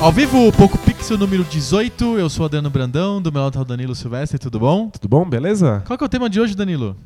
Ao vivo, Poco Pixel número 18. Eu sou Adriano Brandão, do meu lado tá o Danilo Silvestre, tudo bom? Tudo bom? Beleza? Qual que é o tema de hoje, Danilo?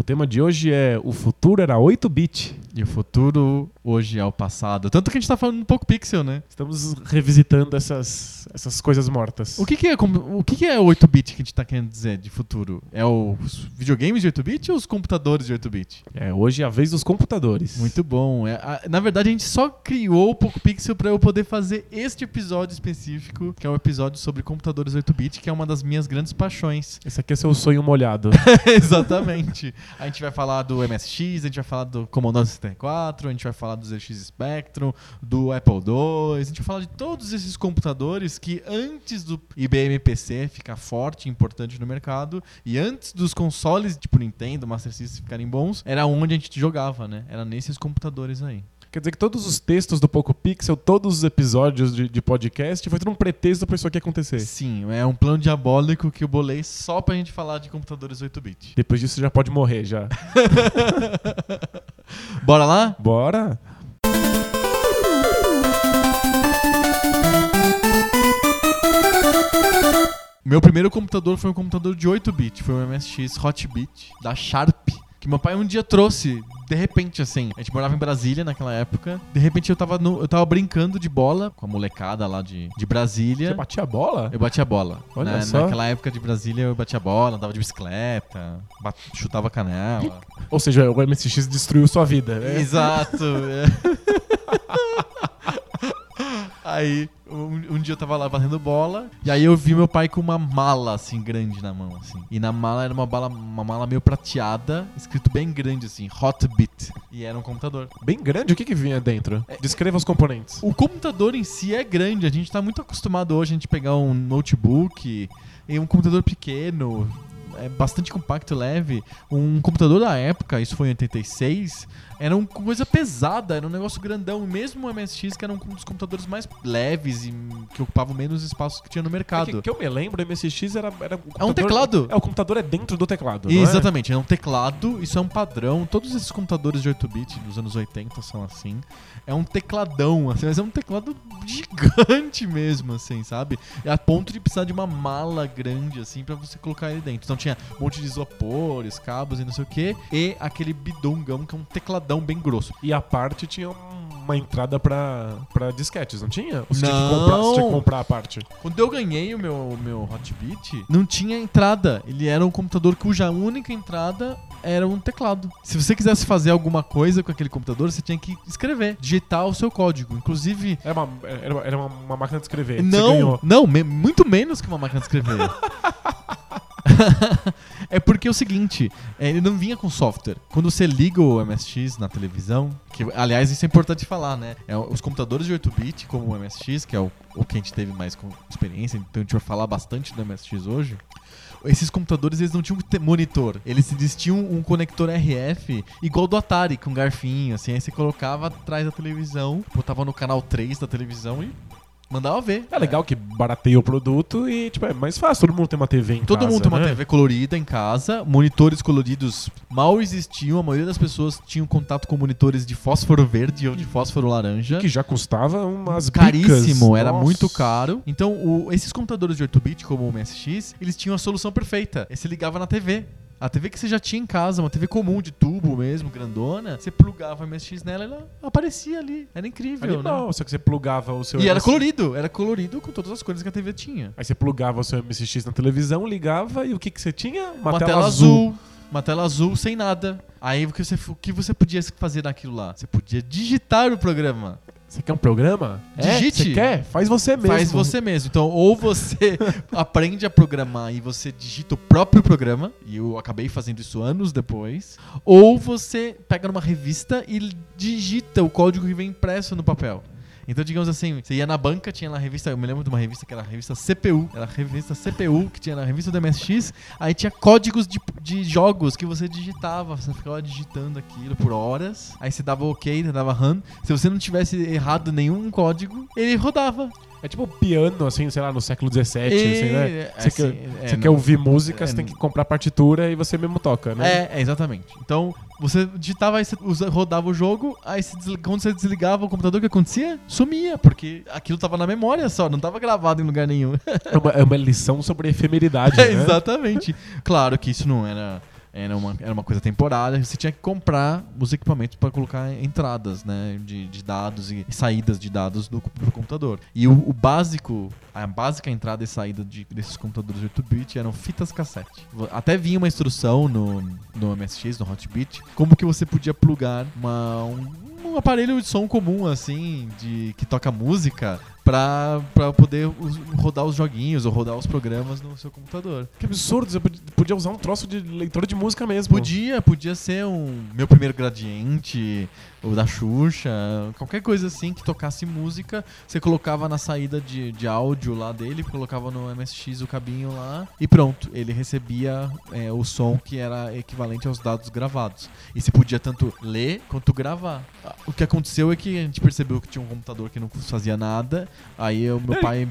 O tema de hoje é o futuro era 8-bit. E o futuro hoje é o passado. Tanto que a gente tá falando um pouco pixel, né? Estamos revisitando essas, essas coisas mortas. O que, que é o que, que é 8-bit que a gente tá querendo dizer de futuro? É os videogames de 8-bit ou os computadores de 8-bit? É, hoje é a vez dos computadores. Muito bom. É, a- na verdade, a gente só criou o Poco Pixel pra eu poder fazer este episódio específico, que é um episódio sobre computadores 8-bit, que é uma das minhas grandes paixões. Esse aqui é seu sonho molhado. Exatamente. A gente vai falar do MSX, a gente vai falar do Commodore 64, a gente vai falar do ZX Spectrum, do Apple II, a gente vai falar de todos esses computadores que antes do IBM PC ficar forte e importante no mercado e antes dos consoles tipo Nintendo, Master System ficarem bons, era onde a gente jogava, né? Era nesses computadores aí. Quer dizer que todos os textos do Poco Pixel, todos os episódios de, de podcast, foi tudo um pretexto pra isso aqui acontecer. Sim, é um plano diabólico que eu bolei só pra gente falar de computadores 8-bit. Depois disso já pode morrer já. Bora lá? Bora? Meu primeiro computador foi um computador de 8-bit, foi um MSX Hotbit da Sharp, que meu pai um dia trouxe, de repente assim. A gente morava em Brasília naquela época. De repente eu tava, no- eu tava brincando de bola com a molecada lá de, de Brasília. Você batia a bola? Eu batia bola. Olha Na- só. Naquela época de Brasília eu batia bola, andava de bicicleta, bat- chutava canela. Ou seja, o MSX destruiu sua vida. né? Exato. é. Aí, um, um dia eu tava lá batendo bola, e aí eu vi meu pai com uma mala, assim, grande na mão, assim. E na mala era uma, bala, uma mala meio prateada, escrito bem grande, assim, Hotbit. E era um computador. Bem grande, o que, que vinha dentro? Descreva os componentes. O computador em si é grande, a gente tá muito acostumado hoje a gente pegar um notebook e um computador pequeno, é bastante compacto, leve. Um computador da época, isso foi em 86, era uma coisa pesada, era um negócio grandão. Mesmo o MSX, que era um dos computadores mais leves e que ocupavam menos espaço que tinha no É mercado. que, que eu me lembro, o MSX era, era um É um teclado. É, o computador é dentro do teclado, é? Exatamente, é um teclado, isso é um padrão. Todos esses computadores de 8-bit dos anos 80 são assim. É um tecladão, assim, mas é um teclado gigante mesmo, assim, sabe? É a ponto de precisar de uma mala grande, assim, pra você colocar ele dentro. Então tinha um monte de isopores, cabos e não sei o que, e aquele bidongão que é um tecladão bem grosso. E a parte tinha uma entrada pra, pra disquetes, não tinha? Ou você tinha que Não. comprar, você tinha que comprar a parte? Quando eu ganhei o meu, meu Hotbit, não tinha entrada. Ele era um computador cuja única entrada era um teclado. Se você quisesse fazer alguma coisa com aquele computador, você tinha que escrever, digitar o seu código. Inclusive. Era uma, era, era uma, uma máquina de escrever. Não, não, me- muito menos que uma máquina de escrever. é porque é o seguinte, é, ele não vinha com software. Quando você liga o MSX na televisão, que aliás isso é importante falar, né? É, os computadores de 8-bit, como o MSX, que é o, o que a gente teve mais experiência, então a gente vai falar bastante do MSX hoje. Esses computadores eles não tinham monitor, eles, eles tinham um conector RF igual do Atari, com garfinho, assim, aí você colocava atrás da televisão, botava no canal 3 da televisão e mandava ver. É legal que barateia o produto e, tipo, é mais fácil. Todo mundo tem uma TV em Todo casa, mundo tem uma né? TV colorida em casa, monitores coloridos mal existiam, a maioria das pessoas tinham contato com monitores de fósforo verde ou de fósforo laranja. Que já custava umas Caríssimo, bicas. era Nossa. muito caro. Então, o- esses computadores de 8-bit, como o MSX, eles tinham a solução perfeita. Você ligava na TV. A TV que você já tinha em casa, uma TV comum de tubo mesmo, grandona, você plugava o MSX nela e ela aparecia ali. Era incrível, Animal, né? só que você plugava o seu... E era MS colorido, era colorido com todas as cores que a TV tinha. Aí você plugava o seu MSX na televisão, ligava e o que que você tinha? uma, tela, azul. Uma tela azul sem nada. Aí o que, você, o que você podia fazer naquilo lá? Você podia digitar o programa. Você quer um programa? Digite. É, você quer? Faz você mesmo. Faz você mesmo. Então, ou você aprende a programar e você digita o próprio programa, e eu acabei fazendo isso anos depois, ou você pega numa revista e digita o código que vem impresso no papel. Então, digamos assim, você ia na banca, tinha lá a revista, eu me lembro de uma revista que era a revista CPU, era a revista CPU que tinha na revista do MSX, aí tinha códigos de, de jogos que você digitava, você ficava digitando aquilo por horas, aí você dava OK, você dava run, se você não tivesse errado nenhum código, ele rodava. É tipo piano, assim, sei lá, no século XVII, assim, né? É, Você, assim, quer, é, você não- quer ouvir música, é, você tem que comprar partitura e você mesmo toca, né? É, é, exatamente. Então, você digitava, aí você rodava o jogo, aí você quando você desligava o computador, o que acontecia? Sumia, porque aquilo tava na memória só, não tava gravado em lugar nenhum. É uma, é uma lição sobre efemeridade, né? Exatamente. Claro que isso não era. Era uma, era uma coisa temporária, você tinha que comprar os equipamentos para colocar entradas né, de, de dados e saídas de dados do, do computador. E o, o básico, a básica entrada e saída de- desses computadores 8-bit eram fitas cassete. Até vinha uma instrução no, no MSX, no Hotbit, como que você podia plugar uma, um, um aparelho de som comum, assim, de que toca música, pra, pra poder rodar os joguinhos ou rodar os programas no seu computador. Que absurdo, você pod- podia usar um troço de leitor de música mesmo. Podia, podia ser um meu primeiro gradiente, ou da Xuxa, qualquer coisa assim que tocasse música, você colocava na saída de, de áudio lá dele, colocava no MSX o cabinho lá e pronto, ele recebia é, o som que era equivalente aos dados gravados. E você podia tanto ler quanto gravar. O que aconteceu é que a gente percebeu que tinha um computador que não fazia nada, aí o meu pai,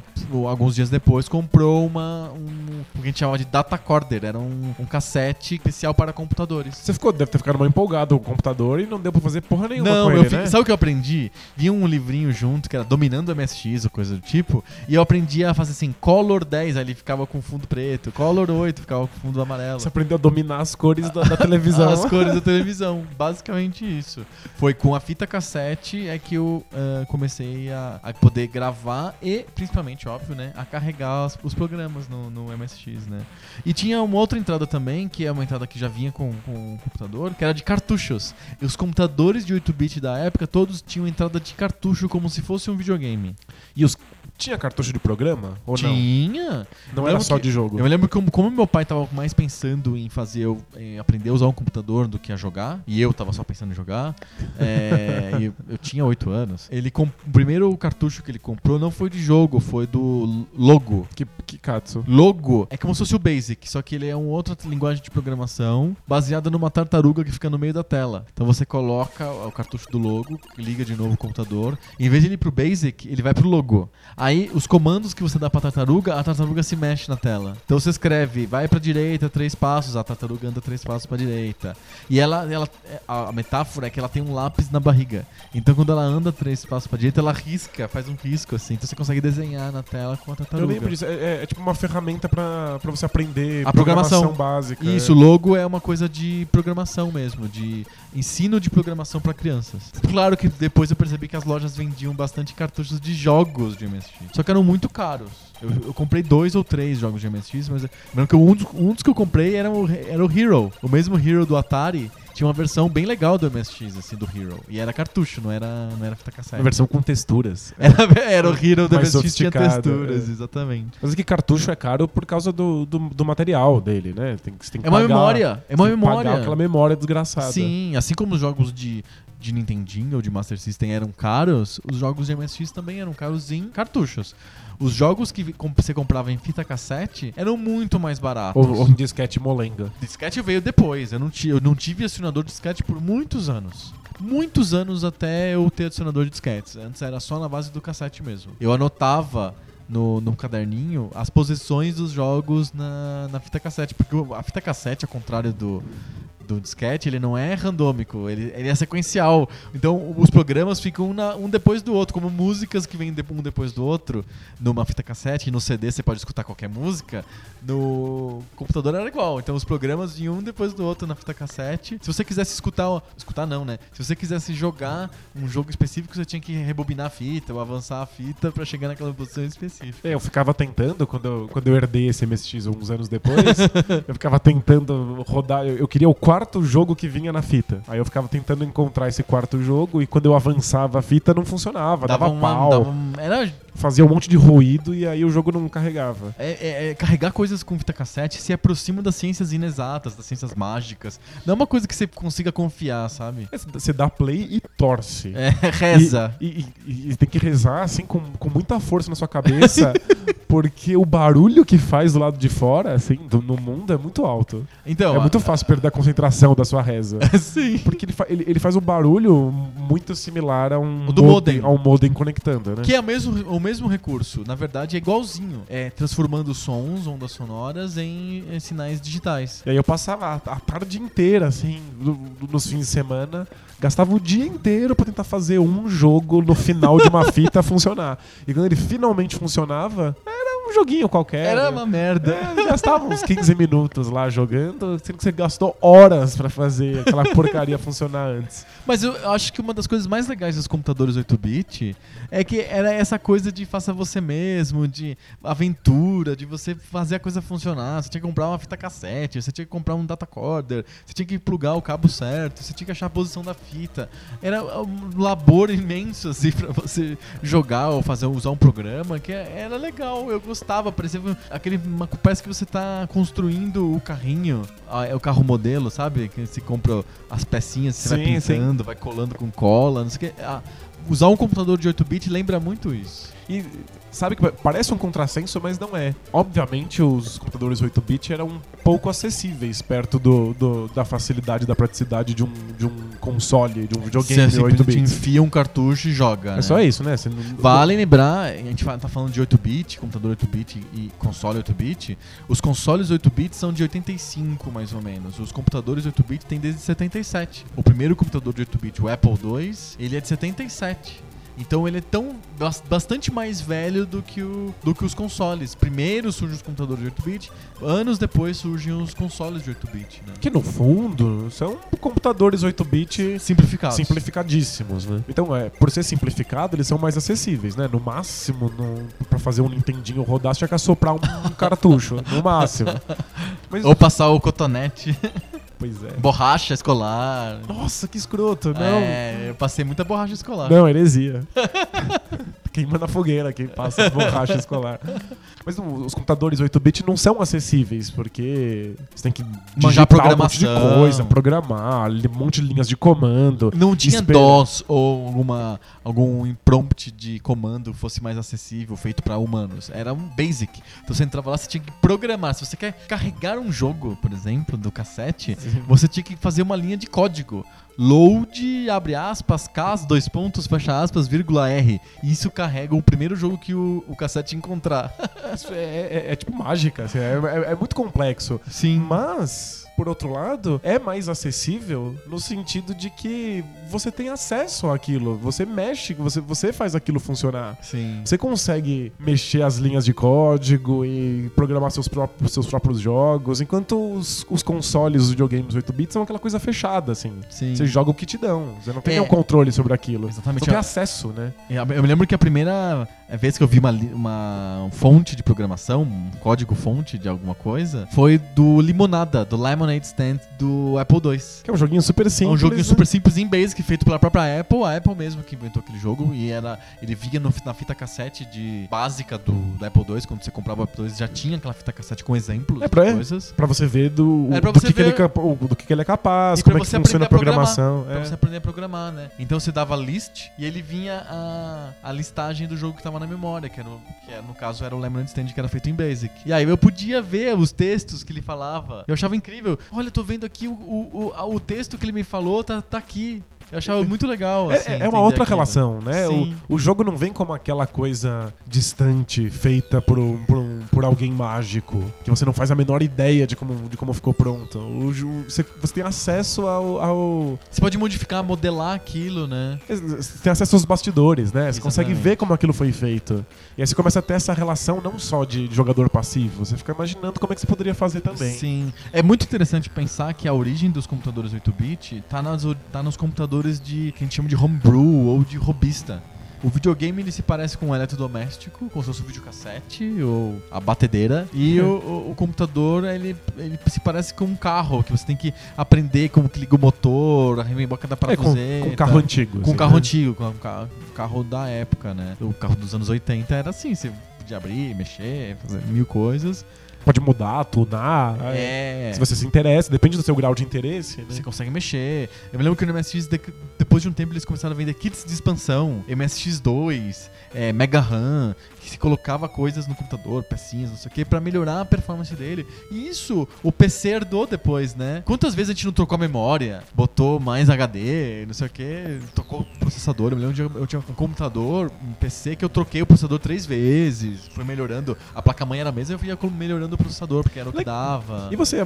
alguns dias depois, comprou uma, um, o que a gente chamava de data recorder, era um, um cassete especial para computadores. Você ficou, deve ter ficado mal empolgado com o computador e não deu pra fazer porra nenhuma Não, com eu ele, né? sabe o que eu aprendi? Vinha um livrinho junto que era Dominando o MSX ou coisa do tipo, e eu aprendi a fazer assim, Color 10, aí ele ficava com fundo preto, Color 8 ficava com fundo amarelo. Você aprendeu a dominar as cores da, da televisão. As cores da televisão, basicamente isso. Foi com a fita cassete é que eu ah, comecei a, a poder gravar e, principalmente, óbvio, né, a carregar os, os programas no, no MSX, né. E tinha uma outra entrada também, que é uma entrada que já vinha com, com o computador, que era de cartuchos. E os computadores de 8-bit da época, todos tinham entrada de cartucho como se fosse um videogame. E os... Tinha cartucho de programa? Ou não? Tinha! Não era só que- de jogo. Eu me lembro como, como meu pai tava mais pensando em fazer eu em aprender a usar um computador do que a jogar, e eu tava só pensando em jogar. é, e eu, eu tinha 8 anos. Ele comp- o primeiro cartucho que ele comprou não foi de jogo, foi do Logo. Que, que katsu. Logo é como se fosse o Basic, só que ele é uma outra linguagem de programação baseada numa tartaruga que fica no meio da tela. Então você coloca o cartucho do logo, liga de novo o computador. em vez de ele ir pro Basic, ele vai pro logo. Aí os comandos que você dá pra tartaruga, a tartaruga se mexe na tela. Então você escreve, vai pra direita três passos, a tartaruga anda três passos pra direita. E ela, ela a metáfora é que ela tem um lápis na barriga. Então quando ela anda três passos pra direita, ela risca, faz um risco assim. Então você consegue desenhar na tela com a tartaruga. Eu lembro disso. É, é- é tipo uma ferramenta pra, pra você aprender A programação. básica. Isso, logo é uma coisa de programação mesmo, de ensino de programação pra crianças. Claro que depois eu percebi que as lojas vendiam bastante cartuchos de jogos de MSX, só que eram muito caros. Eu, eu comprei dois ou três jogos de MSX, mas lembro que um dos, um dos que eu comprei era o, era o Hero. O mesmo Hero do Atari tinha uma versão bem legal do MSX, assim, do Hero. E era cartucho, não era, não era fita Uma cassete. versão com texturas. Era, era o Hero do Mais MSX, tinha sofisticado, texturas, é. exatamente. Mas é que cartucho é caro por causa do, do, do material dele, né? Tem, tem que É uma pagar- memória, é uma tem que pagar memória. aquela memória desgraçada. Sim, assim como os jogos de, de Nintendinho ou de Master System eram caros, os jogos de MSX também eram caros em cartuchos. Os jogos que você comprava em fita cassete eram muito mais baratos. Ou, ou um disquete molenga. Disquete veio depois. Eu não, eu não tive acionador de disquete por muitos anos. Muitos anos até eu ter adicionador de disquetes. Antes era só na base do cassete mesmo. Eu anotava no, no caderninho as posições dos jogos na, na fita cassete. Porque a fita cassete, ao contrário do, do disquete, ele não é randômico, ele, ele é sequencial. Então os programas ficam um, na- um depois do outro, como músicas que vêm de- um depois do outro numa fita cassete, no CD você pode escutar qualquer música, no computador era igual. Então os programas vinham um depois do outro na fita cassete. Se você quisesse escutar, escutar não, né? Se você quisesse jogar um jogo específico, você tinha que rebobinar a fita ou avançar a fita pra chegar naquela posição específica. É, eu ficava tentando, quando eu, quando eu herdei esse MSX uns anos depois, eu ficava tentando rodar. Eu, eu queria o quarto jogo que vinha na fita. Aí eu ficava tentando encontrar esse quarto jogo e quando eu avançava a fita não funcionava, dava, uma, pau, dava um- era fazia um monte de ruído e aí o jogo não carregava. É, é- é carregar coisas com fita cassete se aproxima das ciências inexatas, das ciências mágicas. Não é uma coisa que você consiga confiar, sabe? É, Você dá play e torce. É, reza. E, e- e- tem que rezar assim com, com muita força na sua cabeça, porque o barulho que faz do lado de fora, assim, do- no mundo é muito alto. Então, é muito fácil perder a concentração da sua reza. Sim. Porque ele, fa- ele, ele faz um barulho muito similar a um O do modem. a um modem conectando, né? Que é o mesmo, mesmo recurso. Na verdade, é igualzinho. É transformando sons, ondas sonoras, em, em sinais digitais. E aí eu passava a, a tarde inteira, assim, no- nos fins de semana, gastava o dia inteiro pra tentar fazer um jogo no final de uma fita funcionar. E quando ele finalmente funcionava, era um joguinho qualquer. Era uma merda. É, gastava uns 15 minutos lá jogando, sendo que você gastou horas pra fazer aquela porcaria funcionar antes. Mas eu acho que uma das coisas mais legais dos computadores 8-bit é que era essa coisa de faça você mesmo, de aventura, de você fazer a coisa funcionar. Você tinha que comprar uma fita cassete, você tinha que comprar um datacorder, você tinha que plugar o cabo certo, você tinha que achar a posição da fita. Era um labor imenso assim para você jogar ou fazer usar um programa que era legal, eu gostava, parecia aquele uma- parece que você tá construindo o carrinho, é o carro modelo, sabe? Que você compra as pecinhas, você vai Sim, sim. pintando, vai colando com cola, não sei o que. Ah, usar um computador de 8-bit lembra muito isso. E sabe que parece um contrassenso, mas não é. Obviamente, os computadores 8-bit eram pouco acessíveis perto do, do- da facilidade, da praticidade de um, de um console, de um videogame Você simplesmente 8-bit. enfia um cartucho e joga. É né? só isso, né? Não- Vale lembrar, a gente tá falando de 8-bit, computador 8-bit e console 8-bit. Os consoles 8-bit são de 85, mais ou menos. Os computadores 8-bit têm desde 77. O primeiro computador de 8-bit, o Apple II, ele é de 77. Então ele é tão bas- bastante mais velho do que, o, do que os consoles. Primeiro surgem os computadores de 8-bit, anos depois surgem os consoles de 8-bit. Né? Que no fundo são computadores 8-bit Simplificados. simplificadíssimos, né? Então, é, por ser simplificado, eles são mais acessíveis, né? No máximo, no, pra fazer um Nintendinho rodar, você tinha que assoprar um, um cartucho, no máximo. Mas, Ou passar o cotonete, pois é. borracha escolar. Nossa, que escroto, não. É, eu passei muita borracha escolar. Não, heresia. Queima na fogueira quem passa borracha escolar. Mas os computadores 8-bit não são acessíveis, porque você tem que Manjar digitar um monte de programação. coisa, programar, um monte de linhas de comando. Não tinha Espera. DOS ou alguma, algum prompt de comando fosse mais acessível, feito para humanos. Era um basic. Então você entrava lá, você tinha que programar. Se você quer carregar um jogo, por exemplo, do cassete, você tinha que fazer uma linha de código. Load, abre aspas, cas, dois pontos, fecha aspas, vírgula R. E isso carrega o primeiro jogo que o, o cassete encontrar. Isso é, é- é tipo mágica, assim, é, é- é muito complexo. Sim. Mas, por outro lado, é mais acessível no sentido de que você tem acesso àquilo. Você mexe, você, você faz aquilo funcionar. Sim. Você consegue mexer as linhas de código e programar seus próprios, seus próprios jogos, enquanto os, os consoles, os videogames 8-bits são aquela coisa fechada, assim. Sim. Você joga o que te dão, você não tem É. nenhum controle sobre aquilo. Exatamente. Você tem acesso, né? Eu eu me lembro que a primeira vez que eu vi uma, uma fonte de programação, um código fonte de alguma coisa, foi do Limonada, do Lemonade Stand do Apple II. Que é um joguinho super simples. é um joguinho né? super simples em Basic, feito pela própria Apple, a Apple mesmo que inventou aquele jogo, e era ele vinha no- na fita cassete de básica do, do Apple II, quando você comprava o Apple II, já tinha aquela fita cassete com exemplos É pra- de coisas. Pra você ver do, É pra do, que, que ele, ver- é capa- o- do que, que ele é capaz, E como pra é que funciona a a programação. Pra é. você aprender a programar, né? Então você dava list e ele vinha a, a listagem do jogo que tava na memória, que, era que era, no caso era o Lemonade Stand que era feito em Basic. E aí eu podia ver os textos que ele falava. Eu achava incrível. Olha, tô vendo aqui o, o, o, o texto que ele me falou, tá, tá aqui. Eu achava muito legal. É- assim, é, entender uma outra aquilo. relação, né? Sim. O, o jogo não vem como aquela coisa distante, feita por, um- por, um- por alguém mágico, que você não faz a menor ideia de como, de como ficou pronto. O, você, você tem acesso ao, ao- Você pode modificar, modelar aquilo, né? Você tem acesso aos bastidores, né? Você consegue ver como aquilo foi feito. E aí você começa a ter essa relação não só de, jogador passivo, você fica imaginando como é que você poderia fazer também. Sim. É muito interessante pensar que a origem dos computadores 8-bit tá, nas o- tá nos computadores de que a gente chama de homebrew ou de robista. O videogame ele se parece com um eletrodoméstico, como se fosse um videocassete ou a batedeira. E o, o- o computador ele, ele se parece com um carro, que você tem que aprender como que liga o motor, a remeboca da É, com, parafuseta. com carro antigo. Com assim, carro né? antigo, com um carro, carro da época, né? O carro dos anos 80 era assim, você podia abrir, mexer, fazer mil coisas. Pode mudar, tunar. É. Se você se interessa, depende do seu grau de interesse. Né? Você consegue mexer. Eu me lembro que no MSX, de- depois de um tempo, eles começaram a vender kits de expansão, MSX2, é, Mega RAM, que se colocava coisas no computador, pecinhas, não sei o que, pra melhorar a performance dele. E isso o PC herdou depois, né? Quantas vezes a gente não trocou a memória, botou mais HD, não sei o que, trocou o processador. Eu me lembro de eu tinha um computador, um PC, que eu troquei o processador três vezes, foi melhorando. A placa-mãe era a mesma, eu ia melhorando o processador, porque era o que dava. E você,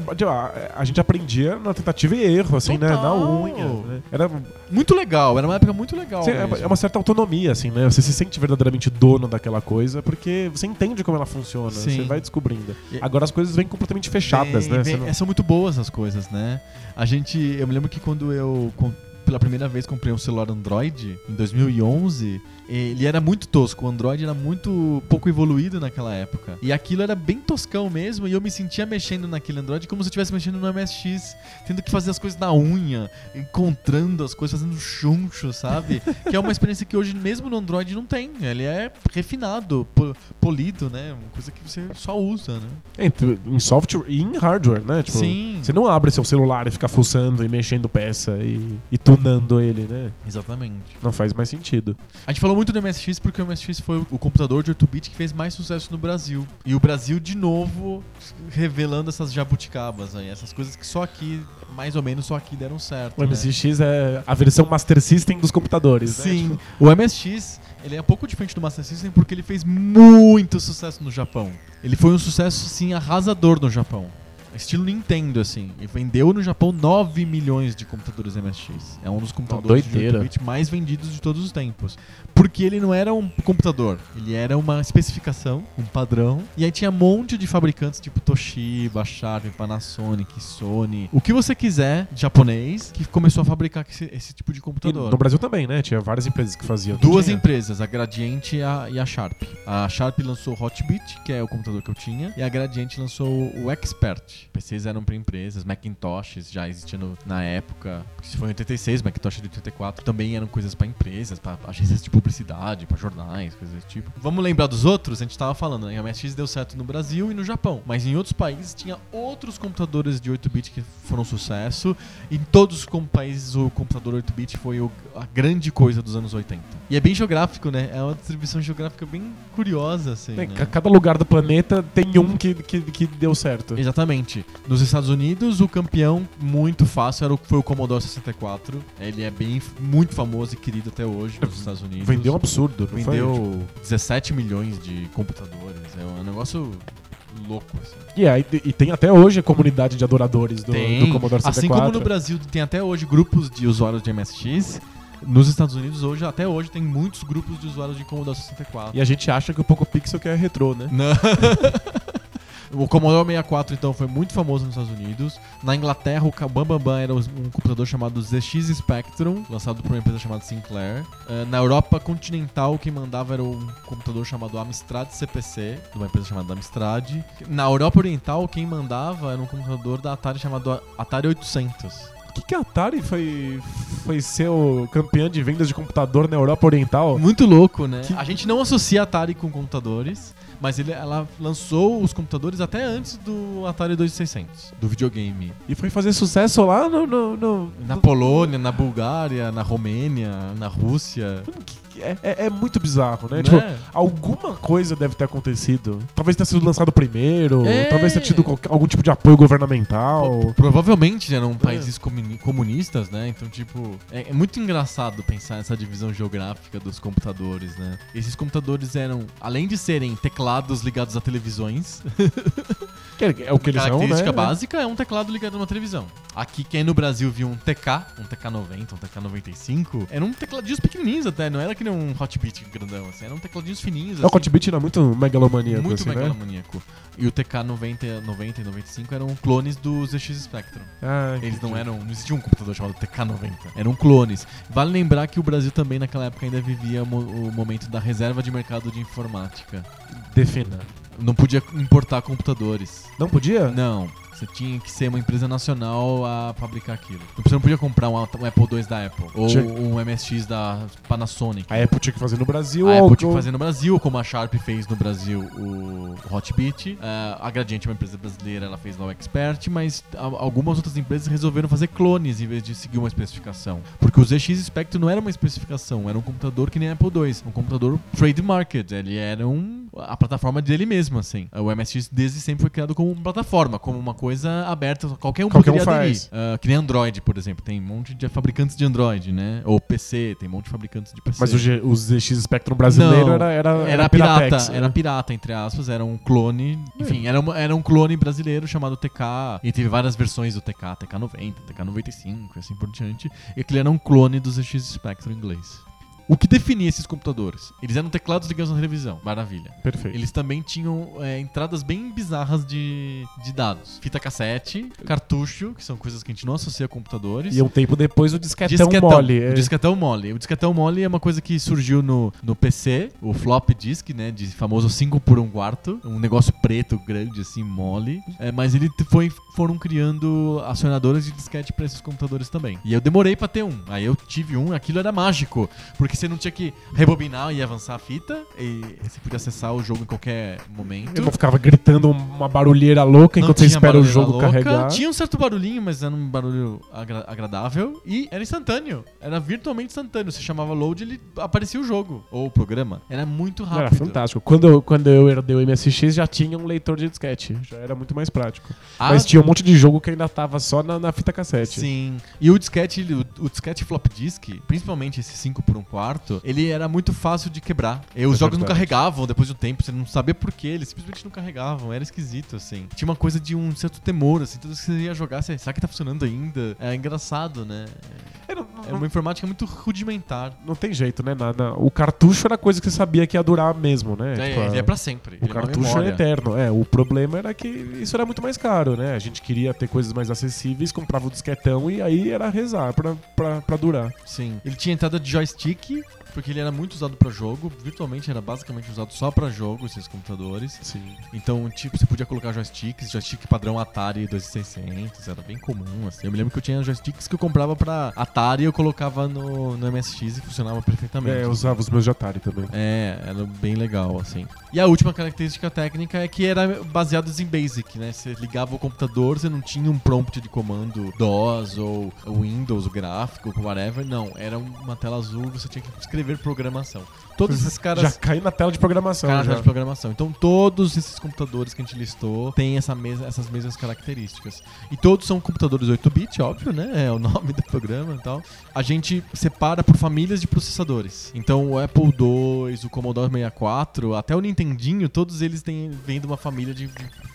a, gente aprendia na tentativa e erro, assim, né? Na Total. unha. né? Era, Muito legal, era uma época muito legal. você- é, uma certa autonomia, assim, né? Você se sente verdadeiramente dono daquela coisa porque você entende como ela funciona, Sim. você vai descobrindo. Agora as coisas vêm completamente fechadas, Bem, né? bem, não- é, São muito boas as coisas, né? A gente. Eu me lembro que quando eu. pela primeira vez comprei um celular Android em 2011, ele era muito tosco. O Android era muito pouco evoluído naquela época. E aquilo era bem toscão mesmo. E eu me sentia mexendo naquele Android como se eu estivesse mexendo no MSX, tendo que fazer as coisas na unha, encontrando as coisas, fazendo chuncho, sabe? que é uma experiência que hoje, mesmo no Android, não tem. Ele é refinado, po- polido, né? Uma coisa que você só usa, né? É, em- em software e em hardware, né? Tipo, Sim. Você não abre seu celular e fica fuçando e mexendo peça e, e tunando ele, né? Exatamente. Não faz mais sentido. A gente falou muito do MSX porque o MSX foi o computador de 8-bit que fez mais sucesso no Brasil. E o Brasil, de novo, revelando essas jabuticabas aí, essas coisas que só aqui, mais ou menos, só aqui deram certo. O né? MSX é a versão Master System dos computadores, né? Sim. O MSX, ele é um pouco diferente do Master System porque ele fez muito sucesso no Japão. Ele foi um sucesso, sim, arrasador no Japão. Estilo Nintendo, assim. E vendeu no Japão 9 milhões de computadores MSX. É um dos computadores de doideira. 8-bit mais vendidos de todos os tempos. Porque ele não era um computador. Ele era uma especificação, um padrão. E aí tinha um monte de fabricantes, tipo Toshiba, Sharp, Panasonic, Sony. O que você quiser, japonês, que começou a fabricar esse, esse tipo de E computador. no Brasil também, né? Tinha várias empresas que faziam. Duas Tinha. empresas, a Gradiente e a, e a Sharp. A Sharp lançou o Hotbit, que é o computador que eu tinha, e a Gradiente lançou o Expert. PCs eram para empresas, Macintoshes já existiam no- na época. Isso foi em 86, Macintosh de 84. Também eram coisas para empresas, para agências de publicidade, para jornais, coisas desse tipo. Vamos lembrar dos outros? A gente tava falando, né? A MSX deu certo no Brasil e no Japão. Mas em outros países tinha outros computadores de 8-bit que foram sucesso. Em todos os países o computador 8-bit foi o- a grande coisa dos anos 80. E é bem geográfico, né? É uma distribuição geográfica bem curiosa, assim. Né, né? ca- Cada lugar do planeta tem um que, que, que deu certo. Exatamente. Nos Estados Unidos, o campeão muito fácil era o, foi o Commodore 64. Ele é bem muito famoso e querido até hoje nos Estados Unidos. Vendeu um absurdo, não foi? Vendeu 17 milhões de computadores. É um negócio louco, assim. E, aí, e tem até hoje a comunidade de adoradores do, do Commodore 64. Assim como no Brasil tem até hoje grupos de usuários de MSX, nos Estados Unidos hoje, até hoje, tem muitos grupos de usuários de Commodore 64. E a gente acha que o Poco Pixel que é retrô, né? Não. O Commodore 64, então, foi muito famoso nos Estados Unidos. Na Inglaterra, o Ca- Bam Bam era um computador chamado ZX Spectrum, lançado por uma empresa chamada Sinclair. Eh, na Europa continental, quem mandava era um computador chamado Amstrad CPC, de uma empresa chamada Amstrad. Na Europa Oriental, quem mandava era um computador da Atari chamado Atari 800. O que, que a Atari foi, foi ser o campeão de vendas de computador na Europa Oriental? Muito louco, né? Que- A gente não associa Atari com computadores, mas ele, ela lançou os computadores até antes do Atari 2600, do videogame. E foi fazer sucesso lá no. no, no- Na Polônia, na Bulgária, na Romênia, na Rússia. É, é- é muito bizarro, né? Né? Tipo, alguma coisa deve ter acontecido. Talvez tenha sido lançado primeiro, É. talvez tenha tido qualquer- algum tipo de apoio governamental. Provavelmente eram países comuni- comunistas, né? Então, tipo, é, é muito engraçado pensar nessa divisão geográfica dos computadores, né? Esses computadores eram, além de serem teclados ligados a televisões, Que é, é o que eles são, característica né? básica é um teclado ligado a uma televisão. Aqui, quem no Brasil viu um TK, um TK90, um TK95, eram um tecladinhos pequenininhos até, não era que nem um Hotbit grandão, assim, eram tecladinhos fininhos, É, O Hotbit era muito megalomaníaco, muito assim, né? megalomaníaco. E o TK90, 90 e 95 eram clones do ZX Spectrum. Ah, Eles não eram. Não existia um computador chamado TK90. Eram clones. Vale lembrar que o Brasil também naquela época ainda vivia o momento da reserva de mercado de informática. Defina. Não podia importar computadores. Não podia? Não. Você tinha que ser uma empresa nacional a fabricar aquilo. Você não podia comprar um, um Apple II da Apple ou Tinha- um MSX da Panasonic. A Apple tinha que fazer no Brasil. A ou- Apple tinha que fazer no Brasil, como a Sharp fez no Brasil o Hotbit. Eh, a Gradiente é uma empresa brasileira, ela fez lá o Expert, mas a- algumas outras empresas resolveram fazer clones em vez de seguir uma especificação. Porque o ZX Spectrum não era uma especificação, era um computador que nem Apple II, um computador trade market, ele era um, a plataforma dele mesmo, assim. O MSX desde sempre foi criado como uma plataforma, como uma coisa aberta, qualquer um Qualquer um poderia aderir. faz. Ah, que nem Android, por exemplo, tem um monte de fabricantes de Android, né? Ou PC, tem um monte de fabricantes de PC. Mas o, G, o ZX Spectrum brasileiro Não, era, era, era pirata, Piratex, era né? pirata, entre aspas, era um clone. Enfim, era, uma- era um clone brasileiro chamado TK. E teve várias versões do TK, TK90, TK95 e assim por diante. E aquele era um clone do ZX Spectrum inglês. O que definia esses computadores? Eles eram teclados ligados na televisão, maravilha. Perfeito. Eles também tinham é, entradas bem bizarras de, de dados. Fita cassete, cartucho, que são coisas que a gente não associa a computadores. E um tempo depois o disquetão, Disquetão, mole. O é. disquetão mole. O disquetão mole é uma coisa que surgiu no, no PC, o flop disk, né? De famoso 5 por 1 quarto. Um negócio preto, grande, assim, mole. É, mas ele foi, foram criando acionadores de disquete pra esses computadores também. E eu demorei pra ter um. Aí eu tive um, aquilo era mágico. Porque você não tinha que rebobinar e avançar a fita. E você podia acessar o jogo em qualquer momento. Eu não ficava gritando uma barulheira louca Não enquanto você espera o jogo louca, carregar. Tinha um certo barulhinho, mas era um barulho agra- agradável. E era instantâneo. Era virtualmente instantâneo. Você chamava load ele aparecia o jogo. Ou o programa. Era muito rápido. Era fantástico. Quando eu, quando eu herdei o MSX, já tinha um leitor de disquete. Já era muito mais prático. Ah, Mas tinha um monte de jogo que ainda tava só na, na fita cassete. Sim. E o disquete, o, o disquete flop disk, principalmente esse 5 por 1 quarto, ele era muito fácil de quebrar. E os É jogos não carregavam depois de um tempo, você não sabia por quê, eles simplesmente não carregavam, era esquisito, assim. Tinha uma coisa de um certo temor, assim, vez que você ia jogar, você, será que tá funcionando ainda? É engraçado, né? É, não, É uma informática muito rudimentar. não tem jeito, né? Na- na- o cartucho era coisa que você sabia que ia durar mesmo, né? É, Tipo, ele a- é pra sempre. O ele é cartucho é memória. eterno. É, o problema era que isso era muito mais caro, né? A gente queria ter coisas mais acessíveis, comprava o disquetão e aí era rezar pra, pra, pra durar. Sim. Ele tinha entrada de joystick, porque ele era muito usado pra jogo. Virtualmente era basicamente usado só pra jogo, esses computadores. Sim. Então, tipo, você podia colocar joysticks, joystick padrão Atari 2600, era bem comum, assim. Eu me lembro que eu tinha joysticks que eu comprava pra Atari e eu colocava no, no MSX e funcionava perfeitamente. É, eu usava os meus de Atari também. É, era bem legal, assim. E a última característica técnica é que era baseado em Basic, né? Você ligava o computador, você não tinha um prompt de comando DOS ou Windows, o gráfico, whatever. Não, era uma tela azul, você tinha que escrever programação. Todos esses caras Já cai na tela de programação. Cara, já. de programação. Então todos esses computadores que a gente listou têm essa mesa, essas mesmas características. E todos são computadores 8-bit, óbvio, né? É o nome do programa e tal. A gente separa por famílias de processadores. Então o Apple II, o Commodore 64, até o Nintendinho, todos eles têm, vêm de uma família de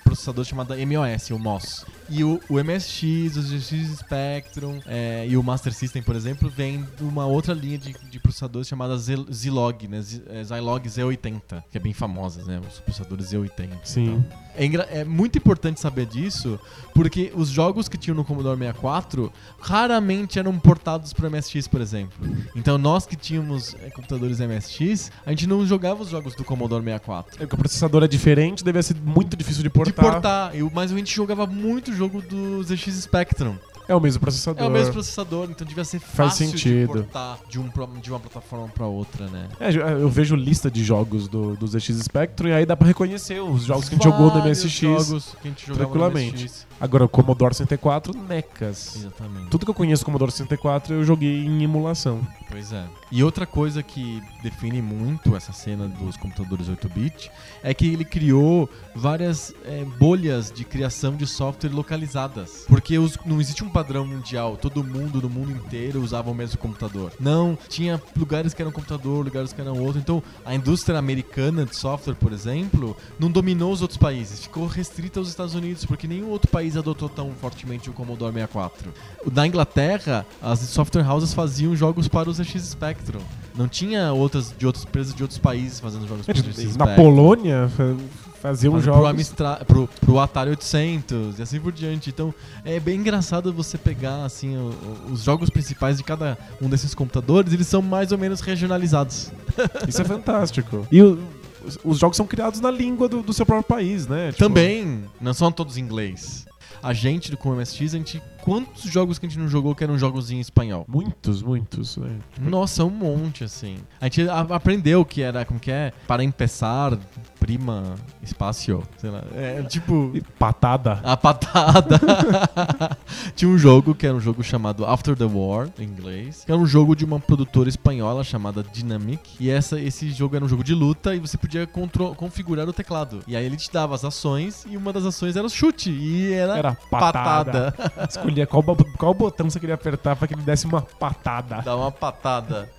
processador chamada MOS, o MOS. E o, o MSX, o GX Spectrum é, e o Master System, por exemplo, vem de uma outra linha de, de processadores chamada Zilog, né? Z- é, Zilog Z80, que é bem famosa, né? Os processadores Z80. Sim. É, engra- é muito importante saber disso, porque os jogos que tinham no Commodore 64 raramente eram portados para MSX, por exemplo. Então nós que tínhamos é, computadores MSX, a gente não jogava os jogos do Commodore 64. É porque o processador é diferente, deve ser muito difícil de portar. De portar, Eu- mas a gente jogava muito jogo do ZX Spectrum. É o mesmo processador. É o mesmo processador, então devia ser Faz fácil sentido. de portar de, um, de uma plataforma para outra, né? É, eu vejo lista de jogos do, do ZX Spectrum e aí dá pra reconhecer os jogos que a gente jogou no MSX. jogos que a gente jogava tranquilamente. No MSX. Agora, o Commodore 64, necas. Exatamente. Tudo que eu conheço do Commodore 64 eu joguei em emulação. Pois é. E outra coisa que define muito essa cena dos computadores 8-bit é que ele criou várias é, bolhas de criação de software localizadas. Porque os- não existe um padrão mundial. Todo mundo no mundo inteiro usava o mesmo computador. Não, tinha lugares que eram computador, lugares que eram outro. Então, a indústria americana de software, por exemplo, não dominou os outros países. Ficou restrita aos Estados Unidos, porque nenhum outro país adotou tão fortemente o Commodore 64. Na Inglaterra, as software houses faziam jogos para ZX Spectrum. Não tinha outras de outras empresas de outros países fazendo jogos para o ZX Na Spectrum. Polônia, fa- faziam Fazendo jogos. Pro, Amstrad, pro, pro Atari 800 e assim por diante. Então é bem engraçado você pegar assim o- o- os jogos principais de cada um desses computadores, eles são mais ou menos regionalizados. Isso é fantástico. E o- os, os jogos são criados na língua do, do seu próprio país, né? Tipo, Também, não são todos em inglês. a gente com o MSX, a gente. Quantos jogos que a gente não jogou que eram jogos em espanhol? Muitos, muitos. é. Nossa, um monte, assim. A gente a- aprendeu que era, como que é? Para empezar, prima, espaço, sei lá. É, tipo... E Patada. A patada. Tinha um jogo que era um jogo chamado After the War, em inglês. Que era um jogo de uma produtora espanhola chamada Dynamic. E essa, esse jogo era um jogo de luta e você podia configurar o teclado. E aí ele te dava as ações e uma das ações era o chute. E era, Era patada. patada. Escolhia qual, qual botão você queria apertar pra que ele desse uma patada. Dá uma patada.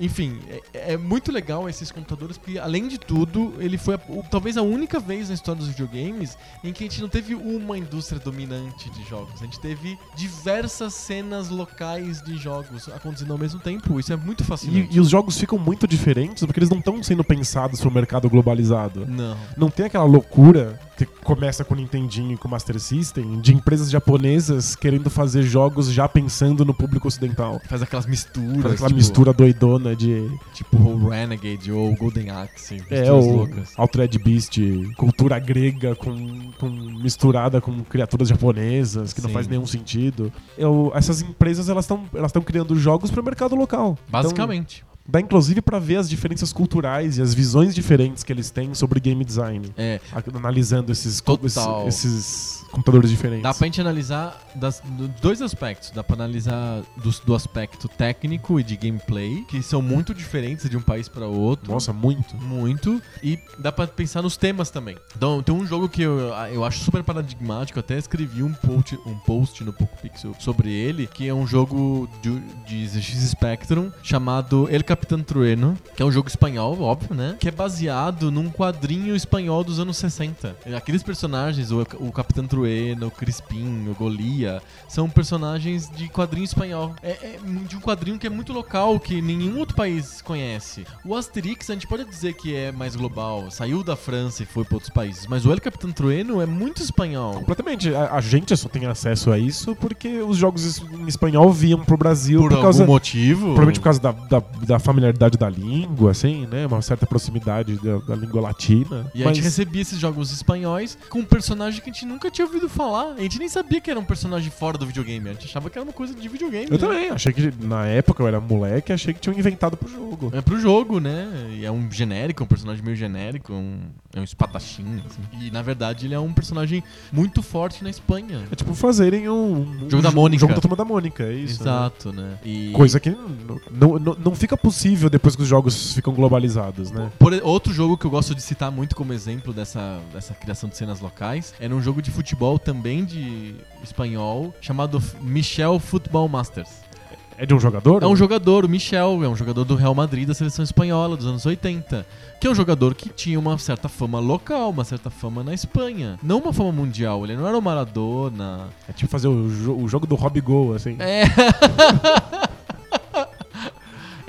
Enfim, é, é muito legal esses computadores, porque além de tudo, ele foi a- o- talvez a única vez na história dos videogames em que a gente não teve uma indústria dominante de jogos. A gente teve diversas cenas locais de jogos acontecendo ao mesmo tempo. Isso é muito fascinante. E, e os jogos ficam muito diferentes porque eles não estão sendo pensados pro mercado globalizado. Não. Não tem aquela loucura começa com o Nintendinho e com o Master System de empresas japonesas querendo fazer jogos já pensando no público ocidental. Faz aquelas misturas. Faz aquela tipo, mistura doidona de Tipo o Renegade ou o Golden Axe. é, misturas o loucas. Altered Beast, cultura grega com, com misturada com criaturas japonesas, que não Sim. faz nenhum sentido. Eu- essas empresas elas estão elas criando jogos para o mercado local. Então, Basicamente. Dá inclusive para ver as diferenças culturais e as visões diferentes que eles têm sobre game design, É. analisando esses Total. esses, esses computadores diferentes. Dá pra gente analisar das, do- dois aspectos. Dá pra analisar dos- do, aspecto técnico e de gameplay, que são muito diferentes de um país pra outro. Nossa, muito. Muito. E dá pra pensar nos temas também. Então, tem um jogo que eu, eu acho super paradigmático. Até escrevi um post, um post no Poco Pixel sobre ele, que é um jogo de, de Spectrum chamado El Capitán Trueno, que é um jogo espanhol, óbvio, né? Que é baseado num quadrinho espanhol dos anos 60. Aqueles personagens, o, o Capitão Trueno, o Crispim, o Golia, são personagens de quadrinho espanhol. É, é de um quadrinho que é muito local, que nenhum outro país conhece. O Asterix, a gente pode dizer que é mais global, saiu da França e foi para outros países, mas o El Capitán Trueno é muito espanhol. Completamente. A, a gente só tem acesso a isso porque os jogos em espanhol vinham pro Brasil Por, por, causa. algum motivo. Provavelmente por causa da, da, da familiaridade da língua, assim, né? Uma certa proximidade da, da língua latina. E a Mas gente recebia esses jogos espanhóis com um personagem que a gente nunca tinha ouvido falar. A gente nem sabia que era um personagem fora do videogame. A gente achava que era uma coisa de videogame. eu né? também, achei que na época eu era moleque, achei que tinham inventado pro jogo. É pro jogo, né? E é um genérico, um personagem meio genérico, um, é um espadachim. assim. E na verdade ele é um personagem muito forte na Espanha. É tipo fazerem um, um Jogo da Mônica. jogo da turma da Mônica, é isso. né? Exato, né? E Coisa que não, não, não fica possível depois que os jogos ficam globalizados, né? Por outro jogo que eu gosto de citar muito como exemplo dessa, dessa criação de cenas locais era um jogo de futebol também de espanhol chamado Michel Football Masters. É de um jogador? É um jogador, o Michel, é um jogador do Real Madrid da seleção espanhola dos anos 80. Que é um jogador que tinha uma certa fama local, uma certa fama na Espanha. Não uma fama mundial, ele não era o Maradona. É tipo fazer o, jo- o jogo do Rob Go, assim. É.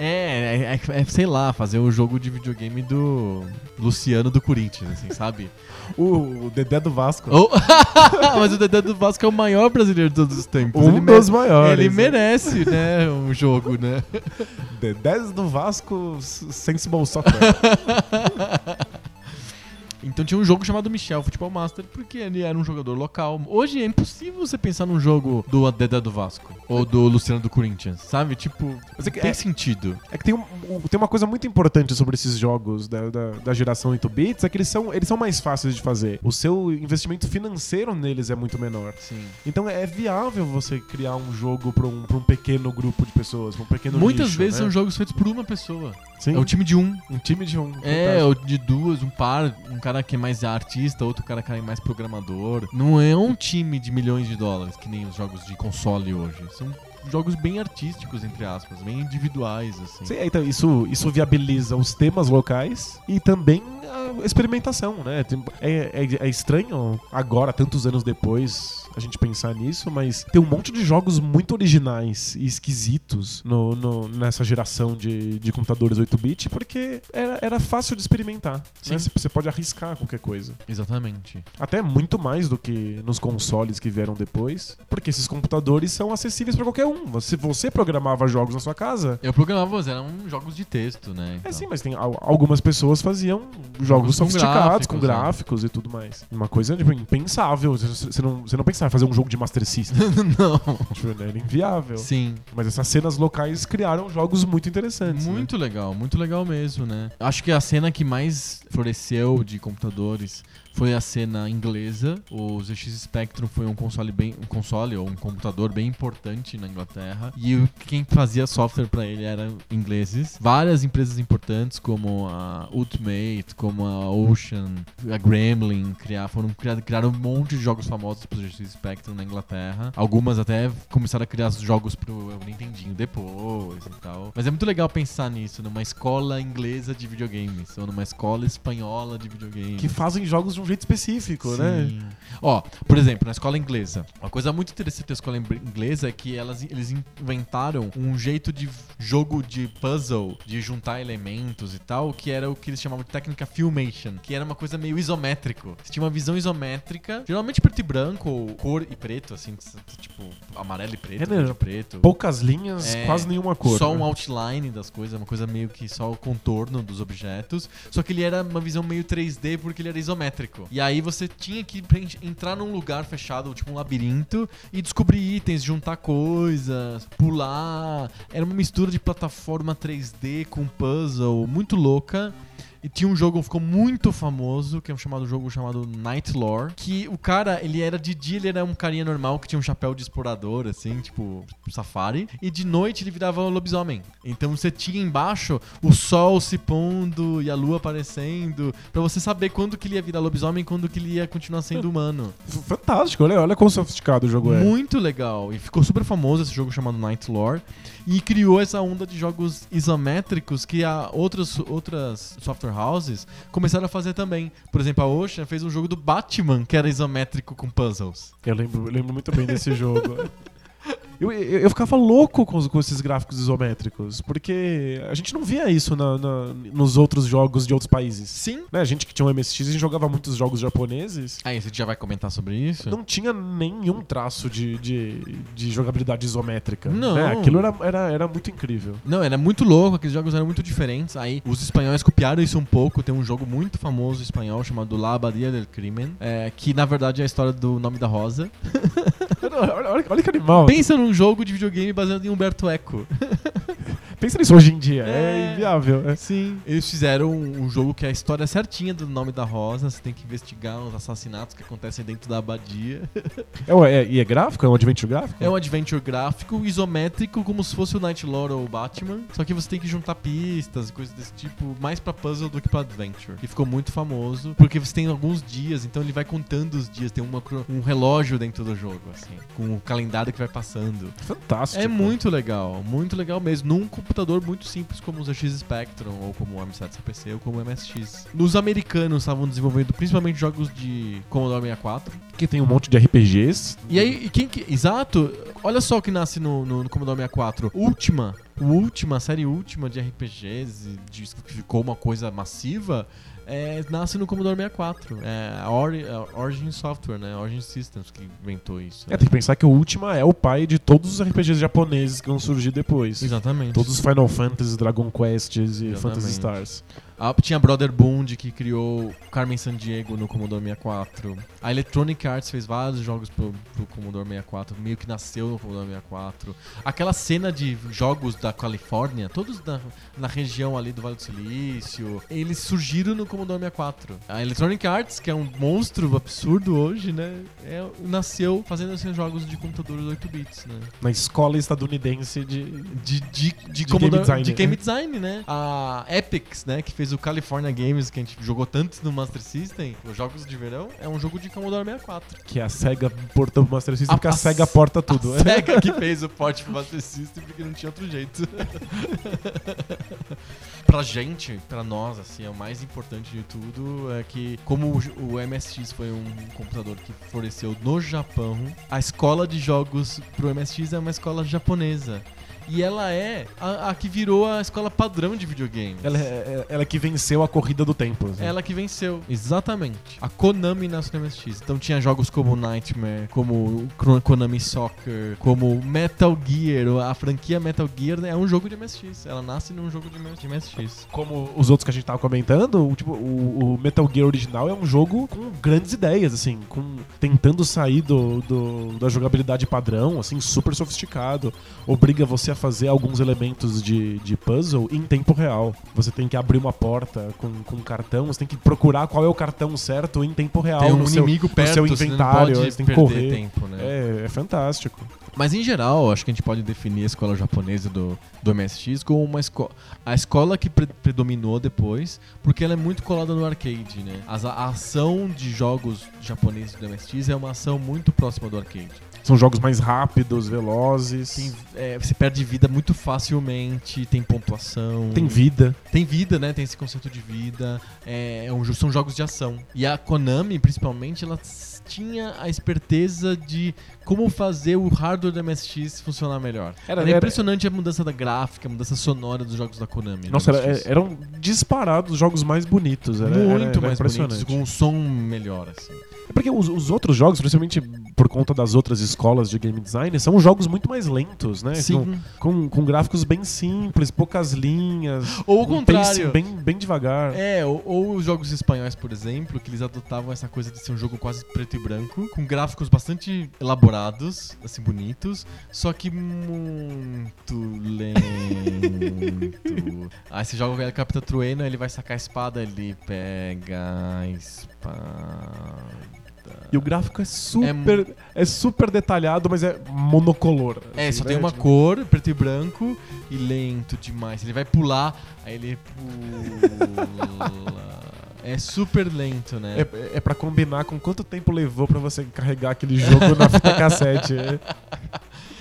É, é, é, é, sei lá, fazer o jogo de videogame do Luciano do Corinthians, assim, sabe? O, o Dedé do Vasco. Ou- Mas o Dedé do Vasco é o maior brasileiro de todos os tempos. um ele dos maiores. Ele né? merece, né, um jogo, né? Dedé do Vasco Sensible Soccer. Então tinha um jogo chamado Michel Futebol Master, porque ele era um jogador local. Hoje é impossível você pensar num jogo do Dedé do Vasco ou do Luciano do Corinthians, sabe? Tipo, Mas é que- tem é- sentido. É que tem, um- um- tem uma coisa muito importante sobre esses jogos da, da, da geração 8 bits, é que eles são, eles são mais fáceis de fazer. O seu investimento financeiro neles é muito menor. Sim. Então é viável você criar um jogo para um, pra um pequeno grupo de pessoas, pra um pequeno Muitas nicho, vezes né? são jogos feitos por uma pessoa. Sim, É o time de um. um time de um. É, ou de duas, um par, um cara que é mais artista, outro cara que é mais programador. Não é um time de milhões de dólares, que nem os jogos de console hoje. São jogos bem artísticos, entre aspas, bem individuais, assim. Sim, então isso, isso viabiliza os temas locais e também a experimentação, né? É, é, é estranho agora, tantos anos depois, a gente pensar nisso, mas tem um monte de jogos muito originais e esquisitos no, no- nessa geração de, de computadores 8-bit, porque era, era fácil de experimentar. né? Sim. Você você pode arriscar qualquer coisa. Exatamente. Até muito mais do que nos consoles que vieram depois, porque esses computadores são acessíveis para qualquer um. Você, você programava jogos na sua casa, Eu programava, mas eram jogos de texto, né? é então. sim, mas tem al- algumas pessoas faziam jogos com sofisticados, com gráficos, gráficos e tudo mais. Uma coisa tipo, impensável. Você não, você não pensava em fazer um jogo de Master System. Não. Tipo, era inviável. Sim. Mas essas cenas locais criaram jogos muito interessantes. né? Muito legal, muito legal mesmo, né? Acho que a cena que mais floresceu de computadores foi a cena inglesa. O ZX Spectrum foi um console bem, um console ou um computador bem importante na Inglaterra e quem fazia software pra ele eram ingleses. Várias empresas importantes como a Ultimate, como a Ocean, a Gremlin, criar, foram criar, criaram um monte de jogos famosos pro ZX Spectrum na Inglaterra. Algumas até começaram a criar jogos pro Nintendinho depois e tal. Mas é muito legal pensar nisso, numa escola inglesa de videogames ou numa escola espanhola de videogames. Que fazem jogos de um jeito específico, né? Sim. Ó, por exemplo, na escola inglesa. Uma coisa muito interessante da escola ing- inglesa é que elas, eles inventaram um jeito de jogo de puzzle, de juntar elementos e tal, que era o que eles chamavam de técnica filmation, que era uma coisa meio isométrico. Você tinha uma visão isométrica, geralmente preto e branco, ou cor e preto, assim, tipo amarelo e preto, É, né? verde e preto. Poucas linhas, É, quase nenhuma cor. Só né? um outline das coisas, uma coisa meio que só o contorno dos objetos. Só que ele era uma visão meio 3D porque ele era isométrico. E aí você tinha que entrar num lugar fechado, tipo um labirinto, e descobrir itens, juntar coisas, pular. Era uma mistura de plataforma 3D com puzzle, muito louca. E tinha um jogo que ficou muito famoso, que é um chamado jogo chamado Night Lore, que o cara, ele era de dia, ele era um carinha normal que tinha um chapéu de explorador, assim, tipo, safari, e de noite ele virava um lobisomem. Então você tinha embaixo o sol se pondo e a lua aparecendo, pra você saber quando que ele ia virar lobisomem e quando que ele ia continuar sendo humano. F- Fantástico, olha, olha quão sofisticado o jogo é. Muito legal. E ficou super famoso esse jogo chamado Night Lore. E criou essa onda de jogos isométricos que a outras, outras software houses começaram a fazer também. Por exemplo, a Ocean fez um jogo do Batman que era isométrico com puzzles. Eu lembro, eu lembro muito bem desse jogo. Eu, eu, eu ficava louco com, com esses gráficos isométricos, porque a gente não via isso na- na- nos outros jogos de outros países. Sim. Né, a gente que tinha um MSX e jogava muitos jogos japoneses, Aí, você já vai comentar sobre isso? não tinha nenhum traço de, de, de jogabilidade isométrica. Não. né? Aquilo era, era, era muito incrível. Não, era muito louco, aqueles jogos eram muito diferentes. Aí os espanhóis copiaram isso um pouco. Tem um jogo muito famoso espanhol chamado La Abadia del Crimen, é, que na verdade é a história do nome da Rosa. Olha, olha- olha que animal. Pensa num jogo de videogame baseado em Humberto Eco. Pensa nisso hoje em dia. É, É. inviável. é. Sim. Eles fizeram um, um jogo que é a história certinha do nome da Rosa. Você tem que investigar os assassinatos que acontecem dentro da abadia. É, é- e é gráfico? É um adventure gráfico? É um adventure gráfico, isométrico, como se fosse o Night Lore ou o Batman. Só que você tem que juntar pistas e coisas desse tipo, mais pra puzzle do que pra adventure. E ficou muito famoso, porque você tem alguns dias, então ele vai contando os dias. Tem uma um relógio dentro do jogo, assim, com o calendário que vai passando. Fantástico. É muito legal, muito legal mesmo. Num computador muito simples como o ZX Spectrum, ou como o M7 CPC, ou como o MSX. Nos americanos estavam desenvolvendo principalmente jogos de Commodore 64. Que tem um monte de RPGs. E aí, quem que. Exato! Olha só o que nasce no, no, no Commodore 64. Última. Última, série última de RPGs, de, que ficou uma coisa massiva, é, nasce no Commodore 64. É a, Ori, a Origin Software, né? Origin Systems que inventou isso. É, tem que pensar que o Ultima é o pai de todos os RPGs japoneses que vão surgir depois. Exatamente. Todos os Final Fantasy, Dragon Quests e Exatamente. Phantasy Stars. Ah, tinha Brother Bond que criou Carmen Sandiego no Commodore 64. A Electronic Arts fez vários jogos pro, pro Commodore 64, meio que nasceu no Commodore 64. Aquela cena de jogos da Califórnia, todos na, na região ali do Vale do Silício, eles surgiram no Commodore 64. A Electronic Arts, que é um monstro absurdo hoje, né, é- nasceu fazendo esses jogos de computadores 8 bits, né? Na escola estadunidense de. de, de, de, De Commodore- game design, de né? game design, né? A Epics, né, que fez o California Games, que a gente jogou tanto no Master System, os jogos de verão, é um jogo de Commodore 64. Que a SEGA porta o Master System, A- porque a, a SEGA porta tudo. A SEGA que fez o port pro Master System porque não tinha outro jeito. pra gente, pra nós, assim, é o mais importante de tudo é que, como o, o MSX foi um computador que floresceu no Japão, a escola de jogos pro MSX é uma escola japonesa. E ela é a, a que virou a escola padrão de videogame. Ela é, é- ela que venceu a corrida do tempo. assim. Ela que venceu, exatamente. A Konami nasceu no MSX. Então tinha jogos como Nightmare, como Konami Soccer, como Metal Gear. A franquia Metal Gear é um jogo de MSX. Ela nasce num jogo de MSX. Como os outros que a gente tava comentando, o, tipo, o, o Metal Gear original é um jogo com grandes ideias, assim, com tentando sair do, do- da jogabilidade padrão, assim, super sofisticado. Obriga você a fazer alguns elementos de, de puzzle em tempo real. Você tem que abrir uma porta com, com um cartão, você tem que procurar qual é o cartão certo em tempo real Tem um no, seu, inimigo no perto, seu você inventário, pode você tem que correr. tempo, né? É, é fantástico. Mas em geral, acho que a gente pode definir a escola japonesa do, do MSX como uma escola. A escola que pre- predominou depois, porque ela é muito colada no arcade, né? As- a ação de jogos japoneses do MSX é uma ação muito próxima do arcade. São jogos mais rápidos, velozes. Tem, é, você perde vida muito facilmente, tem pontuação. Tem vida. Tem vida, né? Tem esse conceito de vida. É, é um são jogos de ação. E a Konami, principalmente, ela tinha a esperteza de como fazer o hardware do MSX funcionar melhor. Era- Era, era- impressionante a mudança da gráfica, a mudança sonora dos jogos da Konami. no Nossa, era- MSX. eram disparados os jogos mais bonitos. Era, muito era- era mais bonitos, com um som melhor, assim. É porque os, os outros jogos, principalmente por conta das outras escolas de game design, são jogos muito mais lentos, né? Sim. Com, com gráficos bem simples, poucas linhas. Ou o um contrário. bem, bem devagar. É, ou, ou os jogos espanhóis, por exemplo, que eles adotavam essa coisa de ser um jogo quase preto e branco, com gráficos bastante elaborados, assim, bonitos, só que muito lento. Aí você joga o Capitão Trueno, ele vai sacar a espada, ele pega a espada. E o gráfico é super, é, super detalhado, mas é monocolor. É, assim, só né? tem uma Tipo, cor, preto e branco, e lento demais. Ele vai pular, aí ele pula. É super lento, né? É, é pra combinar com quanto tempo levou pra você carregar aquele jogo na fita cassete. é.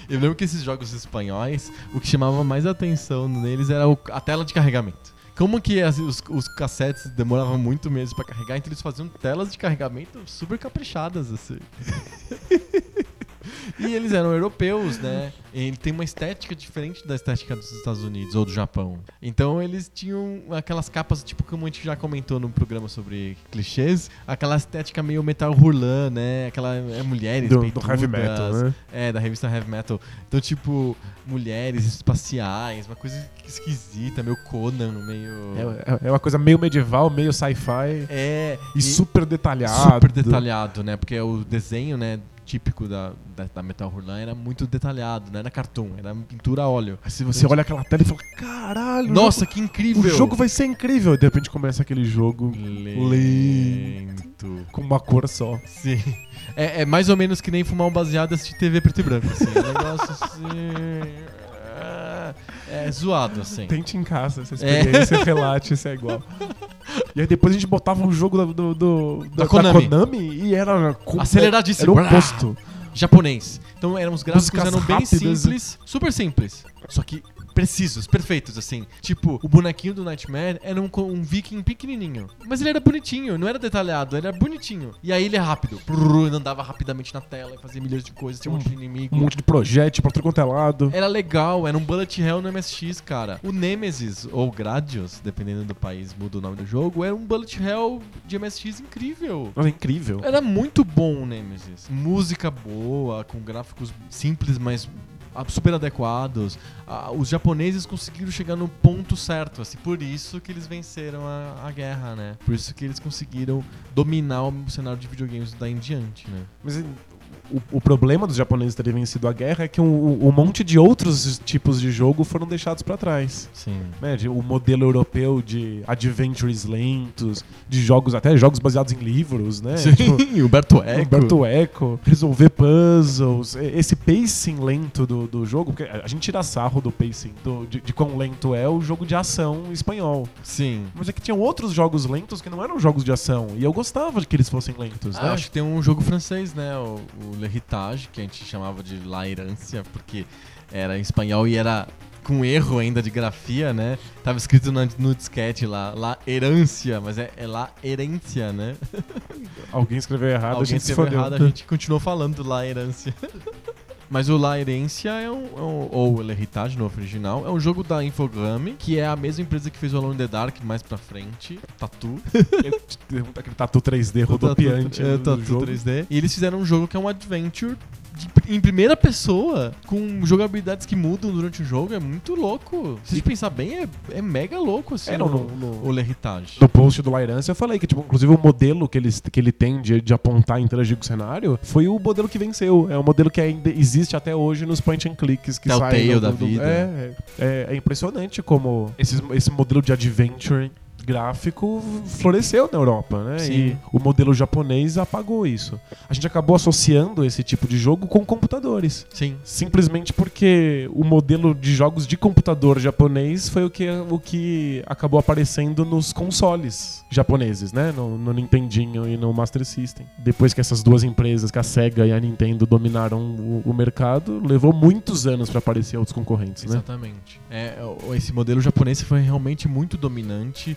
Eu lembro que esses jogos espanhóis, o que chamava mais atenção neles era o- a tela de carregamento. Como que as- os, os cassetes demoravam muito mesmo pra carregar, então eles faziam telas de carregamento super caprichadas, assim. e eles eram europeus, né? Ele tem uma estética diferente da estética dos Estados Unidos ou do Japão. Então eles tinham aquelas capas, tipo como a gente já comentou no programa sobre clichês, aquela estética meio metal hurlan, né? Aquela é, mulheres Do, do heavy metal, né? é, da revista Heavy Metal. Então, tipo, mulheres espaciais, uma coisa esquisita, meio Conan, meio. É, é uma coisa meio medieval, meio sci-fi É, e, super detalhado. super detalhado, né? Porque o desenho, né, típico da, da, da Metal Hurlan era muito detalhado, não era cartoon, era pintura a óleo. Aí se você olha aquela tela e fala, caralho, Nossa, o que jogo, incrível! o jogo vai ser incrível. E de repente começa aquele jogo lento. com uma cor só. Sim. É, é mais ou menos que nem fumar um baseado e assistir TV preto e branco, assim. É um negócio assim. é- É zoado, assim. Tente em casa essa É. experiência, relate se é igual. E aí depois a gente botava um jogo da, do, do- da, Da Konami. Konami e era Aceleradíssimo. Era o oposto. japonês. Então eram os gráficos eram bem rápidas. simples, super simples. Só que precisos, perfeitos, assim. Tipo, o bonequinho do Nightmare era um, um viking pequenininho. Mas ele era bonitinho, não era detalhado, ele era bonitinho. E aí ele é rápido. Ele andava rapidamente na tela e fazia milhões de coisas, tinha um monte de inimigo. Um monte de projétil pra tudo quanto é lado. Era legal, era um bullet hell no MSX, cara. O Nemesis, ou Gradius, dependendo do país, muda o nome do jogo, era um bullet hell de MSX incrível. É incrível. Era muito bom o Nemesis. Música boa, com gráficos simples, mas super adequados. Os japoneses conseguiram chegar no ponto certo, assim, por isso que eles venceram a, a guerra, né? Por isso que eles conseguiram dominar o cenário de videogames daí em diante, né? Mas o, o problema dos japoneses terem vencido a guerra é que um, um monte de outros tipos de jogo foram deixados pra trás. Sim. né, de- o modelo europeu de adventures lentos, de jogos, até jogos baseados em livros, né? Tipo, Sim, Humberto Eco. Humberto Eco, resolver puzzles, esse pacing lento do, do jogo, porque a gente tira sarro do pacing, do- de, de quão lento é o jogo de ação espanhol. Sim. Mas é que tinham outros jogos lentos que não eram jogos de ação, e eu gostava de que eles fossem lentos, Ah, né? acho que tem um jogo francês, né? O, o L'Héritage, que a gente chamava de La Herância, porque era em espanhol e era com erro ainda de grafia, né? Tava escrito no, no disquete lá, La Herância, mas é, é La Herência, né? Alguém escreveu errado, a Alguém gente se escreveu errado, a gente continuou falando La Herância. Mas o La Herência é um, é um- ou L'Héritage no original, é um jogo da Infogrames, que é a mesma empresa que fez o Alone in the Dark mais pra frente, Tatu. Aquele tatu 3D rodopiante É, Tatu jogo. 3D. E eles fizeram um jogo que é um adventure em primeira pessoa, com jogabilidades que mudam durante o jogo, é muito louco. Se você pensar bem, é, é mega louco, assim, É, não, o, no- no- o L'Héritage. No post do Lairance eu falei que, tipo, inclusive o modelo que ele, que ele tem de, de apontar e interagir com o cenário foi o modelo que venceu. É um modelo que ainda existe até hoje nos point and clicks que Telltale saem da do- vida. É, é, é impressionante como esse, esse modelo de adventure gráfico floresceu na Europa, né? Sim. E o modelo japonês apagou isso. A gente acabou associando esse tipo de jogo com computadores. Sim. Simplesmente porque o modelo de jogos de computador japonês foi o que, o que acabou aparecendo nos consoles japoneses, né? No, no Nintendinho e no Master System. Depois que essas duas empresas, que a Sega e a Nintendo, dominaram o, o mercado, levou muitos anos para aparecer outros concorrentes, né? Exatamente. É, esse modelo japonês foi realmente muito dominante.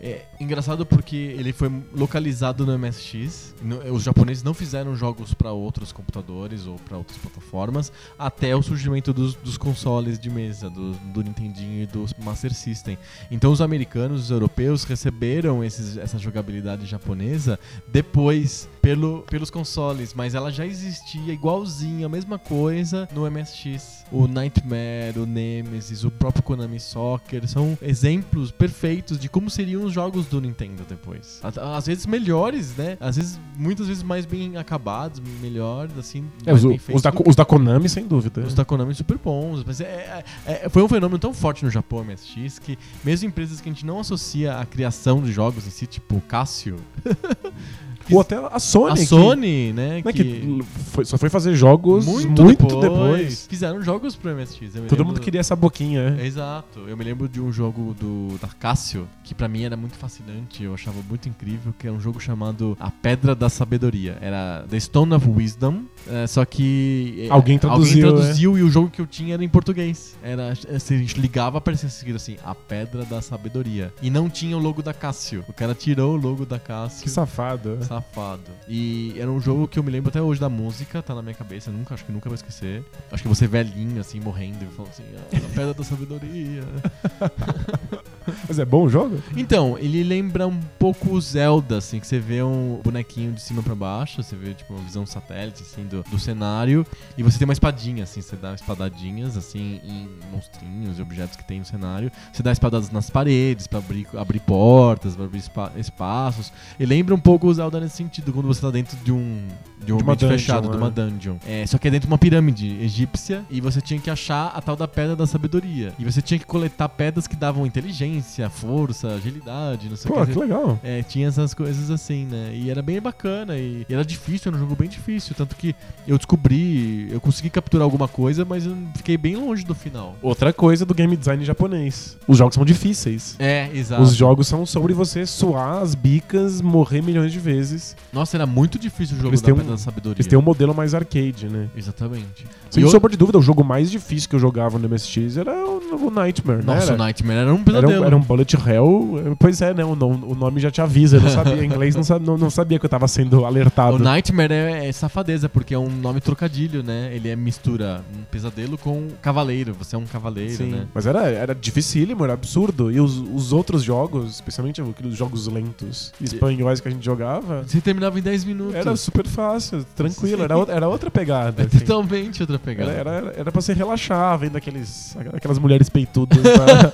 É engraçado porque ele foi localizado no MSX. Os japoneses não fizeram jogos para outros computadores ou para outras plataformas até o surgimento dos, dos consoles de mesa, do, do Nintendinho e do Master System. Então os americanos, os europeus receberam esses- essa jogabilidade japonesa depois pelo, pelos consoles, mas ela já existia igualzinha, a mesma coisa no MSX. O Nightmare, o Nemesis, o próprio Konami Soccer são exemplos perfeitos de como seriam os jogos do Nintendo depois. Às vezes melhores, né? Às vezes, muitas vezes mais bem acabados, melhores, assim. É, os, os da, os da Konami, sem dúvida. os da Konami super bons. Mas é- é- é- foi um fenômeno tão forte no Japão, MSX, que mesmo empresas que a gente não associa à criação de jogos em si, tipo Casio, Ou até a Sony. a que- Sony, né? né, que, que foi- só foi fazer jogos muito, muito, depois. depois, fizeram jogos pro MSX. Todo lembro- mundo queria essa boquinha, né? Exato. Eu me lembro de um jogo do da Casio que pra mim era muito fascinante, eu achava muito incrível, que é um jogo chamado A Pedra da Sabedoria. Era The Stone of Wisdom, é, só que é, Alguém traduziu, alguém traduziu e o jogo que eu tinha era em português. Era se a gente ligava aparecia escrito assim, A Pedra da Sabedoria. E não tinha o logo da Casio. O cara tirou o logo da Casio. Que safado. Safado. E era um jogo que eu me lembro até hoje da música, tá na minha cabeça, nunca, acho que nunca vou esquecer. Acho que você velhinho, assim, morrendo, e falando assim, ah, a pedra da sabedoria. Mas é bom o jogo? Então, ele lembra um pouco o Zelda, assim, que você vê um bonequinho de cima pra baixo, você vê, tipo, uma visão satélite, assim, do, do cenário, e você tem uma espadinha, assim, você dá espadadinhas, assim, em monstrinhos e objetos que tem no cenário. Você dá espadadas nas paredes pra abrir, abrir portas, pra abrir espa- espaços. E lembra um pouco o Zelda nesse sentido, quando você tá dentro de um, de um De uma ambiente dungeon, fechado, de uma é. dungeon. É, só que é dentro de uma pirâmide egípcia, e você tinha que achar a tal da Pedra da Sabedoria. E você tinha que coletar pedras que davam inteligência, força, agilidade, não sei o Pô, que. que legal. É, tinha essas coisas assim, né? E era bem bacana. E, e era difícil, era um jogo bem difícil. Tanto que eu descobri, eu consegui capturar alguma coisa, mas eu fiquei bem longe do final. Outra coisa do game design japonês. Os jogos são difíceis. É, exato. Os jogos são sobre você suar as bicas, morrer milhões de vezes. Nossa, era muito difícil o jogo Eles da têm um- Pedra da Sabedoria. Eles têm um modelo mais arcade, né? Exatamente. Sem E sombra de dúvida, o jogo mais difícil que eu jogava no MSX era o, o Nightmare, né? Nossa, Era- o Nightmare era um Era pesadelo. um, era um bullet hell. Pois é, né? O, o nome já te avisa. Eu não sabia. Em inglês não, não, não sabia que eu tava sendo alertado. O Nightmare é, é safadeza, porque é um nome trocadilho, né? Ele é mistura um pesadelo com cavaleiro. Você é um cavaleiro, Sim. né? Mas era, era dificílimo, era absurdo. E os, os outros jogos, especialmente aqueles jogos lentos espanhóis que a gente jogava, Você terminava em 10 minutos. era super fácil, tranquilo. Sim. Era, outra- era outra pegada. É assim. totalmente outra Era, pegada. era, era pra você relaxar vendo aqueles, aquelas mulheres peitudas da,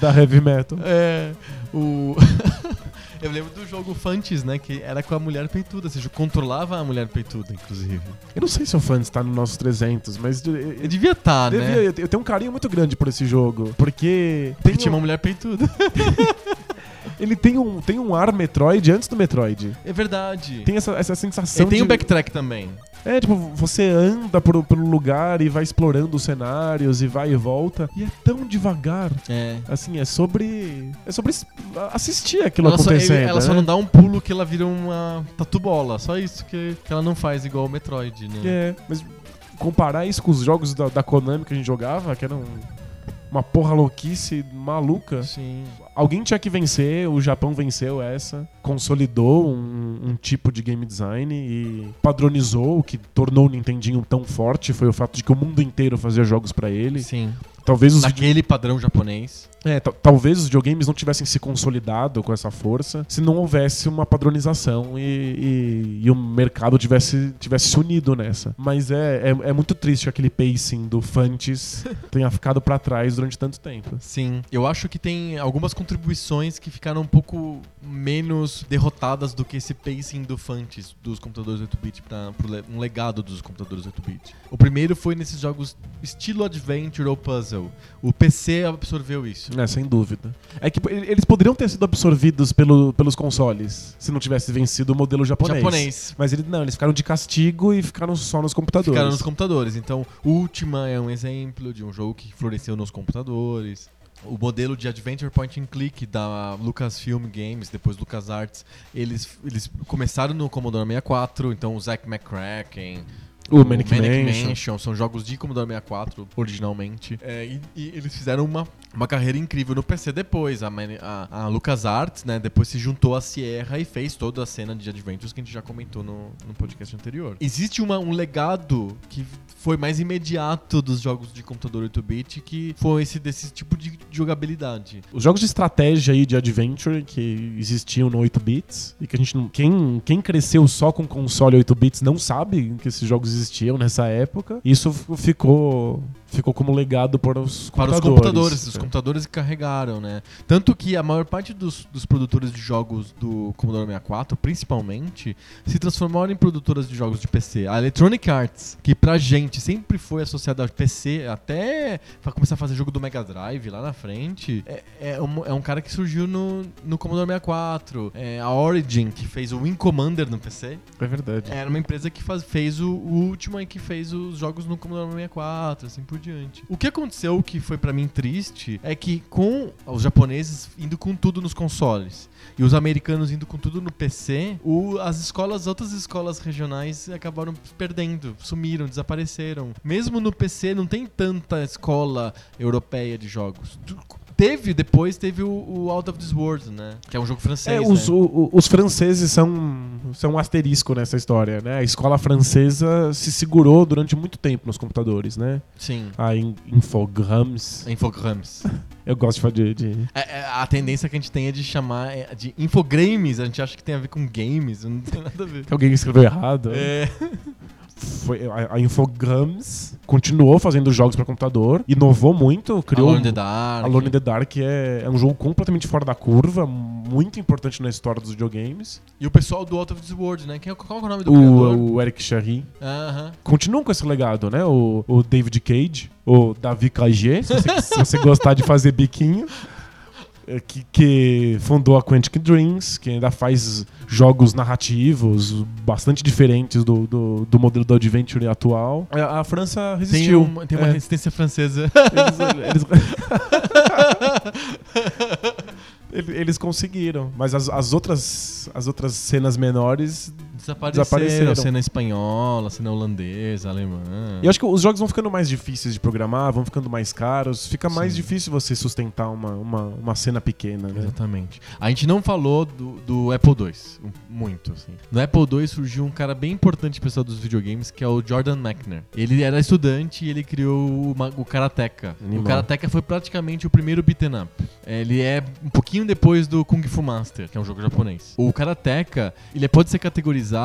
da heavy metal. É. O. Eu lembro do jogo Fantes, né? Que era com a mulher peituda. Você controlava a mulher peituda, inclusive. Eu não sei se o fã está no nossos 300, mas eu, eu- Eu devia estar, né? eu tenho- um carinho muito grande por esse jogo. Porque tem Porque tinha um- uma mulher peituda. ele tem um, tem um ar Metroid antes do Metroid. É verdade. Tem essa, essa sensação E tem de... o backtrack também. É, tipo, você anda por, pelo lugar e vai explorando os cenários e vai e volta. E é tão devagar. É. Assim, é sobre. É sobre assistir aquilo Ela, só, acontecendo. ela só né? não dá um pulo que ela vira uma tatu bola. Só isso que, que ela não faz igual o Metroid, né? É, mas comparar isso com os jogos da, da Konami que a gente jogava, que eram uma porra louquice maluca. Sim. Alguém tinha que vencer, o Japão venceu essa, consolidou um, um tipo de game design e padronizou o que tornou o Nintendinho tão forte foi o fato de que o mundo inteiro fazia jogos pra ele. Sim. Talvez os Naquele padrão japonês. é, ta- talvez os videogames não tivessem se consolidado com essa força se não houvesse uma padronização e, e- e o mercado tivesse, tivesse se unido nessa. Mas é, é, é muito triste que aquele pacing do Fantes tenha ficado pra trás durante tanto tempo. Sim. Eu acho que tem algumas contribuições que ficaram um pouco menos derrotadas do que esse pacing do Fantes dos computadores 8-bit para um legado dos computadores 8-bit. O primeiro foi nesses jogos estilo adventure ou puzzle. O PC absorveu isso. É, sem dúvida. É que eles poderiam ter sido absorvidos pelo, pelos consoles se não tivesse vencido o modelo japonês. Japonês. Mas eles não, eles ficaram de castigo e ficaram só nos computadores. Ficaram nos computadores. Então, Ultima é um exemplo de um jogo que floresceu nos computadores. O modelo de Adventure Point and Click da Lucasfilm Games, depois LucasArts, eles, eles começaram no Commodore 64, então o Zack McCracken, O Manic Mansion. Mansion, são jogos de Commodore 64 originalmente. É, e, e eles fizeram uma, uma carreira incrível no PC depois. A, a, a LucasArts, né, depois se juntou à Sierra e fez toda a cena de Adventures que a gente já comentou no, no podcast anterior. Existe uma, um legado que foi mais imediato dos jogos de computador 8-bit, que foi esse desse tipo de jogabilidade. Os jogos de estratégia aí de adventure que existiam no 8 bits e que a gente não, quem, quem cresceu só com console 8 bits não sabe que esses jogos existiam nessa época. Isso ficou ficou como legado para os Para os computadores. computadores, os É. computadores carregaram, né? Tanto que a maior parte dos, dos produtores de jogos do Commodore 64, principalmente, se transformaram em produtoras de jogos de PC. A Electronic Arts, que pra gente sempre foi associada ao PC, até começar a fazer jogo do Mega Drive lá na frente, é, é um, é um cara que surgiu no, no Commodore 64. É, a Origin, que fez o Wing Commander no PC, É verdade. era uma empresa que faz- fez o, o último e que fez os jogos no Commodore 64, assim por diante. O que aconteceu que foi pra mim triste é que com os japoneses indo com tudo nos consoles e os americanos indo com tudo no PC, o- as escolas, outras escolas regionais acabaram perdendo, sumiram, desapareceram. Mesmo no PC não tem tanta escola europeia de jogos. Teve, depois teve o, o Out of This World, né? Que é um jogo francês, É, os, né? o- os franceses são, são um asterisco nessa história, né? A escola francesa se segurou durante muito tempo nos computadores, né? Sim. A In- Infogrames. Infogrames. Eu gosto de falar de... de- É, é, a tendência que a gente tem é de chamar é, de infogrames, a gente acha que tem a ver com games, não tem nada a ver. que alguém escreveu errado. É, Foi, a, a Infogrames continuou fazendo jogos para computador, inovou muito, criou... Alone in the Dark. Alone in the Dark é, é um jogo completamente fora da curva, muito importante na história dos videogames. E o pessoal do Out of This World, né? Quem, é- qual é o nome do criador? O, o Eric Charry. Aham. Continuam com esse legado, né? O, o David Cage, o Davi KG, se se você gostar de fazer biquinho. É, Que, que fundou a Quantic Dreams, que ainda faz jogos narrativos bastante diferentes do, do, do modelo do Adventure atual. A, a França Tem, resistiu. uma, tem uma É, resistência francesa. eles, eles- eles conseguiram, mas as, as outras, as outras cenas menores Desapareceram. Desapareceram. Cena espanhola, cena holandesa, alemã. E eu acho que os jogos vão ficando mais difíceis de programar, vão ficando mais caros, fica mais Sim. difícil você sustentar uma, uma, uma cena pequena, né? Exatamente. A gente não falou do, do Apple II, muito, assim. No Apple II surgiu um cara bem importante pessoal dos videogames, que é o Jordan Mechner. Ele era estudante e ele criou o, o Karateka. Animal. O Karateka foi praticamente o primeiro beat'em up. Ele é um pouquinho depois do Kung Fu Master, que é um jogo japonês. O Karateka, ele pode ser categorizado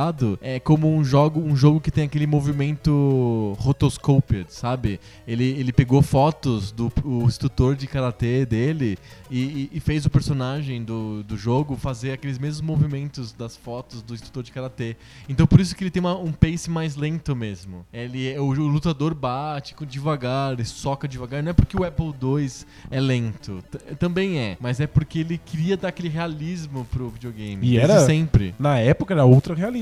é, como um jogo, um jogo que tem aquele movimento rotoscoped, sabe? Ele, ele pegou fotos do o instrutor de karatê dele e, e- e fez o personagem do, do jogo fazer aqueles mesmos movimentos das fotos do instrutor de karatê. Então por isso que ele tem uma- um pace mais lento mesmo. Ele é- o, o lutador bate com devagar, ele soca devagar. Não é porque o Apple II é lento, também é, mas é porque ele queria dar aquele realismo pro videogame. E desde era- sempre. Na época era ultra realista.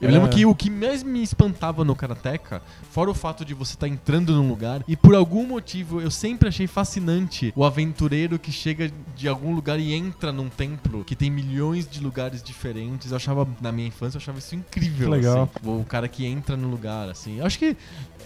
Eu Era- lembro que o que mais me espantava no Karateka, fora o fato de você estar entrando num lugar, e por algum motivo eu sempre achei fascinante o aventureiro que chega de algum lugar e entra num templo que tem milhões de lugares diferentes. Eu achava, na minha infância, eu achava isso incrível. Que legal. assim. o cara que entra no lugar, assim. Eu acho que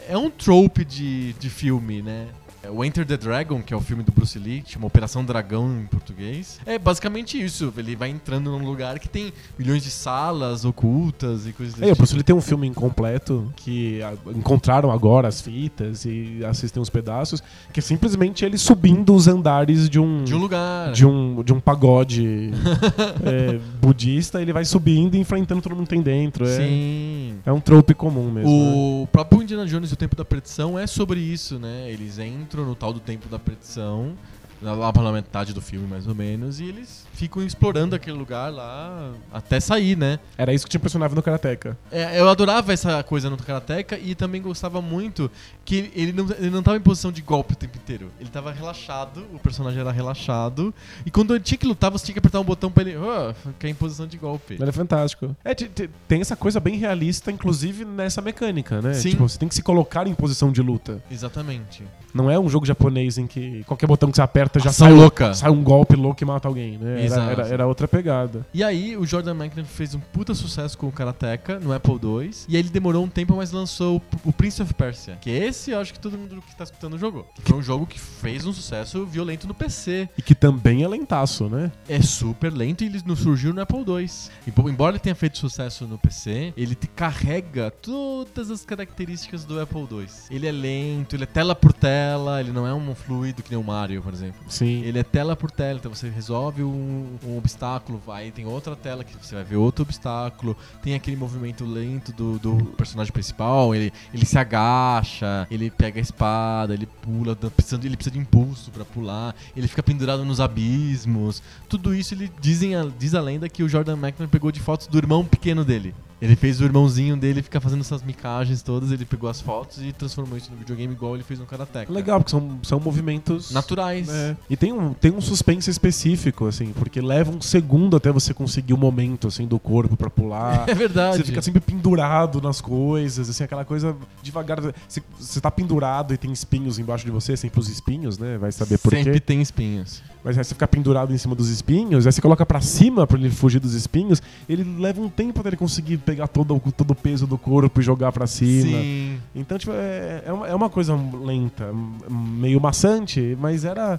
é um trope de, de filme, né? É o Enter the Dragon, que é o filme do Bruce Lee, chama Operação Dragão em português. É basicamente isso. Ele vai entrando num lugar que tem milhões de salas ocultas e coisas desse É, o tipo. Bruce Lee tem um filme incompleto que ah, encontraram agora as fitas e assistem os pedaços, que é simplesmente ele subindo os andares de um De um lugar. de um, de um pagode é, budista, ele vai subindo e enfrentando todo mundo que tem dentro. É, Sim. é um trope comum mesmo. né? O próprio Indiana Jones e o Tempo da Perdição é sobre isso, né? Eles entram no tal do Tempo da Perdição, lá pela metade do filme, mais ou menos, e eles ficam explorando aquele lugar lá até sair, né? Era isso que te impressionava no Karateka. É, eu adorava essa coisa no Karateka e também gostava muito que ele não, ele não tava em posição de golpe o tempo inteiro. Ele tava relaxado, o personagem era relaxado, e quando ele tinha que lutar, você tinha que apertar um botão pra ele oh, ficar em posição de golpe. Ele é fantástico. É, te- te- tem essa coisa bem realista, inclusive nessa mecânica, né? Sim. Tipo, você tem que se colocar em posição de luta. Exatamente. Não é um jogo japonês em que qualquer botão que você aperta já Ação sai, louca. sai um golpe louco e mata alguém, né? Era, era, era outra pegada. E aí, o Jordan McNair fez um puta sucesso com o Karateka no Apple II. E aí ele demorou um tempo, mas lançou o, o Prince of Persia. Que esse eu acho que todo mundo que tá escutando jogou. Foi um jogo que fez um sucesso violento no PC. E que também é lentaço, né? É super lento e ele não surgiu no Apple II. Embo- Embora ele tenha feito sucesso no PC, ele carrega todas as características do Apple II. Ele é lento, ele é tela por tela, ele não é um fluido que nem o Mario, por exemplo. Sim. Ele é tela por tela, então você resolve um, um obstáculo, vai, tem outra tela que você vai ver outro obstáculo, tem aquele movimento lento do, do personagem principal, ele, ele se agacha, ele pega a espada, ele pula, dá- precisando, ele precisa de impulso pra pular, ele fica pendurado nos abismos. Tudo isso ele dizem diz a lenda que o Jordan McNair pegou de fotos do irmão pequeno dele. Ele fez o irmãozinho dele ficar fazendo essas micagens todas, ele pegou as fotos e transformou isso no videogame igual ele fez no Karateka. Legal, porque são, são movimentos Naturais. É. E tem um, tem um suspense específico, assim, porque leva um segundo até você conseguir o momento, assim, do corpo pra pular. É verdade. Você fica sempre pendurado nas coisas, assim, aquela coisa devagar. Você, você tá pendurado e tem espinhos embaixo de você, sempre os espinhos, né? Vai saber por Sempre quê. tem espinhos. Mas aí você fica pendurado em cima dos espinhos, aí você coloca pra cima pra ele fugir dos espinhos, ele leva um tempo até ele conseguir pegar todo, o- todo o peso do corpo e jogar pra cima. Sim. Então, tipo, é, é, uma, é uma coisa lenta, meio maçante, mas era.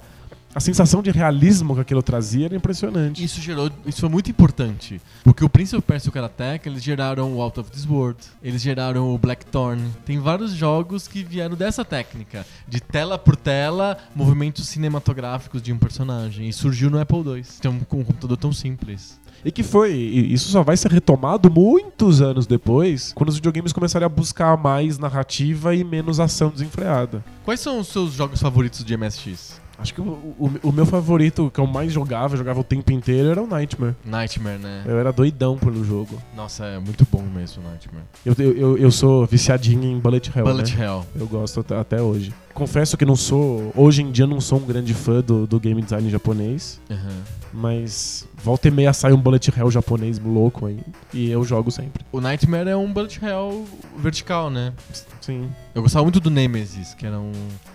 A sensação de realismo que aquilo trazia era impressionante. Isso gerou, isso foi muito importante, porque o Prince of Persia e o Karateka, eles geraram o Out of This World, eles geraram o Blackthorn. Tem vários jogos que vieram dessa técnica, de tela por tela, movimentos cinematográficos de um personagem, e surgiu no Apple II. Tem um, um computador tão simples. E que foi, e isso só vai ser retomado muitos anos depois, quando os videogames começarem a buscar mais narrativa e menos ação desenfreada. Quais são os seus jogos favoritos de MSX? Acho que o, o- o meu favorito, que eu mais jogava, jogava o tempo inteiro, era o Nightmare. Nightmare, né? Eu era doidão pelo jogo. Nossa, é muito bom mesmo o Nightmare. Eu, eu, eu- eu sou viciadinho em Bullet Hell, Bullet né? Hell. Eu gosto até- hoje. Confesso que não sou. Hoje em dia não sou um grande fã do, do game design japonês. Aham. Mas volta e meia sai um Bullet Hell japonês louco aí. E eu jogo sempre. O Nightmare é um Bullet Hell vertical, né? Sim. Eu gostava muito do Nemesis, que era um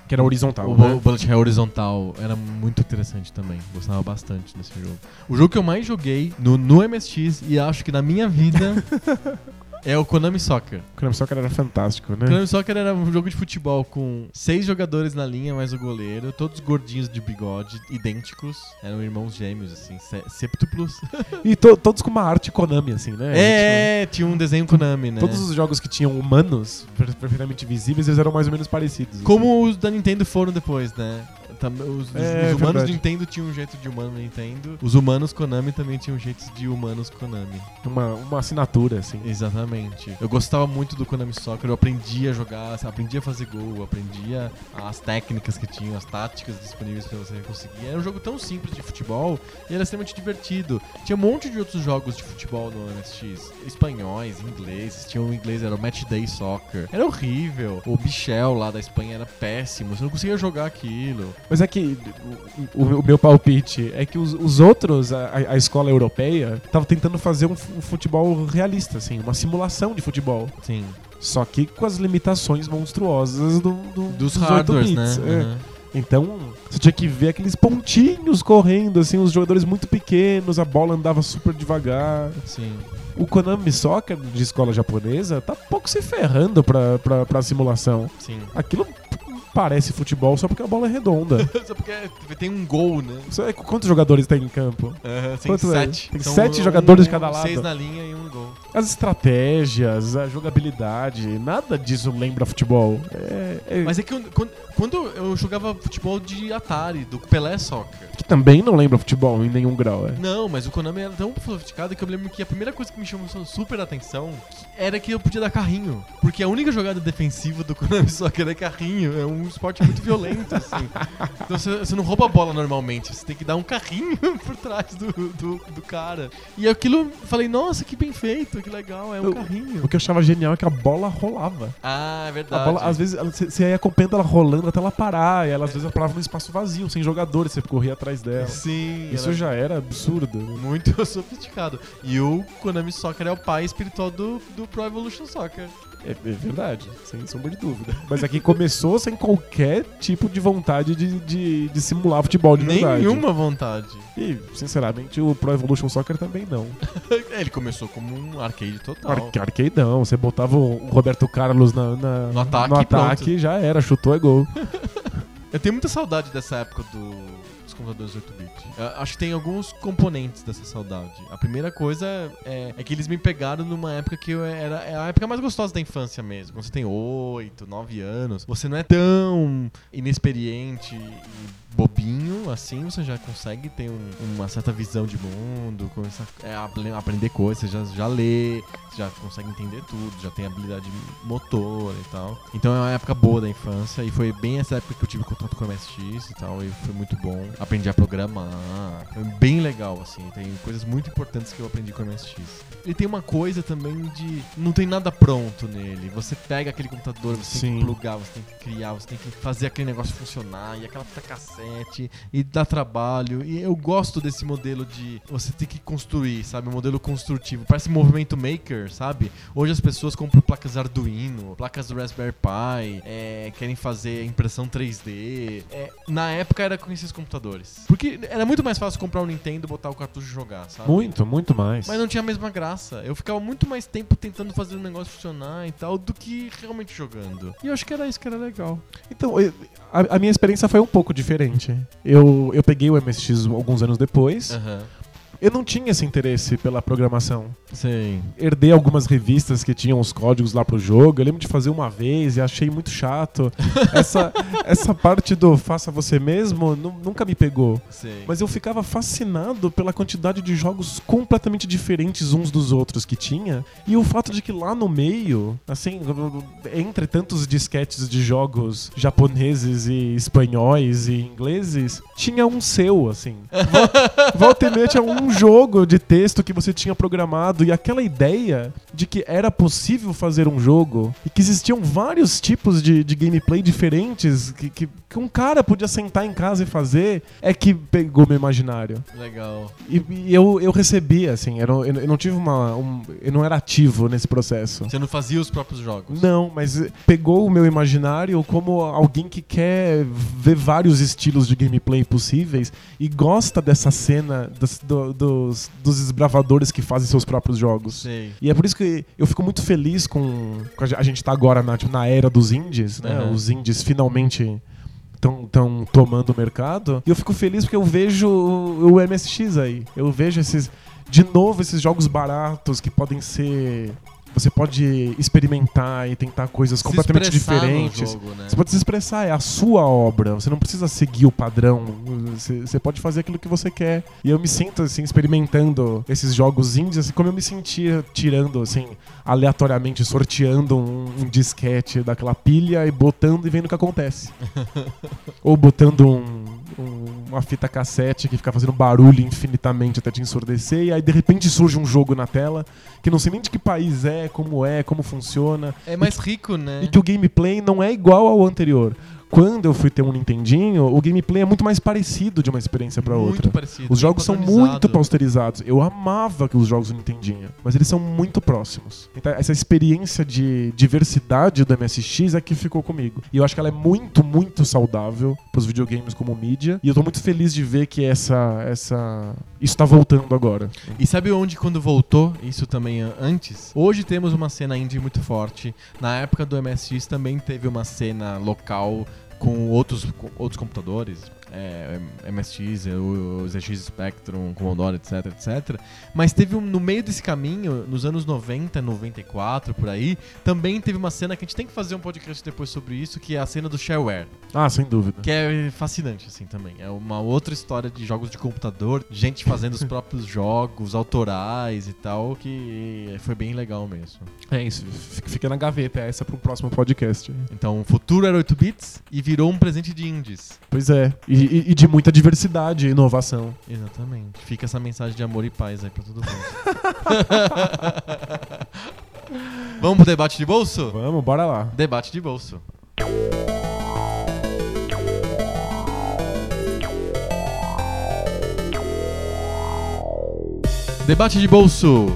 Que era horizontal. o né? o Bullet Hell horizontal era muito interessante também. Gostava bastante desse jogo. O jogo que eu mais joguei no, no MSX e acho que na minha vida é o Konami Soccer. O Konami Soccer era fantástico, O né? Konami Soccer era um jogo de futebol com seis jogadores na linha, mais o goleiro, todos gordinhos de bigode, idênticos. Eram irmãos gêmeos, assim, se- séptuplos. E to- todos com uma arte Konami, assim, né? É, tinha um desenho Konami, né? Todos os jogos que tinham humanos per- perfeitamente visíveis, eles eram mais ou menos parecidos. assim. Como os da Nintendo foram depois, né? Os, É, os humanos verdade. do Nintendo tinham um jeito de humano no Nintendo. Os humanos Konami também tinham jeitos de humanos Konami. Uma, uma assinatura, assim. Exatamente. Eu gostava muito do Konami Soccer, eu aprendia a jogar, aprendi a fazer gol, aprendia as técnicas que tinham, as táticas disponíveis pra você conseguir. Era um jogo tão simples de futebol e era extremamente divertido. Tinha um monte de outros jogos de futebol no MSX, espanhóis, ingleses, tinha um inglês, era o Match Day Soccer. Era horrível. O Michel lá da Espanha era péssimo, você não conseguia jogar aquilo. Mas é que o, o- meu palpite é que os, os outros, a, a escola europeia, tava tentando fazer um, um futebol realista, assim, uma simulação de futebol. Sim. Só que com as limitações monstruosas do, do- Dos, 8 hardwares, né? é. Uhum. Então, você tinha que ver aqueles pontinhos correndo, assim, os jogadores muito pequenos, a bola andava super devagar. Sim. O Konami Soccer de escola japonesa tá pouco se ferrando pra, pra, pra simulação. Sim. Aquilo parece futebol só porque a bola é redonda. Só porque tem um gol, né? É- quantos jogadores tem em campo? Uhum, tem Quanto é? sete. Tem São sete um- jogadores de cada lado. Seis na linha e um gol. As estratégias, a jogabilidade, nada disso lembra futebol. É, é- Mas é que eu- quando, quando eu jogava futebol de Atari, do Pelé Soccer. que também não lembra futebol em nenhum grau. É. Não, mas o Konami era tão sofisticado que eu lembro que a primeira coisa que me chamou super atenção era que eu podia dar carrinho. Porque a única jogada defensiva do Konami Soccer é carrinho. É um esporte muito violento, assim. Então você, você não rouba a bola normalmente, você tem que dar um carrinho por trás do, do, do cara. E aquilo, eu falei, nossa, que bem feito, que legal, é um Eu- carrinho. O que eu achava genial é que a bola rolava. Ah, é A verdade. bola, às vezes, você ia acompanhando ela rolando até ela parar, e ela às vezes ela parava num espaço vazio, sem jogadores, você corria atrás dela. Sim, Isso já era absurdo. muito sofisticado. E o Konami Soccer é o pai espiritual do, do Pro Evolution Soccer. É, é verdade, sem sombra de dúvida. Mas aqui começou sem qualquer tipo de vontade de, de, de simular futebol de verdade. Nenhuma vontade. E, sinceramente, o Pro Evolution Soccer também não. Ele começou como um arcade total. Ar arcadeão, você botava o Roberto Carlos na, na- No ataque, no ataque já era, chutou é gol. Eu tenho muita saudade dessa época do- computadores 8-bit. Eu Acho que tem alguns componentes dessa saudade. A primeira coisa é, é que eles me pegaram numa época que eu era é a época mais gostosa da infância mesmo. Quando você tem 8, 9 anos, você não é tão inexperiente e bobinho assim, você já consegue ter um- uma certa visão de mundo, começar é, a apre- aprender coisas, você já, já lê, já consegue entender tudo, já tem habilidade motora e tal. Então é uma época boa da infância e foi bem essa época que eu tive contato com o MSX e tal, e foi muito bom. Aprendi a programar, foi bem legal, assim. Tem coisas muito importantes que eu aprendi com o MSX. Ele tem uma coisa também de. Não tem nada pronto nele. Você pega aquele computador, você tem Sim. que plugar, você tem que criar, você tem que fazer aquele negócio funcionar, e aquela fita cassete, e dá trabalho. E eu gosto desse modelo de você ter que construir, sabe? Um modelo construtivo. Parece movimento maker, sabe? Hoje as pessoas compram placas Arduino, placas do Raspberry Pi, é, querem fazer impressão 3D. É, na época era com esses computadores. Porque era muito mais fácil comprar um Nintendo, botar o cartucho e jogar, sabe? Muito, muito mais. Mas não tinha a mesma graça. Eu ficava muito mais tempo tentando fazer o negócio funcionar e tal, do que realmente jogando. E eu acho que era isso que era legal. Então, eu- a, a minha experiência foi um pouco diferente. Eu, eu peguei o MSX alguns anos depois. Aham. Eu não tinha esse interesse pela programação. Sim. Herdei algumas revistas que tinham os códigos lá pro jogo. Eu lembro de fazer uma vez e achei muito chato. Essa, essa parte do faça você mesmo nu- nunca me pegou. Sim. Mas eu ficava fascinado pela quantidade de jogos completamente diferentes uns dos outros que tinha. E o fato de que lá no meio, assim, entre tantos disquetes de jogos japoneses e espanhóis e ingleses, tinha um seu, assim. Vol- Volta e meia tinha um jogo de texto que você tinha programado e aquela ideia de que era possível fazer um jogo e que existiam vários tipos de, de gameplay diferentes que, que, que um cara podia sentar em casa e fazer é que pegou meu imaginário. Legal. E, e eu, eu recebi, assim, eu não, eu não tive uma. um- eu não era ativo nesse processo. Você não fazia os próprios jogos? Não, mas pegou o meu imaginário como alguém que quer ver vários estilos de gameplay possíveis e gosta dessa cena do- dos, dos esbravadores que fazem seus próprios jogos. Sei. E é por isso que eu fico muito feliz com. com a gente tá agora na, tipo, na era dos indies, né? Uhum. Os indies finalmente estão tomando o mercado. E eu fico feliz porque eu vejo o, o MSX aí. Eu vejo esses. De novo, esses jogos baratos que podem ser. Você pode experimentar e tentar coisas completamente diferentes. jogo, né? Você pode se expressar, é a sua obra. Você não precisa seguir o padrão. Você, você pode fazer aquilo que você quer. E eu me sinto, assim, experimentando esses jogos indies, assim, como eu me sentia tirando, assim, aleatoriamente, sorteando um, um disquete daquela pilha e botando e vendo o que acontece. Ou botando um- uma fita cassete que fica fazendo barulho infinitamente até te ensurdecer. E aí, de repente, surge um jogo na tela que não sei nem de que país é, como é, como funciona. É mais rico, né? E que o gameplay não é igual ao anterior. Quando eu fui ter um Nintendinho, o gameplay é muito mais parecido de uma experiência pra Muito outra. parecido. Os jogos são muito pasteurizados. Eu amava os jogos do Nintendinho, mas eles são muito próximos. Então, essa experiência de diversidade do MSX é que ficou comigo. E eu acho que ela é muito, muito saudável pros videogames como mídia. E eu tô muito feliz de ver que essa. essa... Isso tá voltando agora. E sabe onde quando voltou, isso também an- antes? Hoje temos uma cena indie muito forte. Na época do MSX também teve uma cena local com outros, com outros computadores, é, MSX, o ZX Spectrum, Commodore, etc, etc. Mas teve um, no meio desse caminho, nos anos 90, 94, por aí, também teve uma cena que a gente tem que fazer um podcast depois sobre isso, que é a cena do shareware. Ah, sem dúvida. Que é fascinante, assim, também. É uma outra história de jogos de computador, gente fazendo os próprios jogos, autorais e tal, que foi bem legal mesmo. É isso, fica na gaveta essa para o próximo podcast. Então, o futuro era 8 bits e virou um presente de indies. Pois é, e, e de muita diversidade e inovação. Exatamente. Fica essa mensagem de amor e paz aí pra todo mundo. Vamos pro debate de bolso? Vamos, bora lá. Debate de bolso. Debate de bolso.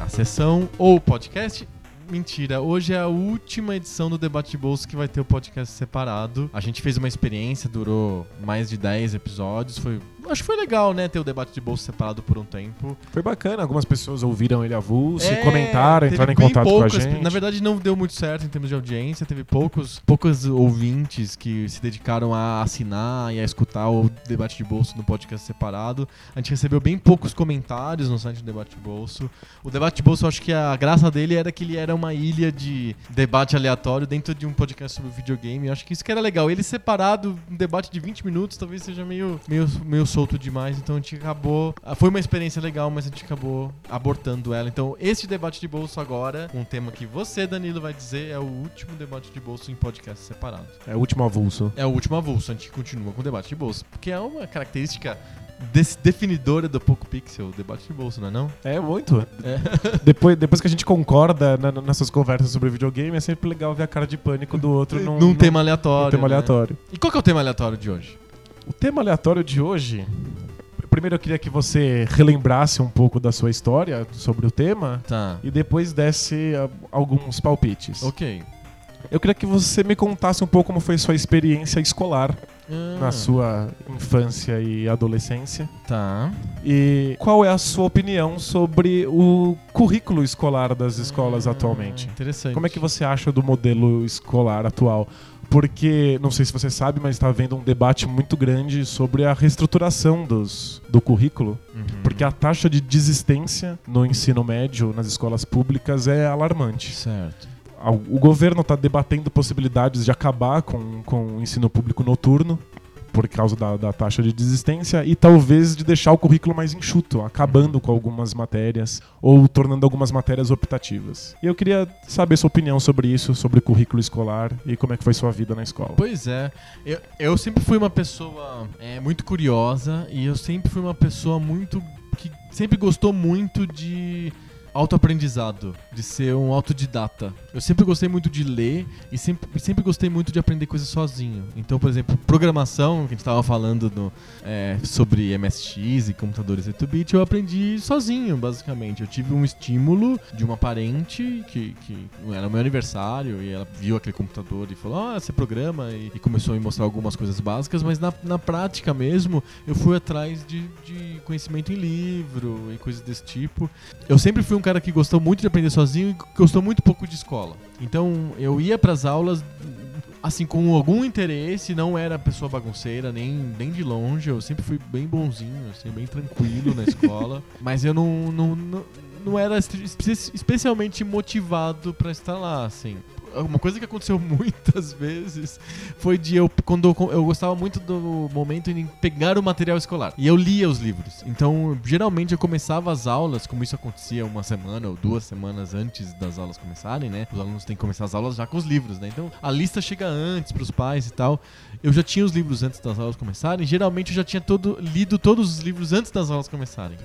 A sessão ou podcast Mentira, hoje é a última edição do Debate de Bolso que vai ter o podcast separado. A gente fez uma experiência, durou mais de 10 episódios, foi acho que foi legal, né, ter o debate de bolsa separado por um tempo. Foi bacana, algumas pessoas ouviram ele avulso é, comentaram, entraram em contato poucas, com a gente. Na verdade, não deu muito certo em termos de audiência, teve poucos, poucos ouvintes que se dedicaram a assinar e a escutar o debate de bolso no podcast separado. A gente recebeu bem poucos comentários no site do debate de bolso. O debate de bolso, eu acho que a graça dele era que ele era uma ilha de debate aleatório dentro de um podcast sobre videogame. Eu acho que isso que era legal. Ele separado, um debate de 20 minutos, talvez seja meio, meio, meio solto demais, então a gente acabou. Ah, foi uma experiência legal, mas a gente acabou abortando ela. Então, esse debate de bolso agora, um tema que você, Danilo, vai dizer, é o último debate de bolso em podcast separado. É o último avulso. É o último avulso, a gente continua com o debate de bolso. Porque é uma característica definidora do Poco Pixel, debate de bolso, não é não? É, muito. É. depois, depois que a gente concorda na, nessas conversas sobre videogame, é sempre legal ver a cara de pânico do outro num, num, num tema aleatório. Num tema né? aleatório. E qual que é o tema aleatório de hoje? O tema aleatório de hoje. Primeiro eu queria que você relembrasse um pouco da sua história sobre o tema. Tá. E depois desse uh, alguns palpites. Ok. Eu queria que você me contasse um pouco como foi sua experiência escolar ah. na sua infância e adolescência. Tá. E qual é a sua opinião sobre o currículo escolar das escolas ah, atualmente? Interessante. Como é que você acha do modelo escolar atual? Porque, não sei se você sabe, mas está havendo um debate muito grande sobre a reestruturação dos, do currículo, uhum. porque a taxa de desistência no ensino médio nas escolas públicas é alarmante. Certo. O governo está debatendo possibilidades de acabar com, com o ensino público noturno, por causa da, da, taxa de desistência e talvez de deixar o currículo mais enxuto, acabando com algumas matérias ou tornando algumas matérias optativas. E eu queria saber sua opinião sobre isso, sobre currículo escolar e como é que foi sua vida na escola. Pois é, eu, eu sempre fui uma pessoa é, muito curiosa e eu sempre fui uma pessoa muito que sempre gostou muito de autoaprendizado, de ser um autodidata. Eu sempre gostei muito de ler e sempre, sempre gostei muito de aprender coisas sozinho. Então, por exemplo, programação, que a gente estava falando no, é, sobre MSX e computadores 8-bit, eu aprendi sozinho, basicamente. Eu tive um estímulo de uma parente que, que era meu aniversário e ela viu aquele computador e falou: Ah, você programa e, e começou a me mostrar algumas coisas básicas, mas na, na prática mesmo, eu fui atrás de, de conhecimento em livro e coisas desse tipo. Eu sempre fui um um cara que gostou muito de aprender sozinho e gostou muito pouco de escola. Então eu ia para as aulas assim com algum interesse, não era pessoa bagunceira nem, nem de longe, eu sempre fui bem bonzinho, assim, bem tranquilo na escola, mas eu não, não, não, não era especialmente motivado para estar lá, assim uma coisa que aconteceu muitas vezes foi de eu quando eu, eu, gostava muito do momento em pegar o material escolar e eu lia os livros. Então, geralmente eu começava as aulas, como isso acontecia uma semana ou duas semanas antes das aulas começarem, né? Os alunos têm que começar as aulas já com os livros, né? Então, a lista chega antes para os pais e tal. Eu já tinha os livros antes das aulas começarem. Geralmente eu já tinha todo lido todos os livros antes das aulas começarem.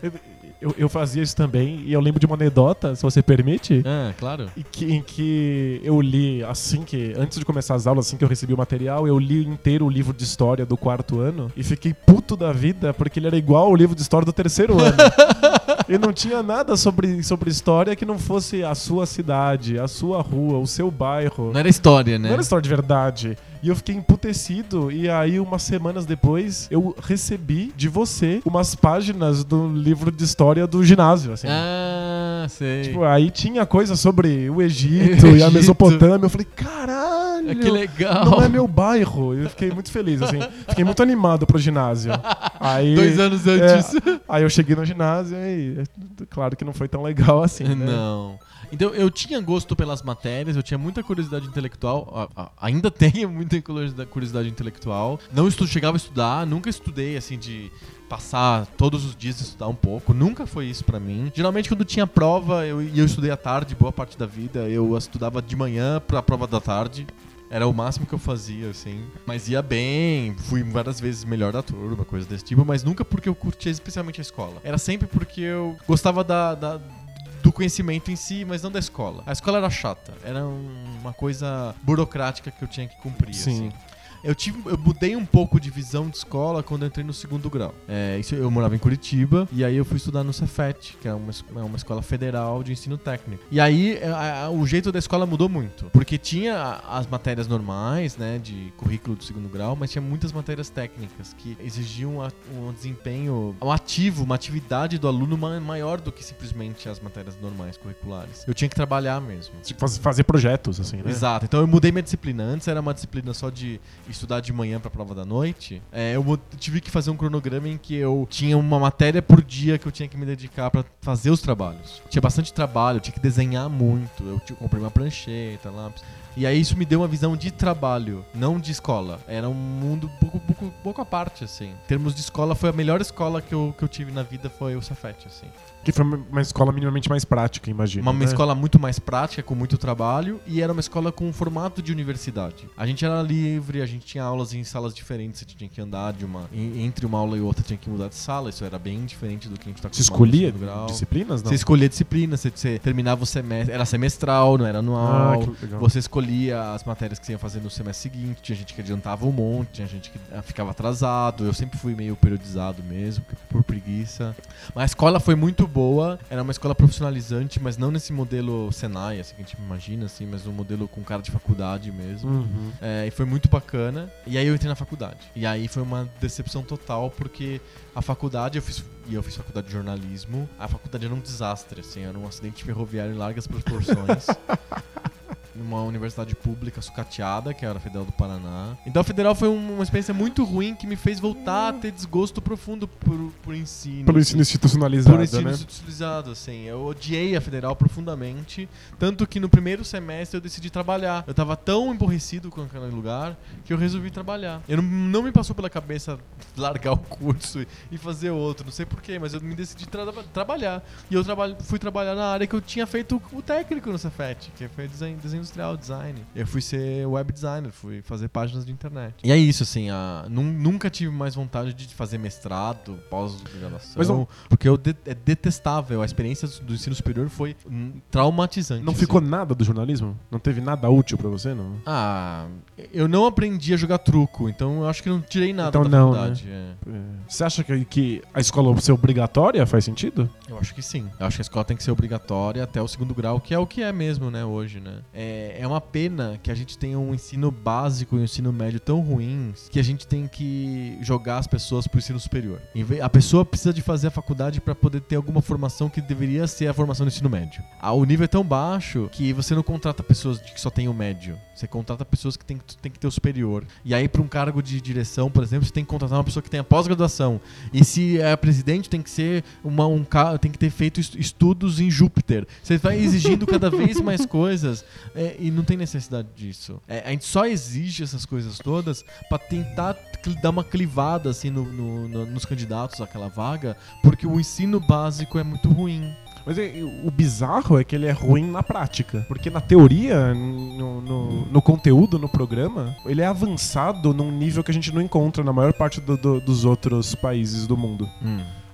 Eu, fazia isso também e eu lembro de uma anedota, se você permite. Ah, claro. Em que, em que eu li assim que, antes de começar as aulas, assim que eu recebi o material, eu li inteiro o livro de história do quarto ano e fiquei puto da vida porque ele era igual ao livro de história do terceiro ano. e não tinha nada sobre, sobre história que não fosse a sua cidade, a sua rua, o seu bairro. Não era história, né? Não era história de verdade. E eu fiquei emputecido. E aí, umas semanas depois, eu recebi de você umas páginas do livro de história do ginásio, assim. Ah, sei. Tipo, aí tinha coisa sobre o Egito, Egito. e a Mesopotâmia. Eu falei, caralho! Que legal. Não é meu bairro. Eu fiquei muito feliz, assim. Fiquei muito animado pro ginásio. Aí, Dois anos antes. é, aí eu cheguei no ginásio e é, claro que não foi tão legal assim, né? Não. Então, eu tinha gosto pelas matérias, eu tinha muita curiosidade intelectual, a- a- ainda tenho muita curiosidade intelectual. Não estu chegava a estudar, nunca estudei assim de passar todos os dias estudar um pouco, nunca foi isso pra mim. Geralmente quando tinha prova, eu, e eu estudei à tarde, boa parte da vida, eu estudava de manhã pra prova da tarde. Era o máximo que eu fazia, assim. Mas ia bem, fui várias vezes melhor da turma, coisa desse tipo, mas nunca porque eu curtia especialmente a escola. Era sempre porque eu gostava da, da- do conhecimento em si, mas não da escola. A escola era chata, era um- uma coisa burocrática que eu tinha que cumprir, Sim. assim. Eu, tive, eu mudei um pouco de visão de escola quando eu entrei no segundo grau. É, isso, eu morava em Curitiba e aí eu fui estudar no Cefet, que é uma, é uma escola federal de ensino técnico. E aí é, a- a- o jeito da escola mudou muito. Porque tinha as matérias normais, né, de currículo do segundo grau, mas tinha muitas matérias técnicas que exigiam a- um desempenho, um ativo, uma atividade do aluno ma- maior do que simplesmente as matérias normais curriculares. Eu tinha que trabalhar mesmo. Tipo, faz- fazer projetos, assim, né? Exato. Então eu mudei minha disciplina. Antes era uma disciplina só de estudar de manhã pra prova da noite. É, eu tive que fazer um cronograma em que eu tinha uma matéria por dia que eu tinha que me dedicar pra fazer os trabalhos. Tinha bastante trabalho, eu tinha que desenhar muito. Eu comprei uma prancheta, lápis. E aí isso me deu uma visão de trabalho, não de escola. Era um mundo pouco, pouco, pouco à parte, assim. Em termos de escola, foi a melhor escola que eu, que eu tive na vida, foi o Cefet, assim. Que foi uma escola minimamente mais prática, imagino. Uma, uma né? escola muito mais prática, com muito trabalho, e era uma escola com um formato de universidade. A gente era livre, a gente tinha aulas em salas diferentes, você tinha que andar de uma. en- Entre uma aula e outra, tinha que mudar de sala, isso era bem diferente do que a gente tá Você escolhia disciplinas? Não. Você escolhia disciplina, você, você terminava o semestre. Era semestral, não era Ah, anual. legal. Você escolhia as matérias que você ia fazer no semestre seguinte. Tinha gente que adiantava um monte, tinha gente que ah, ficava atrasado. Eu sempre fui meio periodizado mesmo, por preguiça. Mas a escola foi muito boa. Era uma escola profissionalizante, mas não nesse modelo Senai, assim que a gente imagina, assim, mas um modelo com cara de faculdade mesmo. Uhum. É, e foi muito bacana. E aí eu entrei na faculdade. E aí foi uma decepção total, porque a faculdade, eu fiz, e eu fiz faculdade de jornalismo, a faculdade era um desastre, assim, era um acidente ferroviário em largas proporções. Numa universidade pública sucateada, que era a Federal do Paraná. Então a Federal foi um- uma experiência muito ruim que me fez voltar a ter desgosto profundo por, por ensino. Pelo ensino institucionalizado, Por ensino né? institucionalizado, assim. Eu odiei a federal profundamente. Tanto que no primeiro semestre eu decidi trabalhar. Eu tava tão emborrecido com aquele lugar que eu resolvi trabalhar. Eu não, não me passou pela cabeça largar o curso e- e fazer outro, não sei porquê, mas eu me decidi tra trabalhar. E eu traba fui trabalhar na área que eu tinha feito o técnico no Cefet, que foi desenho, desenho industrial, design. Eu fui ser web designer, fui fazer páginas de internet. E é isso, assim, a, nun- nunca tive mais vontade de fazer mestrado, pós-graduação. Mas não- Porque eu de- é detestável. A experiência do ensino superior foi hum, traumatizante. Não assim. ficou nada do jornalismo? Não teve nada útil pra você, não? Ah, eu não aprendi a jogar truco, então eu acho que não tirei nada Então da não, faculdade. é. É. Você acha que, que a escola ser obrigatória faz sentido? Eu acho que sim. Eu acho que a escola tem que ser obrigatória até o segundo grau, que é o que é mesmo, né, hoje, né? É, é uma pena que a gente tenha um ensino básico e um ensino médio tão ruins que a gente tem que jogar as pessoas pro ensino superior. A pessoa precisa de fazer a faculdade para poder ter alguma formação que deveria ser a formação do ensino médio. Ah, O nível é tão baixo que você não contrata pessoas que só tem o médio. Você contrata pessoas que tem, que- ter o superior. E aí, para um cargo de direção, por exemplo, você tem que contratar uma pessoa que tenha pós-graduação. E se é presidente, tem que ser uma, um tem que ter feito est- estudos em Júpiter. Você vai exigindo cada vez mais coisas é, e não tem necessidade disso. É, a gente só exige essas coisas todas para tentar dar uma clivada assim no- no- no- nos candidatos àquela vaga, porque o ensino básico é muito ruim. Mas é- o bizarro é que ele é ruim na prática. Porque na teoria, no, no- no conteúdo, no programa, ele é avançado num nível que a gente não encontra na maior parte do- do- dos outros países do mundo.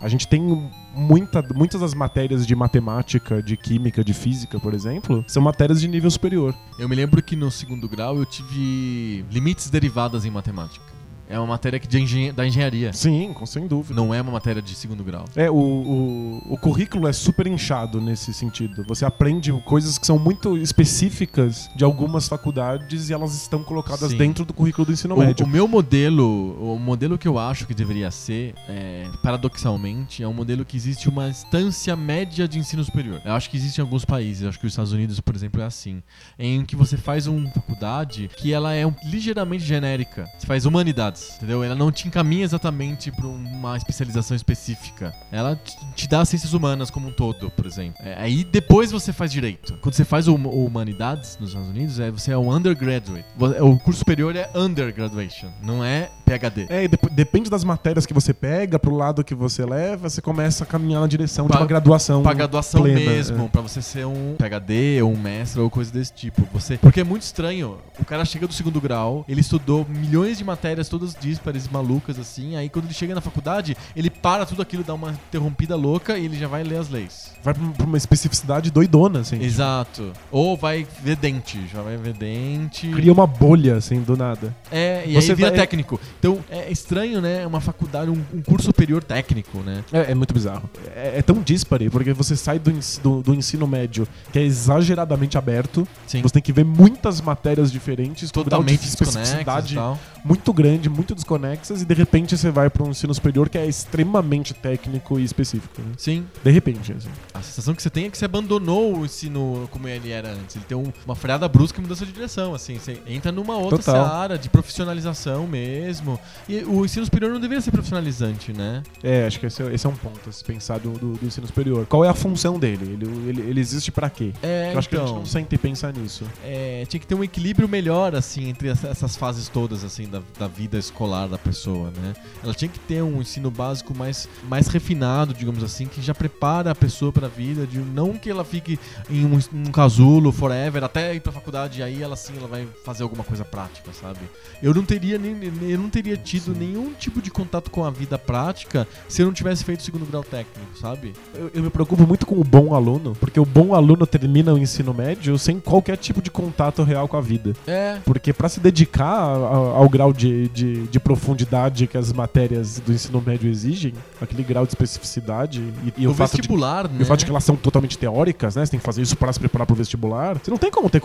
A gente tem muita, muitas das matérias de matemática, de química, de física, por exemplo, são matérias de nível superior. Eu me lembro que no segundo grau eu tive limites derivadas em matemática. É uma matéria que de engen da engenharia. Sim, com sem dúvida. Não é uma matéria de segundo grau. É, o, o, o currículo é super inchado nesse sentido. Você aprende coisas que são muito específicas de algumas faculdades e elas estão colocadas Sim. dentro do currículo do ensino O, médio. o meu modelo, o modelo que eu acho que deveria ser, é, paradoxalmente, é um modelo que existe uma instância média de ensino superior. Eu acho que existe em alguns países, acho que os Estados Unidos, por exemplo, é assim, em que você faz uma faculdade que ela é um- ligeiramente genérica. Você faz humanidades, entendeu? Ela não te encaminha exatamente para uma especialização específica. Ela te, dá ciências humanas como um todo, por exemplo. É, aí depois você faz direito. Quando você faz o, o humanidades nos Estados Unidos, é, você é um undergraduate. Vo- O curso superior é undergraduation, não é PhD. É, dep- depende das matérias que você pega, pro lado que você leva, você começa a caminhar na direção de Pa- uma graduação. Pra graduação plena, mesmo, é. pra você ser um PhD ou um mestre ou coisa desse tipo. Você, porque é muito estranho. O cara chega do segundo grau, ele estudou milhões de matérias todas díspares, malucas assim, aí quando ele chega na faculdade, ele para tudo aquilo, dá uma interrompida louca e ele já vai ler as leis. Vai pra uma especificidade doidona, assim. Exato. Ou vai ver dente, já vai ver dente. Cria uma bolha, assim, do nada. É, e Você aí vira vai- técnico. Então é estranho, né? Uma faculdade, um, um curso superior técnico, né? É, é muito bizarro. É, é tão díspare, porque você sai do, do- do ensino médio, que é exageradamente aberto, Sim. você tem que ver muitas matérias diferentes, de Totalmente desconexos e especificidade muito grande, muito desconexas, e de repente você vai para um ensino superior que é extremamente técnico e específico. né? Sim. De repente, assim. A sensação que você tem é que você abandonou o ensino como ele era antes. Ele tem um- uma freada brusca e mudança de direção, assim. Você entra numa outra Total. seara de profissionalização mesmo. E o ensino superior não deveria ser profissionalizante, né? É, acho que esse é, esse é um ponto a se pensar do, do- do ensino superior. Qual é a função dele? Ele, ele, ele existe pra quê? É, Eu acho que a gente então, não sente pensar nisso. é, tinha que ter um equilíbrio melhor, assim, entre essa- essas fases todas, assim, da, da vida escolar da pessoa, né? Ela tinha que ter um ensino básico mais, mais refinado, digamos assim, que já prepara a pessoa pra vida, de não que ela fique em um, um casulo forever, até ir pra faculdade, e aí ela sim, ela vai fazer alguma coisa prática, sabe? Eu não teria, nem, eu não teria tido Sim. nenhum tipo de contato com a vida prática se eu não tivesse feito o segundo grau técnico, sabe? Eu, eu me preocupo muito com o bom aluno, porque o bom aluno termina o ensino médio sem qualquer tipo de contato real com a vida. É, Porque pra se dedicar a- a- ao grau de, de, de profundidade que as matérias do ensino médio exigem, aquele grau de especificidade e, e o, o fato de, vestibular, né? e o fato de que elas são totalmente teóricas, né? Você tem que fazer isso pra se preparar pro vestibular. Você não tem como ter,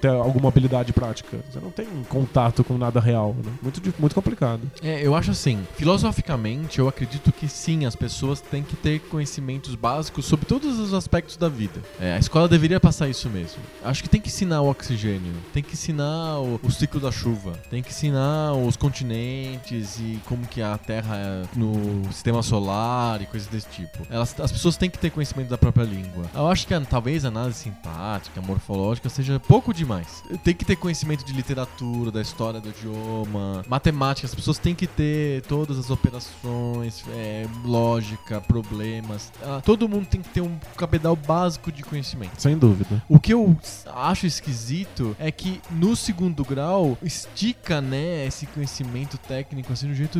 ter alguma habilidade prática. Você não tem contato com nada real. Né? Muito, muito complicado. É, eu acho assim, filosoficamente, eu acredito que sim, as pessoas têm que ter conhecimentos básicos sobre todos os aspectos da vida. É, a escola deveria passar isso mesmo. Acho que tem que ensinar o oxigênio, tem que ensinar o, o ciclo da chuva, tem que ensinar os continentes e como que a Terra é no sistema solar e coisas desse tipo. Elas, as pessoas têm que ter conhecimento da própria língua. Eu acho que talvez a análise sintática, morfológica seja pouco demais. Tem que ter conhecimento de literatura, da história do idioma, matemática. As pessoas têm que ter todas as operações, é, lógica, problemas. Ah, todo mundo tem que ter um cabedal básico de conhecimento. Sem dúvida. O que eu acho esquisito é que no segundo grau estica, né, esse conhecimento técnico assim de um jeito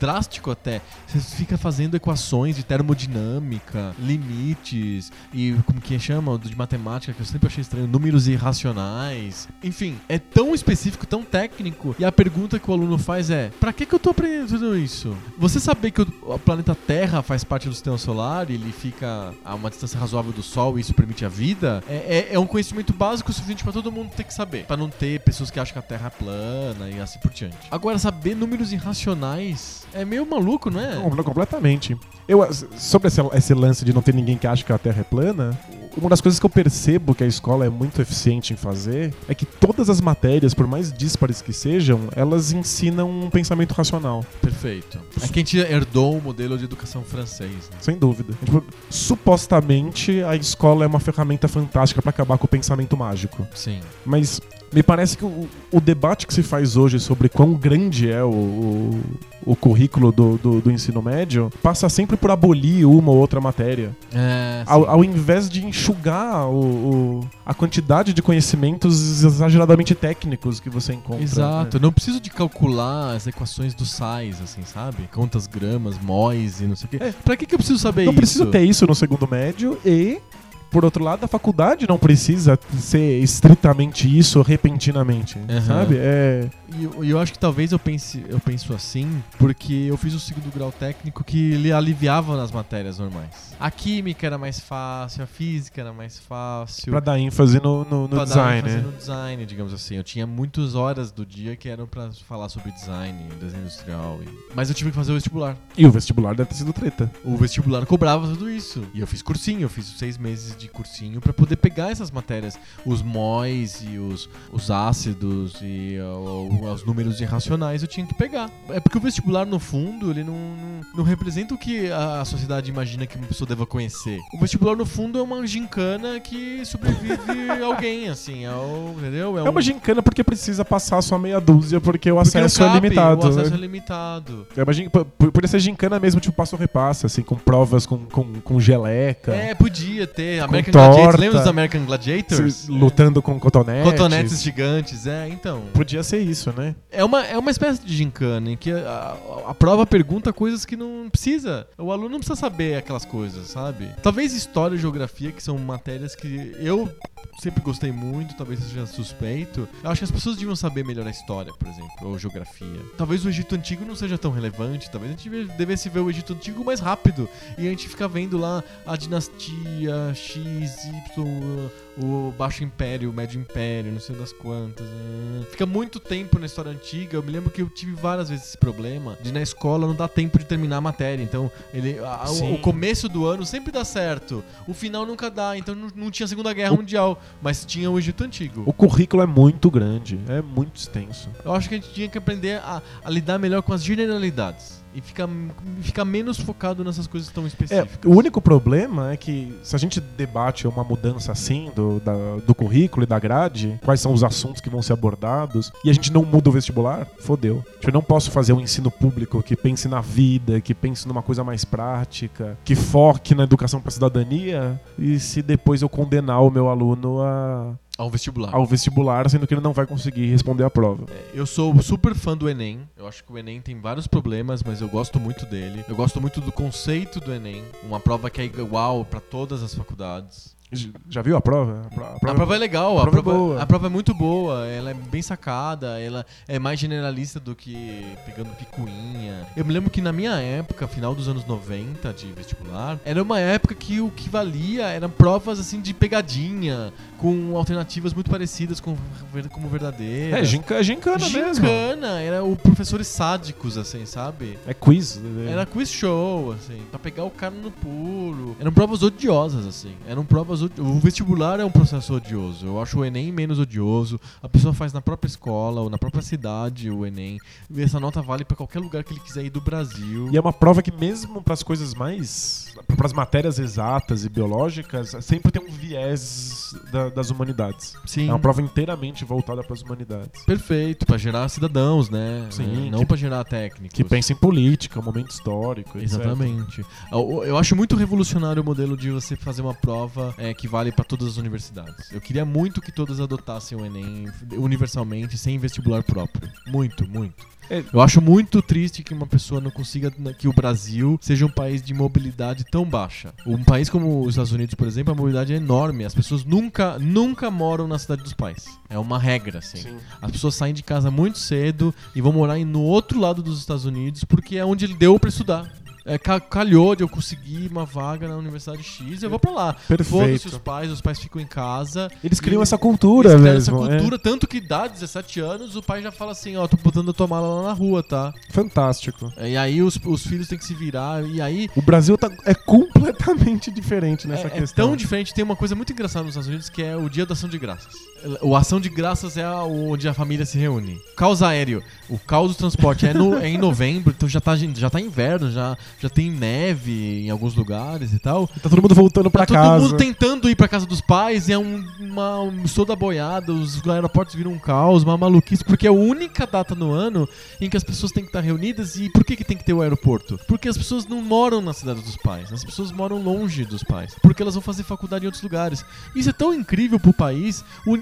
drástico até. Você fica fazendo equações de termodinâmica, limites e como que chama de matemática que eu sempre achei estranho, números irracionais. Enfim, é tão específico, tão técnico. E a pergunta que o aluno faz é: "Pra que que eu tô aprendendo tudo isso?" Você saber que o planeta Terra faz parte do sistema solar ele fica a uma distância razoável do Sol e isso permite a vida, é, é- é um conhecimento básico suficiente pra todo mundo ter que saber. Pra não ter pessoas que acham que a Terra é plana e assim por diante. Agora, saber números irracionais é meio maluco, não é? Não, não, completamente. Eu, sobre esse, esse lance de não ter ninguém que acha que a Terra é plana, uma das coisas que eu percebo que a escola é muito eficiente em fazer é que todas as matérias, por mais díspares que sejam, elas ensinam um pensamento racional. Perfeito. É que a gente herdou o modelo de educação francês, né? Sem dúvida. Tipo, supostamente a escola é uma ferramenta fantástica pra acabar com o pensamento mágico. Sim. Mas me parece que o, o debate que se faz hoje sobre quão grande é o, o, o currículo do, do, do ensino médio passa sempre por abolir uma ou outra matéria. É. Ao, ao invés de enxugar o, o- a quantidade de conhecimentos exageradamente técnicos que você encontra. Exato, né? não preciso de calcular as equações do sais, assim, sabe? Quantas gramas, móis e não sei o quê. É. Pra que, que eu preciso saber Não isso? preciso ter isso no segundo médio e por outro lado, a faculdade não precisa ser estritamente isso repentinamente, Uhum. sabe? É, E eu, eu acho que talvez eu pense, eu penso assim, porque eu fiz o segundo grau técnico que ele aliviava nas matérias normais. A química era mais fácil, a física era mais fácil. pra dar ênfase no, no, no pra dar design, ênfase né? no design, digamos assim. Eu tinha muitas horas do dia que eram pra falar sobre design, desenho industrial. e- Mas eu tive que fazer o vestibular. E o vestibular deve ter sido treta. O vestibular cobrava tudo isso. E eu fiz cursinho, eu fiz seis meses de cursinho pra poder pegar essas matérias. Os móis e os, os ácidos e uh, os números irracionais eu tinha que pegar. É porque o vestibular, no fundo, ele não, não, não representa o que a sociedade imagina que uma pessoa deva conhecer. O vestibular, no fundo, é uma gincana que sobrevive alguém, assim. É, o, entendeu? É uma um- gincana porque precisa passar só meia dúzia, porque o porque acesso é cabe, limitado. O acesso né? é limitado. É uma gin- p- p- Podia ser gincana mesmo, tipo passo repassa, assim, com provas com, com, com geleca. É, podia ter. American. Gladiators. Lembra dos American Gladiators? se- Lutando com cotonetes. Cotonetes gigantes, é, então. Podia ser isso, né? É uma, é uma espécie de gincana em que a, a- a prova pergunta coisas que não precisa. O aluno não precisa saber aquelas coisas, sabe? Talvez história e geografia, que são matérias que eu sempre gostei muito, talvez seja suspeito. Eu acho que as pessoas deviam saber melhor a história, por exemplo, ou geografia. Talvez o Egito Antigo não seja tão relevante, talvez a gente deve- devesse ver o Egito Antigo mais rápido e a gente fica vendo lá a dinastia X, Y, o Baixo Império, o Médio Império, não sei das quantas. né? Fica muito tempo na história antiga. Eu me lembro que eu tive várias vezes esse problema de na escola não dá tempo de terminar a matéria. Então, ele, a- o- o, começo do ano sempre dá certo. O final nunca dá. Então não, não tinha Segunda Guerra Mundial, mas tinha o Egito Antigo. O currículo é muito grande, é muito extenso. Eu acho que a gente tinha que aprender a, a lidar melhor com as generalidades. E ficar, ficar menos focado nessas coisas tão É, específicas. o único problema é que se a gente debate uma mudança assim do, da- do currículo e da grade, quais são os assuntos que vão ser abordados, e a gente não muda o vestibular, fodeu. Eu não posso fazer um ensino público que pense na vida, que pense numa coisa mais prática, que foque na educação para cidadania, e se depois eu condenar o meu aluno a, Ao vestibular. ao vestibular, sendo que ele não vai conseguir responder a prova. Eu sou super fã do Enem. Eu acho que o Enem tem vários problemas, mas eu gosto muito dele. Eu gosto muito do conceito do Enem. Uma prova que é igual para todas as faculdades. Já viu a prova? A pro- a A prova é legal, a prova é prova, boa. a prova é muito boa, ela é bem sacada, ela é mais generalista do que pegando picuinha. Eu me lembro que na minha época, final dos anos 90 de vestibular, era uma época que o que valia eram provas assim de pegadinha, com alternativas muito parecidas com como verdadeiras. É, ginca, é gincana mesmo. Gincana, era o professores sádicos, assim, sabe? É quiz. né? Era quiz show, assim, pra pegar o cara no pulo. Eram provas odiosas, assim. Eram provas. O vestibular é um processo odioso. Eu acho o Enem menos odioso. A pessoa faz na própria escola ou na própria cidade o Enem. E essa nota vale pra qualquer lugar que ele quiser ir do Brasil. E é uma prova que mesmo para as coisas mais, para as matérias exatas e biológicas, sempre tem um viés da- das humanidades. Sim. É uma prova inteiramente voltada para as humanidades. Perfeito, pra gerar cidadãos, né? Sim, É, Não pra gerar técnicos. Que pensa em política, momento histórico, etc. Exatamente. Eu, eu acho muito revolucionário o modelo de você fazer uma prova é, que vale para todas as universidades. Eu queria muito que todas adotassem o Enem universalmente, sem vestibular próprio. Muito, muito. Eu acho muito triste que uma pessoa não consiga que o Brasil seja um país de mobilidade tão baixa. Um país como os Estados Unidos, por exemplo, a mobilidade é enorme. As pessoas nunca, nunca moram na cidade dos pais. É uma regra, assim. Sim. As pessoas saem de casa muito cedo e vão morar no outro lado dos Estados Unidos porque é onde ele deu pra estudar. É, ca- calhou de eu conseguir uma vaga na Universidade X, eu vou pra lá. Perfeito. Foda-se os pais, os pais ficam em casa. Eles criam E essa cultura eles criam mesmo. Essa é. cultura, tanto que dá 17 anos, o pai já fala assim, ó, tô botando a tua mala lá na rua, tá? Fantástico. E aí os, os filhos têm que se virar, e aí O Brasil tá, é completamente diferente nessa é, é questão. tão diferente. Tem uma coisa muito engraçada nos Estados Unidos que é o dia da ação de graças. O ação de graças é onde a família se reúne. Caos aéreo. O caos do transporte é, no- é em novembro, então já tá, já tá inverno, já, já tem neve em alguns lugares e tal. Tá todo mundo voltando pra tá casa. todo mundo tentando ir pra casa dos pais e é um, uma um toda boiada, os aeroportos viram um caos, uma maluquice, porque é a única data no ano em que as pessoas têm que estar reunidas. E por que, que tem que ter o aeroporto? Porque as pessoas não moram na cidade dos pais, as pessoas moram longe dos pais, porque elas vão fazer faculdade em outros lugares. Isso é tão incrível pro país, o-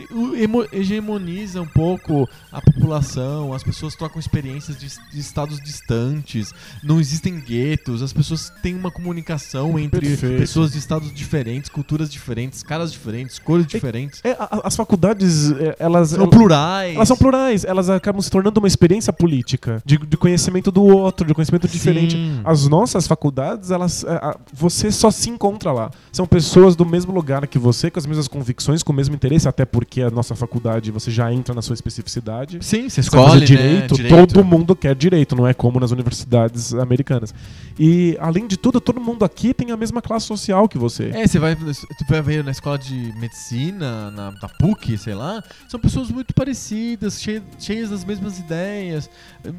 hegemoniza um pouco a população, as pessoas trocam experiências de, de estados distantes, não existem guetos as pessoas têm uma comunicação entre Perfeito. pessoas de estados diferentes, culturas diferentes, caras diferentes, cores diferentes. É, a- as faculdades, é, elas. São elas- plurais. Elas são plurais, elas acabam se tornando uma experiência política, de, de conhecimento do outro, de conhecimento diferente. Sim. As nossas faculdades, elas, é, você só se encontra lá. São pessoas do mesmo lugar que você, com as mesmas convicções, com o mesmo interesse, até porque a nossa faculdade você já entra na sua especificidade. Sim, você Você escolhe, fazer direito, né? Direito. todo mundo quer direito, não é como nas universidades americanas. E, além de tudo, todo mundo aqui tem a mesma classe social que você. É, você vai, você vai na escola de medicina, na, na PUC, sei lá, são pessoas muito parecidas, cheias, cheias das mesmas ideias.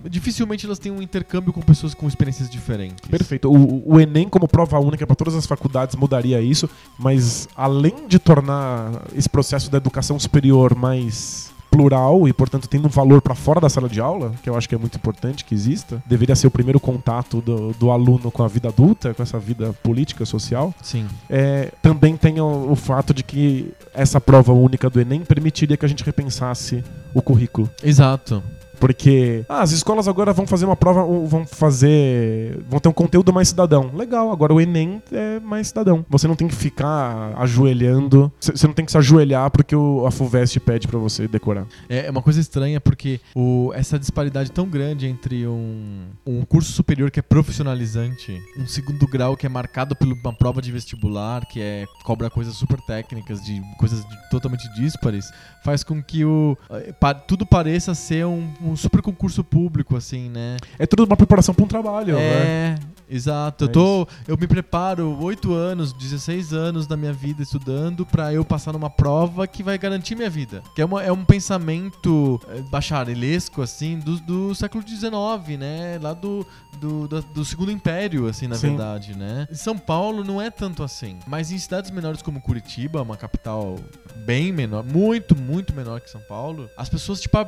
Dificilmente elas têm um intercâmbio com pessoas com experiências diferentes. Perfeito. O, o Enem, como prova única para todas as faculdades, mudaria isso, mas além de tornar esse processo da educação superior mais plural e, portanto, tendo um valor para fora da sala de aula, que eu acho que é muito importante que exista, deveria ser o primeiro contato do, do aluno com a vida adulta, com essa vida política, social. Sim. É, também tem o, o fato de que essa prova única do Enem permitiria que a gente repensasse o currículo. Exato. Porque ah, as escolas agora vão fazer uma prova, vão fazer. vão ter um conteúdo mais cidadão. Legal, agora o Enem é mais cidadão. Você não tem que ficar ajoelhando. Você não tem que se ajoelhar porque o, a FUVEST pede pra você decorar. É é uma coisa estranha porque o, essa disparidade tão grande entre um, um curso superior que é profissionalizante, um segundo grau que é marcado por uma prova de vestibular, que é cobra coisas super técnicas, de coisas de- totalmente díspares, faz com que o, eh, pa- tudo pareça ser um, um super concurso público, assim, né? É tudo uma preparação pra um trabalho, né? É, exato. É eu, tô, eu me preparo 8 anos, 16 anos da minha vida estudando pra eu passar numa prova que vai garantir minha vida. Que é, uma, é um pensamento eh, bacharelesco, assim, do, do século XIX, né? Lá do, do, da- do Segundo Império, assim, na Sim. verdade, né? Em São Paulo não é tanto assim. Mas em cidades menores como Curitiba, uma capital bem menor, muito, muito menor que São Paulo, as pessoas te pa-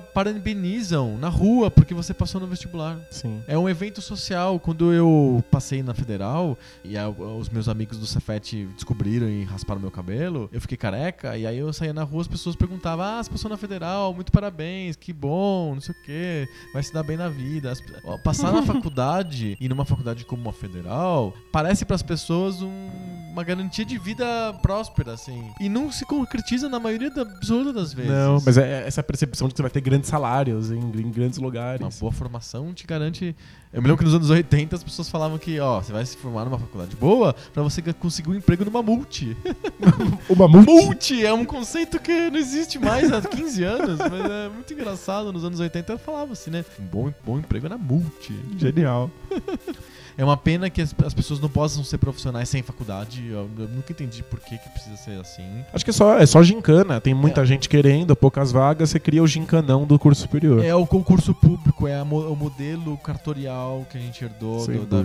parabenizam na rua porque você passou no vestibular. Sim. É um evento social. Quando eu passei na Federal e a- os meus amigos do Cefet descobriram e rasparam meu cabelo, eu fiquei careca. E aí eu saía na rua, as pessoas perguntavam: Ah, você passou na Federal, muito parabéns, que bom, não sei o quê, vai se dar bem na vida. As- ó, passar na faculdade e numa faculdade como a Federal parece para as pessoas um- uma garantia de vida próspera, assim. E não se concretiza na maioria da, absoluta das vezes. Não, mas é essa percepção de que você vai ter grandes salários em, em grandes lugares. Uma boa formação te garante. Eu me lembro que nos anos 80 as pessoas falavam que, ó, você vai se formar numa faculdade boa pra você conseguir um emprego numa multi. O mamute. multi é um conceito que não existe mais há 15 anos, mas é muito engraçado. Nos anos 80 falava assim, né? Um bom, bom emprego é na multi. Genial. É uma pena que as, as pessoas não possam ser profissionais sem faculdade. Eu, eu nunca entendi por que, que precisa ser assim. Acho que é só, é só gincana. Tem muita gente querendo, poucas vagas, você cria o gincanão do curso superior. É o concurso público, é a mo- o modelo cartorial que a gente herdou do- da,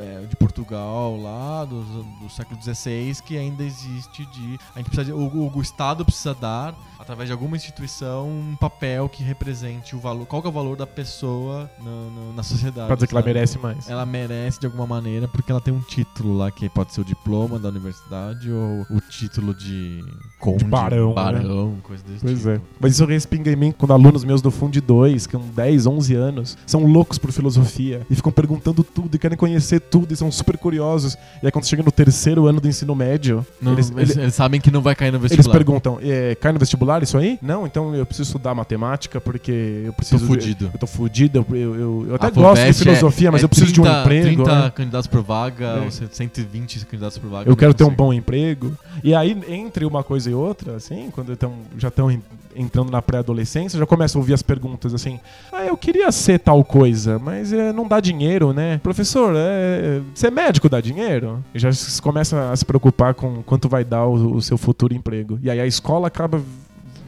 é, de Portugal lá do, do século XVI que ainda existe de a gente precisa de- o, o Estado precisa dar através de alguma instituição um papel que represente o valor qual é o valor da pessoa no- no- na sociedade Pra dizer que ela merece mais. ela merece de alguma maneira porque ela tem um título lá que pode ser o diploma da universidade ou o título de conde, barão, né? barão coisa desse Pois tipo. é. Mas isso respinga em mim quando alunos meus do Fundo 2, que são 10, 11 anos, são loucos por filosofia e ficam perguntando tudo e querem conhecer tudo e são super curiosos. E aí quando chega no terceiro ano do ensino médio, Não, eles, eles, ele- eles sabem que não vai cair no eles vestibular perguntam: é, cai no vestibular isso aí? Não, então eu preciso estudar matemática porque eu tô preciso. de- fudido Eu tô fudido, eu, eu, eu até A gosto de filosofia, é- mas é eu preciso de um 30 emprego. 30 né? candidatos por vaga, É. ou 120 candidatos por vaga. Eu não quero ter um bom emprego. E aí, entre uma coisa e outra, assim, quando tão, já estão entrando na pré-adolescência, já começam a ouvir as perguntas assim: Ah, eu queria ser tal coisa, mas é, não dá dinheiro, né? Professor, é, ser médico dá dinheiro? E já começa a se preocupar com quanto vai dar o, o seu futuro emprego. E aí a escola acaba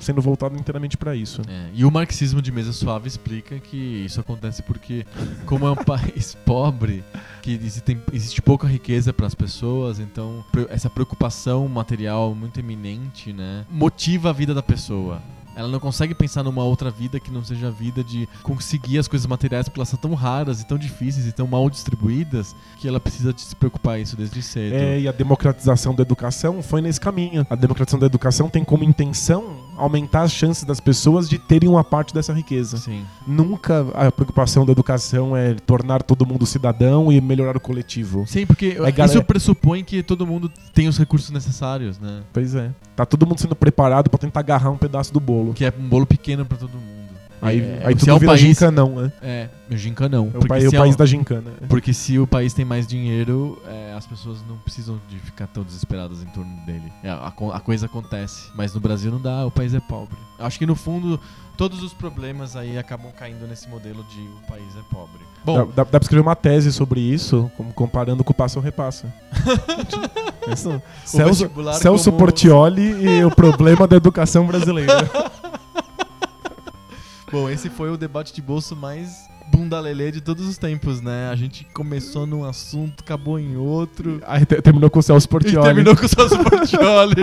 sendo voltada inteiramente para isso. É, e o marxismo de mesa suave explica que isso acontece porque, como é um país pobre, que existem, existe pouca riqueza para as pessoas, então essa preocupação material muito eminente, né, motiva a vida da pessoa. Ela não consegue pensar numa outra vida que não seja a vida de conseguir as coisas materiais porque elas são tão raras e tão difíceis e tão mal distribuídas que ela precisa de se preocupar isso desde cedo. É, e a democratização da educação foi nesse caminho. A democratização da educação tem como intenção aumentar as chances das pessoas de terem uma parte dessa riqueza. Sim. Nunca a preocupação da educação é tornar todo mundo cidadão e melhorar o coletivo. Sim, porque É, galera- isso pressupõe que todo mundo tem os recursos necessários, né? Pois é. Tá todo mundo sendo preparado pra tentar agarrar um pedaço do bolo. Que é um bolo pequeno pra todo mundo. Aí, É, aí tudo é o vira país, gincanão, né? É, o gincana não. É o, país, o é país da gincana. Porque se o país tem mais dinheiro, é, as pessoas não precisam de ficar tão desesperadas em torno dele. É, a, a coisa acontece. Mas no Brasil não dá, o país é pobre. Acho que no fundo, todos os problemas aí acabam caindo nesse modelo de o país é pobre. Bom, Dá, dá, dá pra escrever uma tese sobre isso, como comparando com o Passa ou Repassa. Isso. Celso, Celso como- Portioli e o problema da educação brasileira. Bom, esse foi o debate de bolso mais bundalelê de todos os tempos, né? A gente começou num assunto, acabou em outro. Aí te- terminou com o Celso E Portioli. terminou com o Celso Portioli.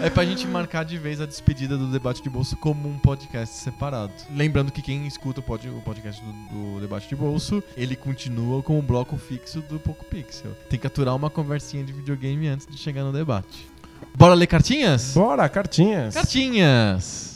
é pra gente marcar de vez a despedida do debate de bolso como um podcast separado. Lembrando que quem escuta o, pod- o podcast do, do debate de bolso, ele continua com o bloco fixo do Poco Pixel. Tem que aturar uma conversinha de videogame antes de chegar no debate. Bora ler cartinhas? Bora, cartinhas. Cartinhas!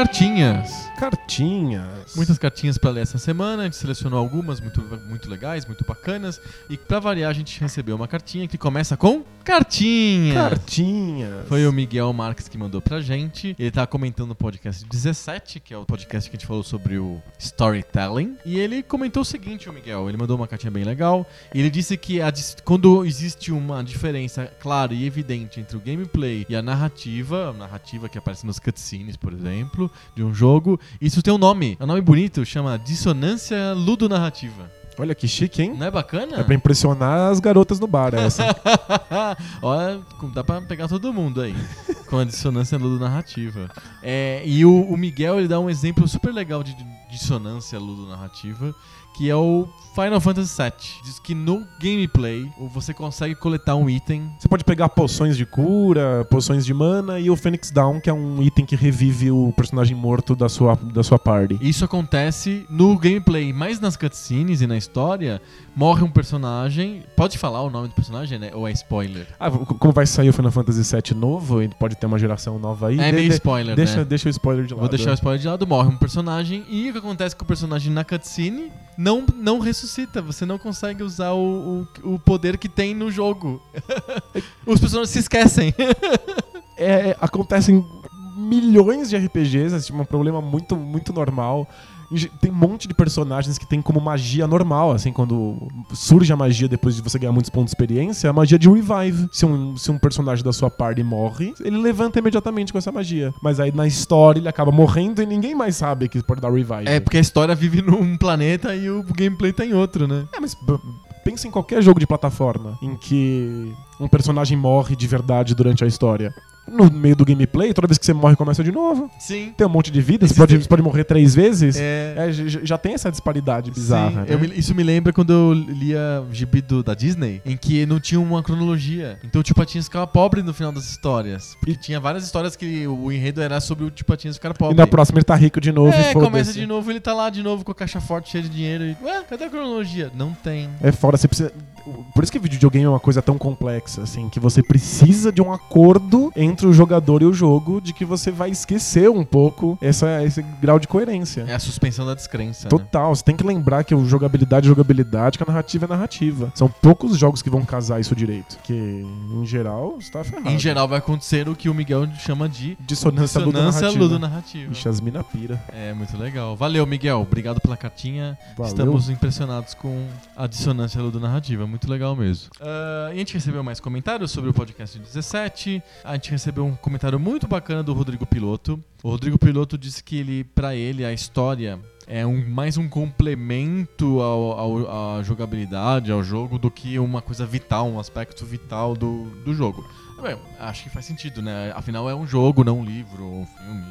Cartinhas. Cartinhas. Muitas cartinhas pra ler essa semana, a gente selecionou algumas muito, muito legais, muito bacanas. E pra variar, a gente recebeu uma cartinha que começa com cartinha. Cartinhas. Foi o Miguel Marques que mandou pra gente. Ele tá comentando no podcast 17, que é o podcast que a gente falou sobre o storytelling. E ele comentou o seguinte, o Miguel. Ele mandou uma cartinha bem legal. Ele disse que a quando existe uma diferença clara e evidente entre o gameplay e a narrativa, a narrativa que aparece nos cutscenes, por exemplo, de um jogo, isso tem um nome. É um nome bonito, chama dissonância ludonarrativa. Olha que chique, hein? Não é bacana? É pra impressionar as garotas no bar, essa. Olha, dá pra pegar todo mundo aí. Com a dissonância ludonarrativa. É, e o, o Miguel ele dá um exemplo super legal de, de dissonância ludonarrativa, que é o Final Fantasy VII. Diz que no gameplay você consegue coletar um item. Você pode pegar poções de cura, poções de mana e o Phoenix Down, que é um item que revive o personagem morto da sua, da sua party. Isso acontece no gameplay, mas nas cutscenes e na história, morre um personagem. Pode falar o nome do personagem, né? Ou é spoiler? Ah, como vai sair o Final Fantasy VII novo, e pode ter uma geração nova aí. É de- meio spoiler, deixa, né? deixa o spoiler de lado. Vou deixar o spoiler de lado, morre um personagem e o que acontece com o personagem na cutscene não, não ressuscita, você não consegue usar o, o, o poder que tem no jogo. Os personagens se esquecem. É, é, acontecem milhões de RPGs, é um problema muito, muito normal. Tem um monte de personagens que tem como magia normal, assim, quando surge a magia depois de você ganhar muitos pontos de experiência, é a magia de revive. Se um, se um personagem da sua party morre, ele levanta imediatamente com essa magia. Mas aí na história ele acaba morrendo e ninguém mais sabe que pode dar revive. É, porque a história vive num planeta e o gameplay tá em outro, né? É, mas pensa em qualquer jogo de plataforma em que um personagem morre de verdade durante a história. No meio do gameplay, toda vez que você morre, começa de novo. Sim. Tem um monte de vida, você pode, você pode morrer três vezes. É. É, já tem essa disparidade bizarra. Né? me- isso me lembra quando eu lia gibi do- da Disney, em que não tinha uma cronologia. Então o Tio Patinhas ficava pobre no final das histórias. Porque tinha várias histórias que o enredo era sobre o Tio Patinhas ficar pobre. E na próxima ele tá rico de novo É, e começa de novo, ele tá lá de novo com a caixa forte cheia de dinheiro e. Ué, cadê a cronologia? Não tem. É fora, você precisa. Por isso que videogame é uma coisa tão complexa, assim, que você precisa de um acordo entre o jogador e o jogo, de que você vai esquecer um pouco essa, esse grau de coerência. É a suspensão da descrença. né? Total, você tem que lembrar que o jogabilidade é jogabilidade, que a narrativa é narrativa. São poucos jogos que vão casar isso direito. Porque, em geral, você tá ferrado. Em geral vai acontecer o que o Miguel chama de dissonância, dissonância ludonarrativa. ludonarrativa. Ixi, as mina pira. É muito legal. Valeu, Miguel. Obrigado pela cartinha. Valeu. Estamos impressionados com a dissonância ludonarrativa. Muito legal mesmo. Ah, e a gente recebeu mais comentários sobre o podcast 17. A gente recebeu um comentário muito bacana do Rodrigo Piloto. O Rodrigo Piloto disse que ele, para ele, a história é um, mais um complemento ao, ao- à jogabilidade, ao jogo, do que uma coisa vital, um aspecto vital do, do jogo. Bem, acho que faz sentido, né? Afinal, é um jogo, não um livro, ou um filme,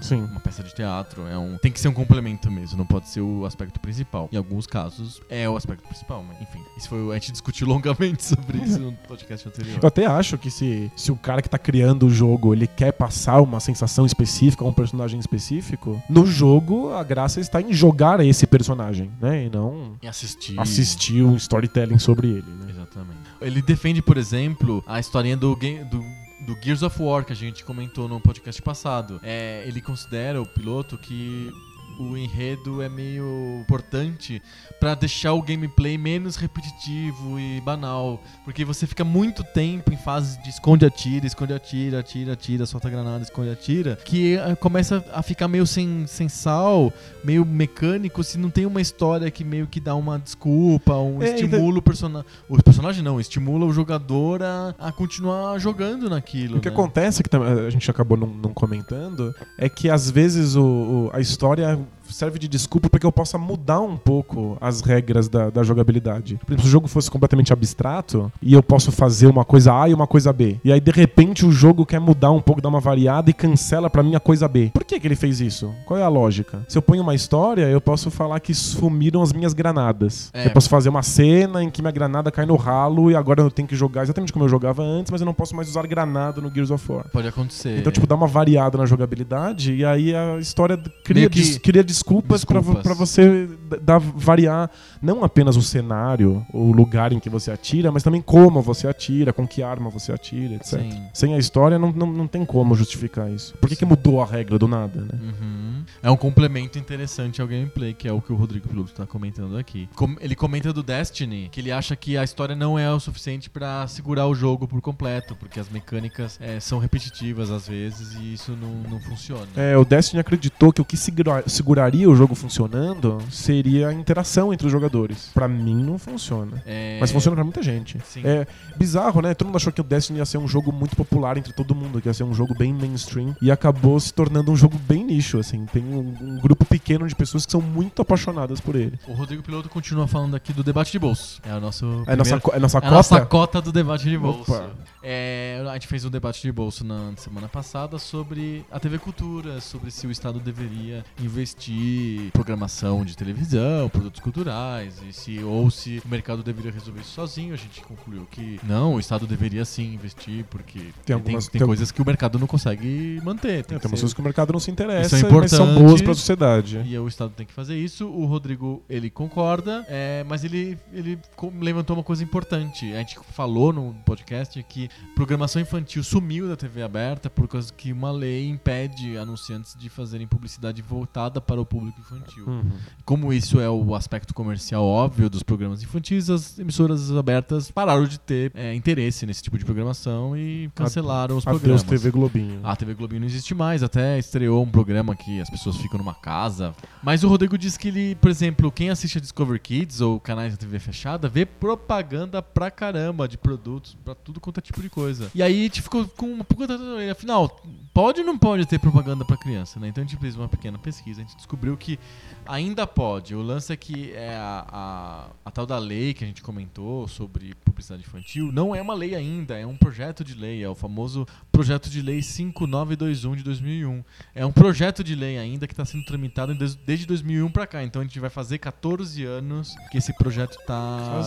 Sim. uma peça de teatro. É um, tem que ser um complemento mesmo, não pode ser o aspecto principal. Em alguns casos, é o aspecto principal, mas enfim. Isso foi, a gente discutiu longamente sobre isso no podcast anterior. Eu até acho que se, se o cara que tá criando o jogo, ele quer passar uma sensação específica a um personagem específico, no jogo a graça está em jogar esse personagem, né? E não E assistir. assistir um storytelling sobre ele, né? Exatamente. Ele defende, por exemplo, a historinha do, game, do do Gears of War que a gente comentou no podcast passado. É, ele considera o piloto que o enredo é meio importante para deixar o gameplay menos repetitivo e banal, porque você fica muito tempo em fases de esconde atira, esconde atira, atira, atira, solta granada, esconde atira, que uh, começa a ficar meio sem, sem sal, meio mecânico, se não tem uma história que meio que dá uma desculpa, um É, estimula o personagem, o personagem não, estimula o jogador a, a continuar jogando naquilo. O que né? acontece, que a gente acabou não, não comentando, é que às vezes o, o- a história serve de desculpa para que eu possa mudar um pouco as regras da, da jogabilidade. Por exemplo, se o jogo fosse completamente abstrato e eu posso fazer uma coisa A e uma coisa B, e aí de repente o jogo quer mudar um pouco, dar uma variada e cancela pra mim a coisa B. Por que, que ele fez isso? Qual é a lógica? Se eu ponho uma história, eu posso falar que sumiram as minhas granadas. É. Eu posso fazer uma cena em que minha granada cai no ralo e agora eu tenho que jogar exatamente como eu jogava antes, mas eu não posso mais usar granada no Gears of War. Pode acontecer. Então, tipo, dá uma variada na jogabilidade e aí a história cria, Meio que- des- cria desculpas, pra desculpas. pra você dar, variar não apenas o cenário, o lugar em que você atira, mas também como você atira, com que arma você atira, etc. Sim. Sem a história, não, não, não tem como justificar isso. Por que, que mudou a regra do nada, né? Uhum. É um complemento interessante ao gameplay, que é o que o Rodrigo Piluto tá comentando aqui. Com- ele comenta do Destiny, que ele acha que a história não é o suficiente pra segurar o jogo por completo, porque as mecânicas é, são repetitivas às vezes e isso não, não funciona. É, o Destiny acreditou que o que segura- seguraria o jogo funcionando seria a interação entre os jogadores. Pra mim, não funciona. É, Mas funciona pra muita gente. Sim. É bizarro, né? Todo mundo achou que o Destiny ia ser um jogo muito popular entre todo mundo, que ia ser um jogo bem mainstream. E acabou se tornando um jogo bem nicho, assim. Tem um, um grupo pequeno de pessoas que são muito apaixonadas por ele. O Rodrigo Piloto continua falando aqui do debate de bolso. É o nosso. É a nossa, primeiro- é nossa É a cota? nossa cota do debate de bolso. Opa. É, a gente fez um debate de bolso na semana passada sobre a TV Cultura, sobre se o Estado deveria investir em programação de televisão, produtos culturais, e se, ou se o mercado deveria resolver isso sozinho. A gente concluiu que não, o Estado deveria sim investir, porque tem, algumas- tem tem- coisas que o mercado não consegue manter. É, Tem tem umas ser- coisas que o mercado não se interessa, é mas são boas pra sociedade. e o Estado tem que fazer isso. O Rodrigo, ele concorda, é, mas ele, ele levantou uma coisa importante. A gente falou no podcast que programação infantil sumiu da TV aberta por causa que uma lei impede anunciantes de fazerem publicidade voltada para o público infantil. Uhum. Como isso é o aspecto comercial óbvio dos programas infantis, as emissoras abertas pararam de ter é, interesse nesse tipo de programação e cancelaram os Adeus programas. TV Globinho. A TV Globinho não existe mais, até estreou um programa que as pessoas ficam numa casa. Mas o Rodrigo disse que ele, por exemplo, quem assiste a Discover Kids ou canais da TV fechada, vê propaganda pra caramba de produtos, pra tudo quanto é tipo de coisa. E aí a gente ficou com uma na orelha. Afinal, pode ou não pode ter propaganda pra criança, né? Então a gente fez uma pequena pesquisa, a gente descobriu que ainda pode. O lance é que é a, a, a tal da lei que a gente comentou sobre publicidade infantil não é uma lei ainda, é um projeto de lei, é o famoso projeto de lei 5921 de 2001. É um projeto de lei ainda que está sendo tramitado desde 2001 para cá. Então a gente vai fazer 14 anos que esse projeto está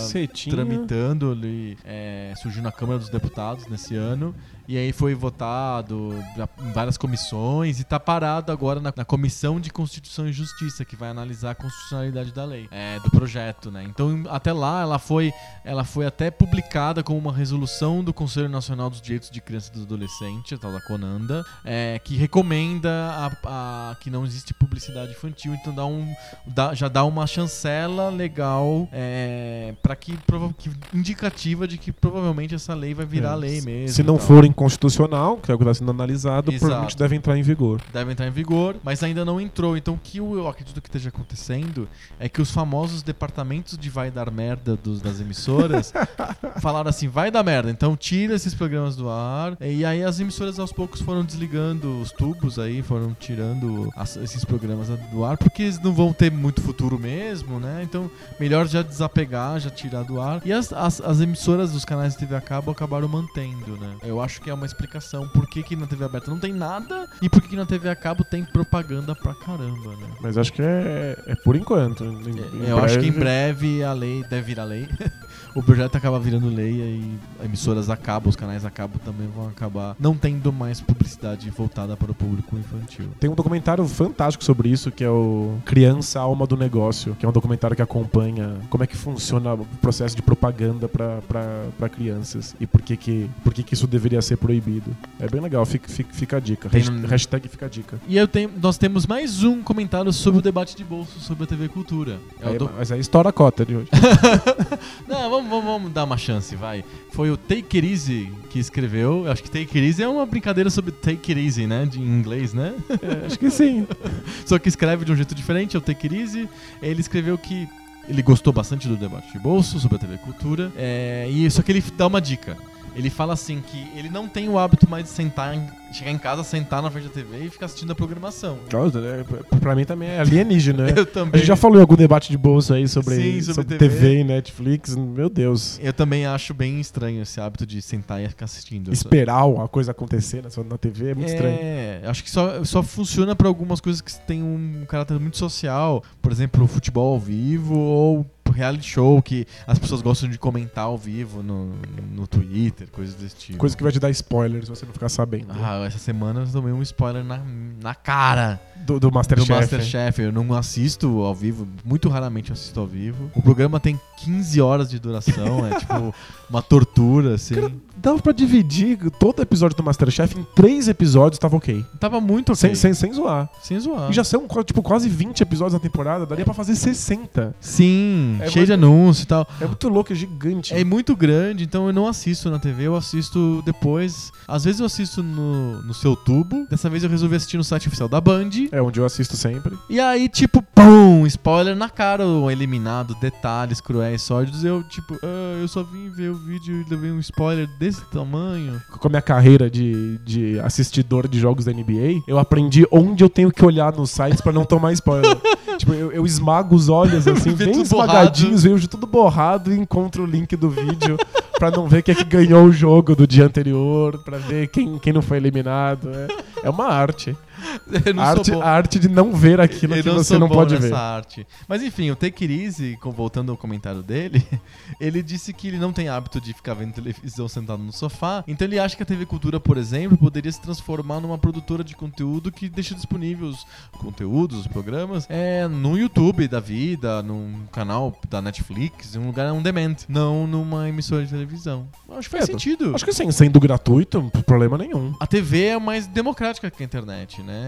tramitando, ele é, surgiu na Câmara dos Deputados nesse ano. E aí foi votado em várias comissões e tá parado agora na, na Comissão de Constituição e Justiça, que vai analisar a constitucionalidade da lei, é, do projeto, né? Então, até lá, ela foi, ela foi até publicada como uma resolução do Conselho Nacional dos Direitos de Criança e do Adolescente, a tal da CONANDA, é, que recomenda a, a- que não existe publicidade infantil, então dá um, dá- já dá uma chancela legal é, para que, que indicativa de que provavelmente essa lei vai virar É, lei mesmo. Se não tal. For inconstitucional, que é o que está sendo analisado, Exato. provavelmente deve entrar em vigor. deve entrar em vigor, mas ainda não entrou. Então, o que eu acredito que esteja acontecendo é que os famosos departamentos de vai dar merda dos, das emissoras falaram assim: vai dar merda, então tira esses programas do ar. E aí as emissoras aos poucos foram desligando os tubos aí, foram tirando as- esses programas do ar, porque eles não vão ter muito futuro mesmo, né? Então, melhor já desapegar, já tirar do ar. E as, as, as emissoras dos canais de TV a cabo acabaram mantendo, né? Eu acho que é uma explicação por que, que na TV aberta não tem nada e por que, que na TV a cabo tem propaganda pra caramba, né? Mas acho que é, é por enquanto. Em- em Eu acho que em breve- breve a lei deve virar lei. o projeto acaba virando lei e emissoras acabam, os canais acabam também vão acabar não tendo mais publicidade voltada para o público infantil. Tem um documentário fantástico sobre isso, que é o Criança Alma do Negócio, que é um documentário que acompanha como é que funciona o processo de propaganda para crianças e por que que, por que que isso deveria ser proibido. É bem legal, fica, fica, fica a dica. Tem Hasht- Hashtag fica a dica. E eu tenho, nós temos mais um comentário sobre o debate de bolso sobre a TV Cultura. É Aí- do- Mas aí estoura a cota de hoje. Não, vamos, vamos, vamos dar uma chance, vai. Foi o Take It Easy que escreveu. Eu acho que Take It Easy é uma brincadeira sobre Take It Easy, né? De, em inglês, né? É, acho que sim. Só que escreve de um jeito diferente, é o Take It Easy. Ele escreveu que ele gostou bastante do debate de bolso sobre a TV Cultura. É, e só que ele dá uma dica. Ele fala assim que ele não tem o hábito mais de sentar, em- chegar em casa, sentar na frente da TV e ficar assistindo a programação. Nossa, né, Pra mim também é alienígena, né? Eu A também. gente já falou em algum debate de bolsa aí sobre, Sim, sobre sobre TV. TV. e Netflix. Meu Deus. Eu também acho bem estranho esse hábito de sentar e ficar assistindo. Esperar uma coisa acontecer na, na TV é muito estranho. É, acho que só, só funciona pra algumas coisas que têm um caráter muito social. Por exemplo, futebol ao vivo ou reality show, que as pessoas gostam de comentar ao vivo no, no Twitter, coisas desse tipo. Coisa que vai te dar spoiler se você não ficar sabendo. Ah, essa semana eu tomei um spoiler na, na cara Do, do Masterchef. do Masterchef. Eu não assisto ao vivo, muito raramente eu assisto ao vivo. O programa tem 15 horas de duração, é tipo uma tortura, assim. Cara, dava pra dividir todo episódio do Masterchef em três episódios, tava ok. Tava muito Sem, ok. sem, sem zoar. Sem zoar. E já são tipo, quase 20 episódios na temporada, daria pra fazer 60. Sim, É cheio de muito- anúncio e tal. É muito louco, é gigante. É muito grande, então eu não assisto na TV, eu assisto depois. Às vezes eu assisto no, no seu tubo. Dessa vez eu resolvi assistir no site oficial da Band. É onde eu assisto sempre. E aí, tipo, pum, spoiler na cara, o eliminado, detalhes cruéis, sórdidos. Eu, tipo, ah, eu só vim ver o vídeo e levei um spoiler desse tamanho. Com a minha carreira de, de assistidor de jogos da NBA, eu aprendi onde eu tenho que olhar nos sites pra não tomar spoiler. tipo, eu, eu esmago os olhos assim, bem esmagadinhos, vejo tudo borrado e encontro o link do vídeo pra não ver quem é que ganhou o jogo do dia anterior, pra ver quem, quem não foi eliminado. É, é uma arte. Não A arte, a arte de não ver aquilo Eu que você sou não pode ver. arte. Mas enfim, o Take It Easy, com- voltando ao comentário dele, ele disse que ele não tem hábito de ficar vendo televisão sentado no sofá. Então ele acha que a TV Cultura, por exemplo, poderia se transformar numa produtora de conteúdo que deixa disponíveis os conteúdos, os programas, é, no YouTube da vida, num canal da Netflix, em um lugar on demand, não numa emissora de televisão. Acho que faz sentido. Acho que assim, sendo gratuito, não problema nenhum. A TV é mais democrática que a internet, né?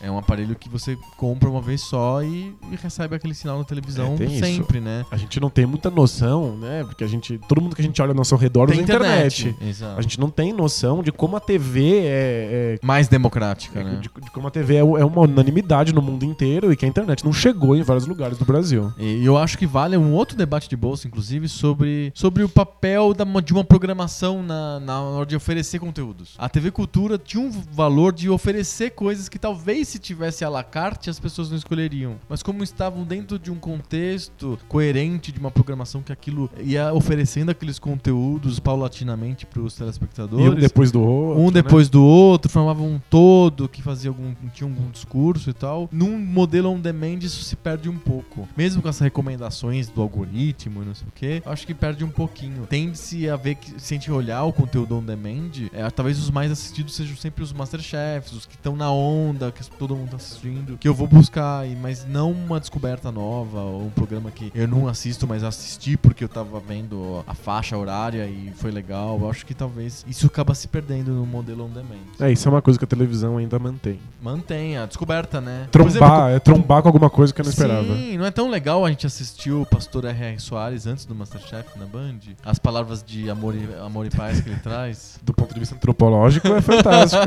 É um aparelho que você compra uma vez só e, e recebe aquele sinal na televisão É, tem isso. sempre, né? A gente não tem muita noção, né? Porque a gente. Todo mundo que a gente olha ao nosso redor usa a internet. Exato. A gente não tem noção de como a TV é. Mais democrática, é- né? de, de como a TV é, é uma unanimidade no mundo inteiro e que a internet não chegou em vários lugares do Brasil. E eu acho que vale um outro debate de bolsa, inclusive, sobre, sobre o papel da, de uma programação na, na hora de oferecer conteúdos. A TV Cultura tinha um valor de oferecer coisas que talvez se tivesse à la carte as pessoas não escolheriam. Mas como estavam dentro de um contexto coerente de uma programação que aquilo ia oferecendo aqueles conteúdos paulatinamente para os E telespectadores. um depois do outro. um né? depois do outro, formava um todo que fazia algum, tinha algum discurso e tal. Num modelo on demand isso se perde um pouco. Mesmo com essas recomendações do algoritmo e não sei o que, acho que perde um pouquinho. Tende-se a ver que se a gente olhar o conteúdo on demand, é, talvez os mais assistidos sejam sempre os Masterchefs, os que estão na onda, que todo mundo tá assistindo, que eu vou buscar, mas não uma descoberta nova ou um programa que eu não assisto, mas assisti porque eu tava vendo a faixa horária e foi legal. Eu acho que talvez isso acaba se perdendo no modelo on demand. É, isso é uma coisa que a televisão ainda mantém. Mantém a descoberta, né? Por exemplo, Trombar, é trombar com alguma coisa que eu não esperava. Sim, não é tão legal a gente assistir o pastor R.R. Soares antes do Masterchef na Band? As palavras de amor e, amor e paz que ele traz. Do ponto de vista antropológico, é fantástico.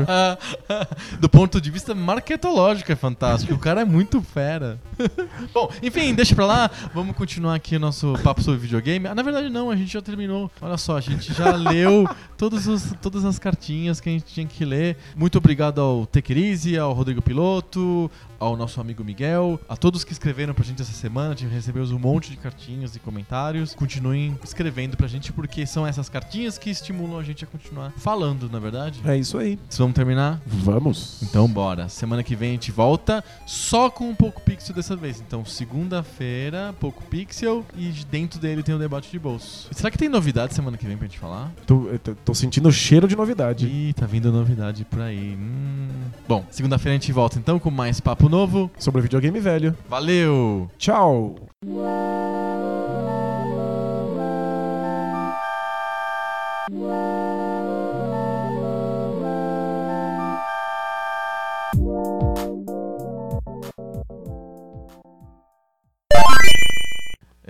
Do ponto de vista marketológico é fantástico. O cara é muito fera. Bom, enfim, deixa pra lá. Vamos continuar aqui o nosso papo sobre videogame. Ah, na verdade, não, a gente já terminou. Olha só, a gente já leu todos os, todas as cartinhas que a gente tinha que ler. Muito obrigado ao Tequerize, ao Rodrigo Piloto, ao nosso amigo Miguel, a todos que escreveram pra gente essa semana. Recebeu um monte de cartinhas e comentários. Continuem escrevendo pra gente, porque são essas cartinhas que estimulam a gente a continuar falando, na verdade. é isso aí. Vamos terminar? Vamos. Então bora. Semana que vem a gente volta só com um pouco pixel dessa vez. Então, segunda-feira, pouco pixel e dentro dele tem o debate de bolso. Será que tem novidade semana que vem pra gente falar? Tô, tô- tô sentindo cheiro de novidade. Ih, tá vindo novidade por aí. Hum. Bom, segunda-feira a gente volta então com mais papo novo. Sobre videogame velho. Valeu! Tchau!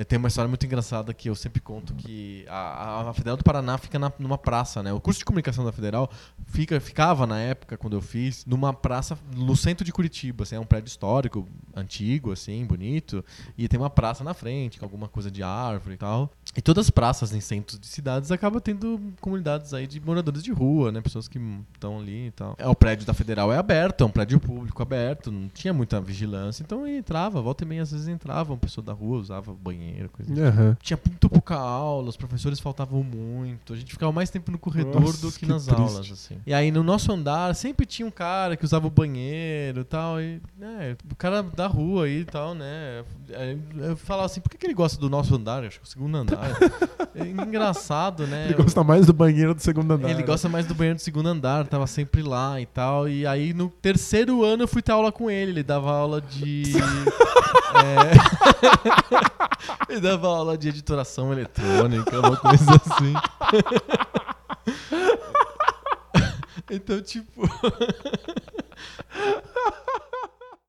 Tem uma história muito engraçada que eu sempre conto que a, a- a Federal do Paraná fica na- numa praça, né? O curso de comunicação da Federal fica, ficava na época, quando eu fiz, numa praça no centro de Curitiba. Assim, é um prédio histórico, antigo, assim, bonito. E tem uma praça na frente, com alguma coisa de árvore e tal. E todas as praças em centros de cidades acabam tendo comunidades aí de moradores de rua, né? Pessoas que estão ali e tal. É, o prédio da Federal é aberto, é um prédio público aberto, não tinha muita vigilância. Então entrava, volta e meia, às vezes entrava uma pessoa da rua, usava banheiro, coisa assim. Aham. Tinha muito pouca aula, os professores faltavam muito. A gente ficava mais tempo no corredor Nossa, do que, que nas triste. aulas, assim. E aí no nosso andar sempre tinha um cara que usava o banheiro e tal. E, né, o cara da rua aí e tal, né? Eu falava assim, por que, que ele gosta do nosso andar? Acho que é o segundo andar. é engraçado, né? Ele gosta mais do banheiro do segundo andar. Ele gosta mais do banheiro do segundo andar, tava sempre lá e tal. E aí no terceiro ano eu fui ter aula com ele. Ele dava aula de. é, e dava aula de editoração eletrônica, uma coisa assim. então, tipo.